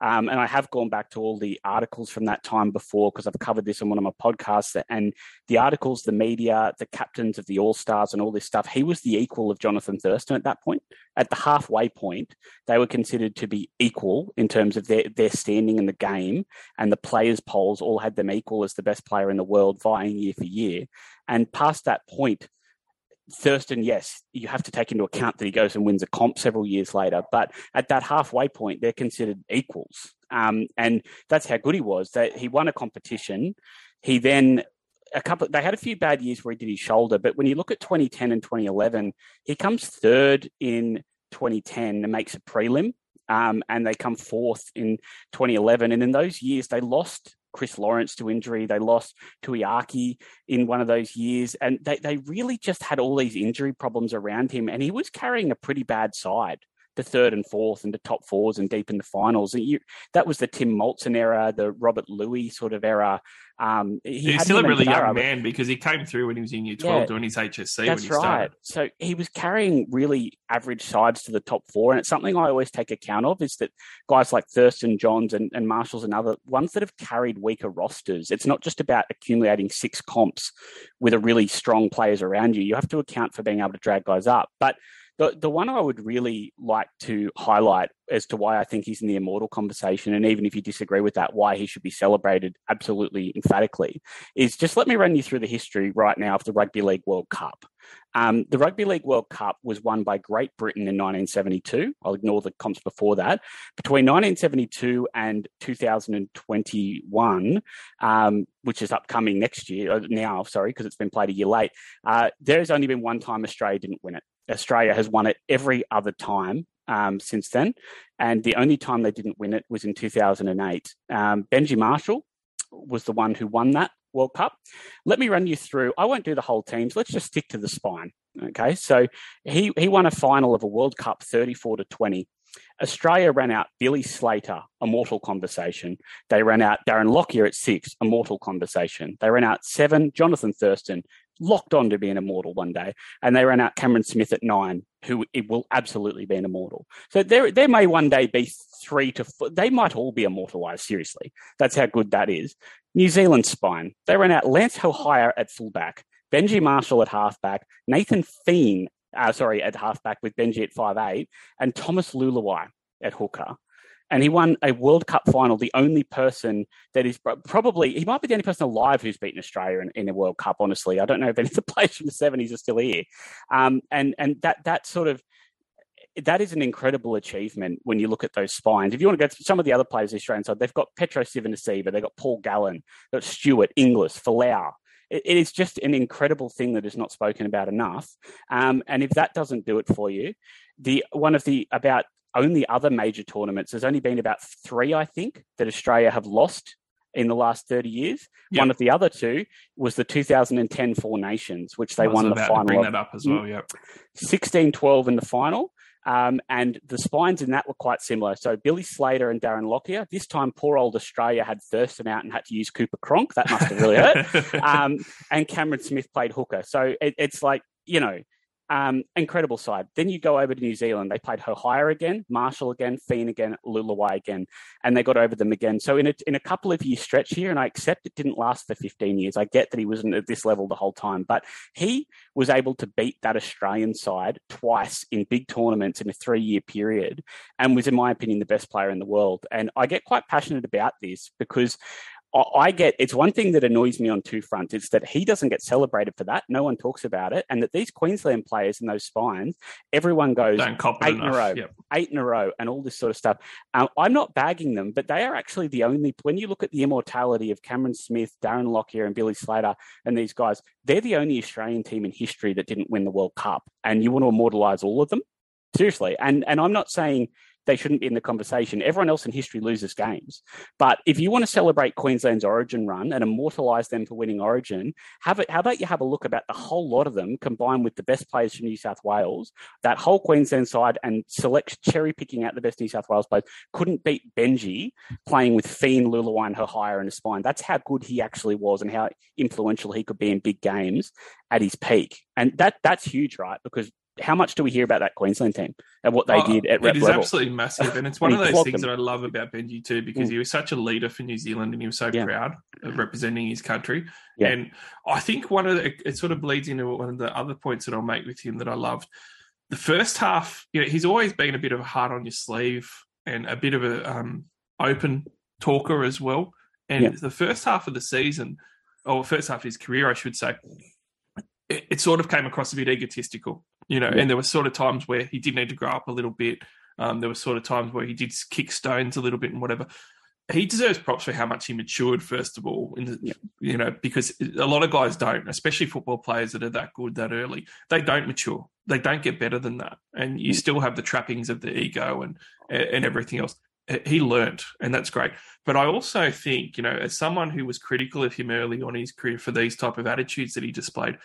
um, and I have gone back to all the articles from that time before because I've covered this on one of my podcasts. And the articles, the media, the captains of the All Stars, and all this stuff, he was the equal of Jonathan Thurston at that point. At the halfway point, they were considered to be equal in terms of their, their standing in the game. And the players' polls all had them equal as the best player in the world, vying year for year. And past that point, Thurston, yes, you have to take into account that he goes and wins a comp several years later. But at that halfway point, they're considered equals. Um, and that's how good he was. That he won a competition. He then a couple. They had a few bad years where he did his shoulder, but when you look at 2010 and 2011, he comes third in 2010 and makes a prelim. Um, and they come fourth in 2011. And in those years, they lost Chris Lawrence to injury. They lost Tuiaki in one of those years. And they, they really just had all these injury problems around him. And he was carrying a pretty bad side to third and fourth and to top fours and deep in the finals. And you, that was the Tim Moltzen era, the Robert Lui sort of era. Um, he He's still a really young man because he came through when he was in year 12 yeah, doing his HSC. That's right. Started. So he was carrying really average sides to the top four. And it's something I always take account of is that guys like Thurston Johns and, and Marshalls and other ones that have carried weaker rosters, it's not just about accumulating six comps with a really strong players around you. You have to account for being able to drag guys up. But the the one I would really like to highlight as to why I think he's in the immortal conversation, and even if you disagree with that, why he should be celebrated absolutely emphatically, is just let me run you through the history right now of the Rugby League World Cup. Um, the Rugby League World Cup was won by Great Britain in 1972. I'll ignore the comps before that. Between 1972 and 2021, um, which is upcoming next year, uh, now, sorry, because it's been played a year late, uh, there's only been one time Australia didn't win it. Australia has won it every other time um, since then. And the only time they didn't win it was in 2008. Um, Benji Marshall was the one who won that World Cup. Let me run you through. I won't do the whole teams. Let's just stick to the spine. Okay, so he he won a final of a World Cup 34 to 20. Australia ran out Billy Slater, a mortal conversation. They ran out Darren Lockyer at six, a mortal conversation. They ran out seven, Jonathan Thurston, locked on to be an immortal one day. And they ran out Cameron Smith at nine, who it will absolutely be an immortal. So there, there may one day be three to four. They might all be immortalized. Seriously, that's how good that is. New Zealand spine. They ran out Lance Hohaia at fullback, Benji Marshall at halfback, Nathan Fien, uh, sorry, at halfback with Benji at five eight, and Thomas Leuluai at hooker and he won a World Cup final. The only person that is probably he might be the only person alive who's beaten Australia in, in a World Cup. Honestly, I don't know if any of the players from the seventies are still here. Um, and and that that sort of that is an incredible achievement when you look at those spines. If you want to go to some of the other players the Australian side, they've got Petero Civoniceva, they've got Paul Gallen, they've got Stewart, Inglis, Folau. It, it is just an incredible thing that is not spoken about enough. Um, and if that doesn't do it for you, the one of the about only other major tournaments, there's only been about three, I think, that Australia have lost in the last 30 years. Yep. One of the other two was the 2010 Four Nations, which they won the final. bring that up as well, yeah. 16 12 in the final. Um, and the spines in that were quite similar. So Billy Slater and Darren Lockyer. This time, poor old Australia had Thurston out and had to use Cooper Cronk. That must have really hurt. um, and Cameron Smith played hooker. So it, it's like you know um, incredible side. Then you go over to New Zealand. They played Hohaia again, Marshall again, Fien again, Leuluai again, and they got over them again. So in a, in a couple of years stretch here, and I accept it didn't last for 15 years. I get that he wasn't at this level the whole time, but he was able to beat that Australian side twice in big tournaments in a three year period and was, in my opinion, the best player in the world. And I get quite passionate about this because I get it's one thing that annoys me on two fronts. It's that he doesn't get celebrated for that. No one talks about it, and that these Queensland players and those spines, everyone goes eight in a row, yep. eight in a row, and all this sort of stuff. Um, I'm not bagging them, but they are actually the only. When you look at the immortality of Cameron Smith, Darren Lockyer, and Billy Slater, and these guys, they're the only Australian team in history that didn't win the World Cup, and you want to immortalise all of them seriously. And and I'm not saying they shouldn't be in the conversation. Everyone else in history loses games. But if you want to celebrate Queensland's Origin run and immortalise them for winning Origin, have it. How about you have a look about the whole lot of them combined with the best players from New South Wales, that whole Queensland side, and select cherry picking out the best New South Wales players couldn't beat Benji playing with Fien, Leuluai, Hohaia, and a spine. That's how good he actually was and how influential he could be in big games at his peak. And that that's huge, right? Because how much do we hear about that Queensland team and what they oh, did at It is level? absolutely massive, and it's one and of those things them. that I love about Benji too, because mm. he was such a leader for New Zealand, and he was so yeah. proud of representing his country. Yeah. And I think one of the, it sort of bleeds into one of the other points that I'll make with him that I loved. The first half, you know, he's always been a bit of a heart on your sleeve and a bit of a um, open talker as well. And yeah. the first half of the season, or first half of his career, I should say, it, it, sort of came across a bit egotistical, you know, yeah. and there were sort of times where he did need to grow up a little bit. Um, there were sort of times where he did kick stones a little bit and whatever. He deserves props for how much he matured, first of all, the, yeah. you know, because a lot of guys don't, especially football players that are that good that early. They don't mature. They don't get better than that, and you still have the trappings of the ego and and everything else he learnt, and that's great. But I also think, you know, as someone who was critical of him early on in his career for these type of attitudes that he displayed,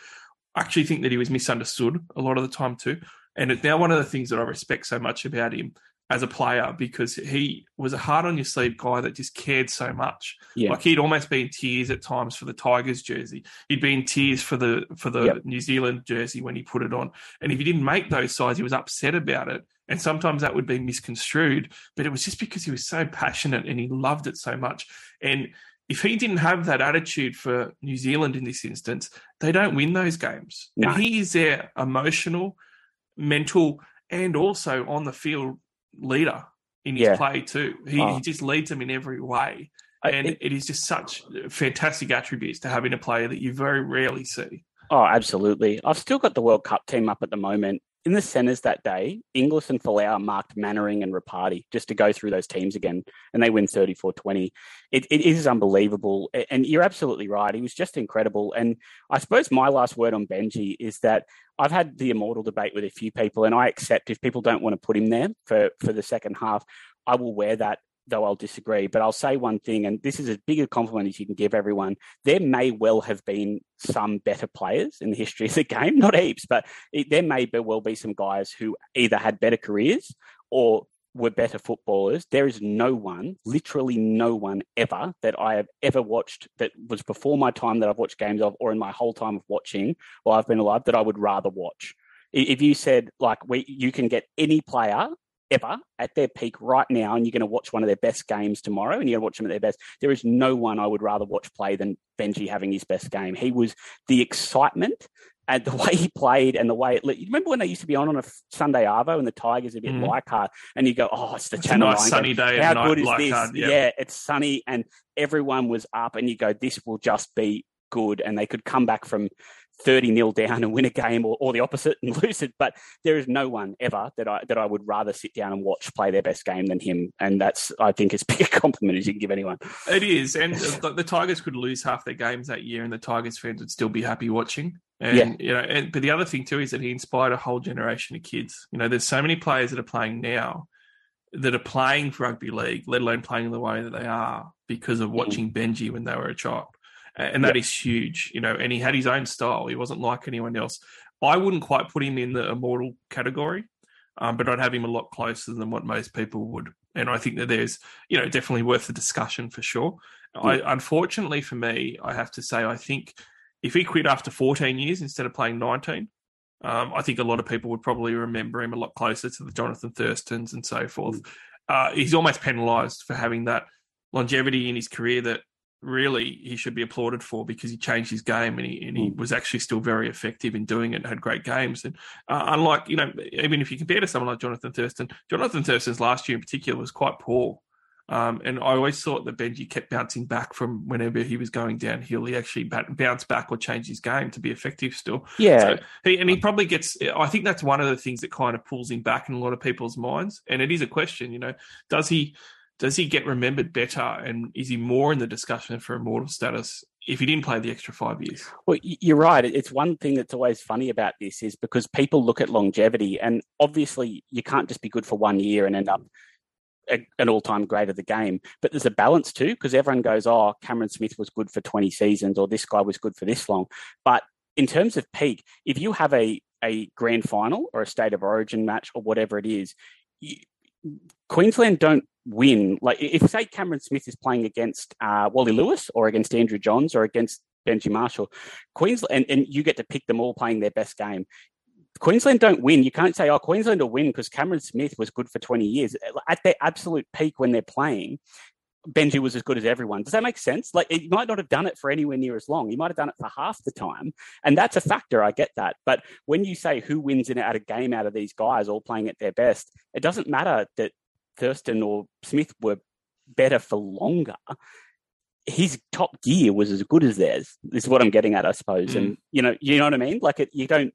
actually think that he was misunderstood a lot of the time too. And it's now one of the things that I respect so much about him as a player because he was a hard on your sleeve guy that just cared so much. Yeah. Like he'd almost be in tears at times for the Tigers jersey. He'd be in tears for the for the yep. New Zealand jersey when he put it on. And if he didn't make those sides, he was upset about it. And sometimes that would be misconstrued, but it was just because he was so passionate and he loved it so much. And if he didn't have that attitude for New Zealand in this instance, they don't win those games. No. And he is their emotional, mental, and also on the field leader in his yeah. play too. He, oh. he, just leads them in every way. And it, it is just such fantastic attributes to having a player that you very rarely see. Oh, absolutely. I've still got the World Cup team up at the moment in the centres that day, Inglis and Folau marked Mannering and Ropati just to go through those teams again, and they win 34 20. It, it is unbelievable. And you're absolutely right. He was just incredible. And I suppose my last word on Benji is that I've had the immortal debate with a few people, and I accept if people don't want to put him there for, for the second half, I will wear that though I'll disagree. But I'll say one thing, and this is as big a compliment as you can give everyone. There may well have been some better players in the history of the game, not heaps, but it, there may well be some guys who either had better careers or were better footballers. There is no one, literally no one ever that I have ever watched that was before my time that I've watched games of or in my whole time of watching while I've been alive that I would rather watch. If you said like we, you can get any player ever at their peak right now, and you're going to watch one of their best games tomorrow, and you're going to watch them at their best. There is no one I would rather watch play than Benji having his best game. He was the excitement and the way he played and the way it. You remember when they used to be on on a Sunday Arvo and the Tigers a bit mm. Leichhardt, and you go, "Oh, it's the it's Channel nice sunny game. day. How good is this? Yeah, it's sunny, and everyone was up, and you go, "This will just be good," and they could come back from 30 nil down and win a game or, or the opposite and lose it. But there is no one ever that I that I would rather sit down and watch play their best game than him. And that's I think as big a compliment as you can give anyone. It is. And the, the Tigers could lose half their games that year and the Tigers fans would still be happy watching. And yeah. you know, and but the other thing too is that he inspired a whole generation of kids. You know, there's so many players that are playing now that are playing for rugby league, let alone playing the way that they are because of mm. watching Benji when they were a child and that is huge, you know. And he had his own style; he wasn't like anyone else. I wouldn't quite put him in the immortal category, um, but I'd have him a lot closer than what most people would. And I think that there's, you know, definitely worth the discussion for sure. I, unfortunately for me, I have to say, I think if he quit after 14 years instead of playing 19, um, I think a lot of people would probably remember him a lot closer to the Jonathan Thurstons and so forth. Mm. Uh, he's almost penalised for having that longevity in his career that really he should be applauded for because he changed his game and he, and he hmm. was actually still very effective in doing it and had great games. And uh, unlike, you know, even if you compare to someone like Jonathan Thurston, Jonathan Thurston's last year in particular was quite poor. Um, and I always thought that Benji kept bouncing back from whenever he was going downhill. He actually bounced back or changed his game to be effective still. Yeah. So he, and he probably gets, I think that's one of the things that kind of pulls him back in a lot of people's minds. And it is a question, you know, does he, does he get remembered better and is he more in the discussion for immortal status if he didn't play the extra five years? Well, you're right. It's one thing that's always funny about this is because people look at longevity and obviously you can't just be good for one year and end up a, an all-time great of the game. But there's a balance too, because everyone goes, "Oh, Cameron Smith was good for 20 seasons, or this guy was good for this long." But in terms of peak, if you have a a grand final or a state of origin match or whatever it is, you, Queensland don't win. Like if say Cameron Smith is playing against uh, Wally Lewis or against Andrew Johns or against Benji Marshall, Queensland, and, and you get to pick them all playing their best game. Queensland don't win. You can't say, oh, Queensland will win because Cameron Smith was good for 20 years. At their absolute peak when they're playing, Benji was as good as everyone. Does that make sense? Like, he might not have done it for anywhere near as long. He might have done it for half the time. And that's a factor. I get that. But when you say who wins in at a game out of these guys all playing at their best, it doesn't matter that Thurston or Smith were better for longer. His top gear was as good as theirs. Is what I'm getting at, I suppose. Mm. And you know, you know what I mean. Like, it, you don't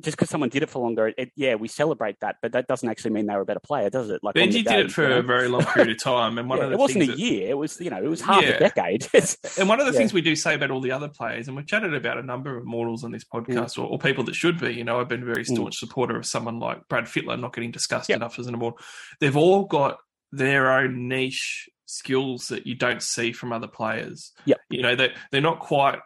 just because someone did it for longer, it, yeah, we celebrate that, but that doesn't actually mean they were a better player, does it? Like Benji did it for you know? a very long period of time, and one yeah, of the it wasn't a that, year; it was you know it was half yeah. a decade. and one of the yeah. things we do say about all the other players, and we've chatted about a number of mortals on this mm. podcast, mm. or, or, people that should be. You know, I've been a very mm. staunch mm. supporter of someone like Brad Fittler not getting discussed yep. enough as an immortal. They've all got their own niche skills that you don't see from other players. Yeah, you know, they they're not quite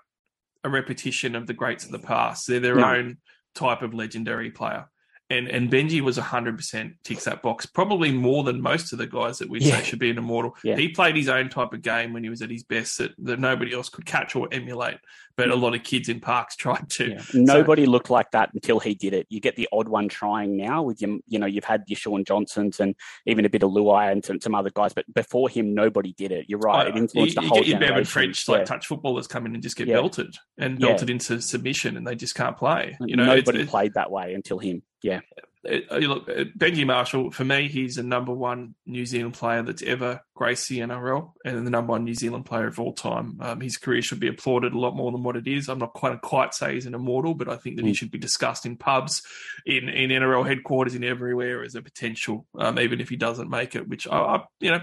a repetition of the greats of the past. They're their no. own type of legendary player. And and Benji was 100% ticks that box, probably more than most of the guys that we'd yeah. say should be an immortal. Yeah. He played his own type of game when he was at his best that, that nobody else could catch or emulate but a mm. lot of kids in parks tried to. Yeah. Nobody so, looked like that until he did it. You get the odd one trying now with your, you know, you've had your Shaun Johnsons and even a bit of Luai and some, some other guys, but before him, nobody did it. You're right. it influenced you, the whole You get your Bevan French, like touch footballers come in and just get yeah. belted and belted into submission and they just can't play. You know, nobody played that way until him. Yeah. It, uh, look, uh, Benji Marshall, for me, he's a number one New Zealand player that's ever graced the NRL and the number one New Zealand player of all time. Um, his career should be applauded a lot more than what it is. I'm not quite quite say he's an immortal, but I think that mm. he should be discussed in pubs, in, in NRL headquarters, in everywhere as a potential, um, even if he doesn't make it. Which I, I you know,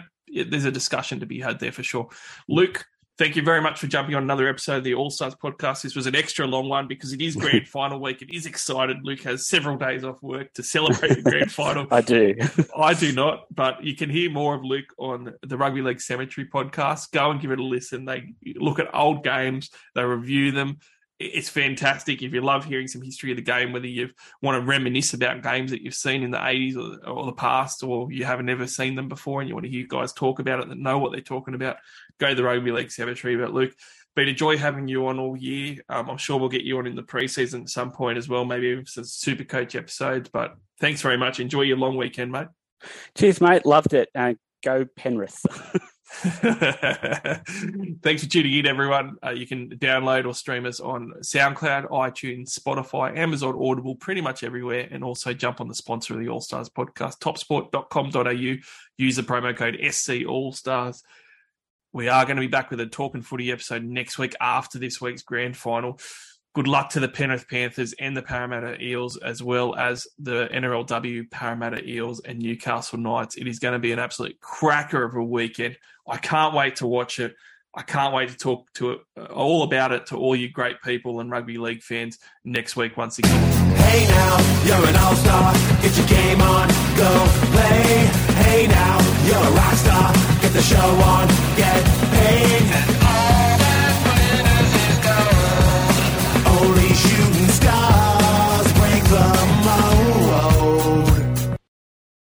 there's a discussion to be had there for sure. Luke, thank you very much for jumping on another episode of the All Stars podcast. This was an extra long one because it is grand final week. It is excited. Luke has several days off work to celebrate the grand final. I do. I do not, but you can hear more of Luke on the Rugby League Cemetery podcast. Go and give it a listen. They look at old games, they review them it's fantastic if you love hearing some history of the game, whether you want to reminisce about games that you've seen in the 80s or, or, the past, or you haven't ever seen them before and you want to hear guys talk about it that know what they're talking about, go to the Rugby League Cemetery. But Luke, been a joy having you on all year. Um, I'm sure we'll get you on in the preseason at some point as well, maybe even some super coach episodes. But thanks very much. Enjoy your long weekend, mate. Cheers, mate. Loved it. Uh, go Penrith. Thanks for tuning in, everyone. Uh, you can download or stream us on SoundCloud, iTunes, Spotify, Amazon Audible, pretty much everywhere. And also jump on the sponsor of the All Stars podcast, topsport.com.au. Use the promo code SC All Stars. We are going to be back with a Talking Footy episode next week after this week's grand final good luck to the Penrith Panthers and the Parramatta Eels, as well as the NRLW Parramatta Eels and Newcastle Knights. It is going to be an absolute cracker of a weekend. I can't wait to watch it. I can't wait to talk to uh, all about it to all you great people and rugby league fans next week once again. Hey now, you're an all-star. Get your game on, go play. Hey now, you're a rock star. The show on, get paid.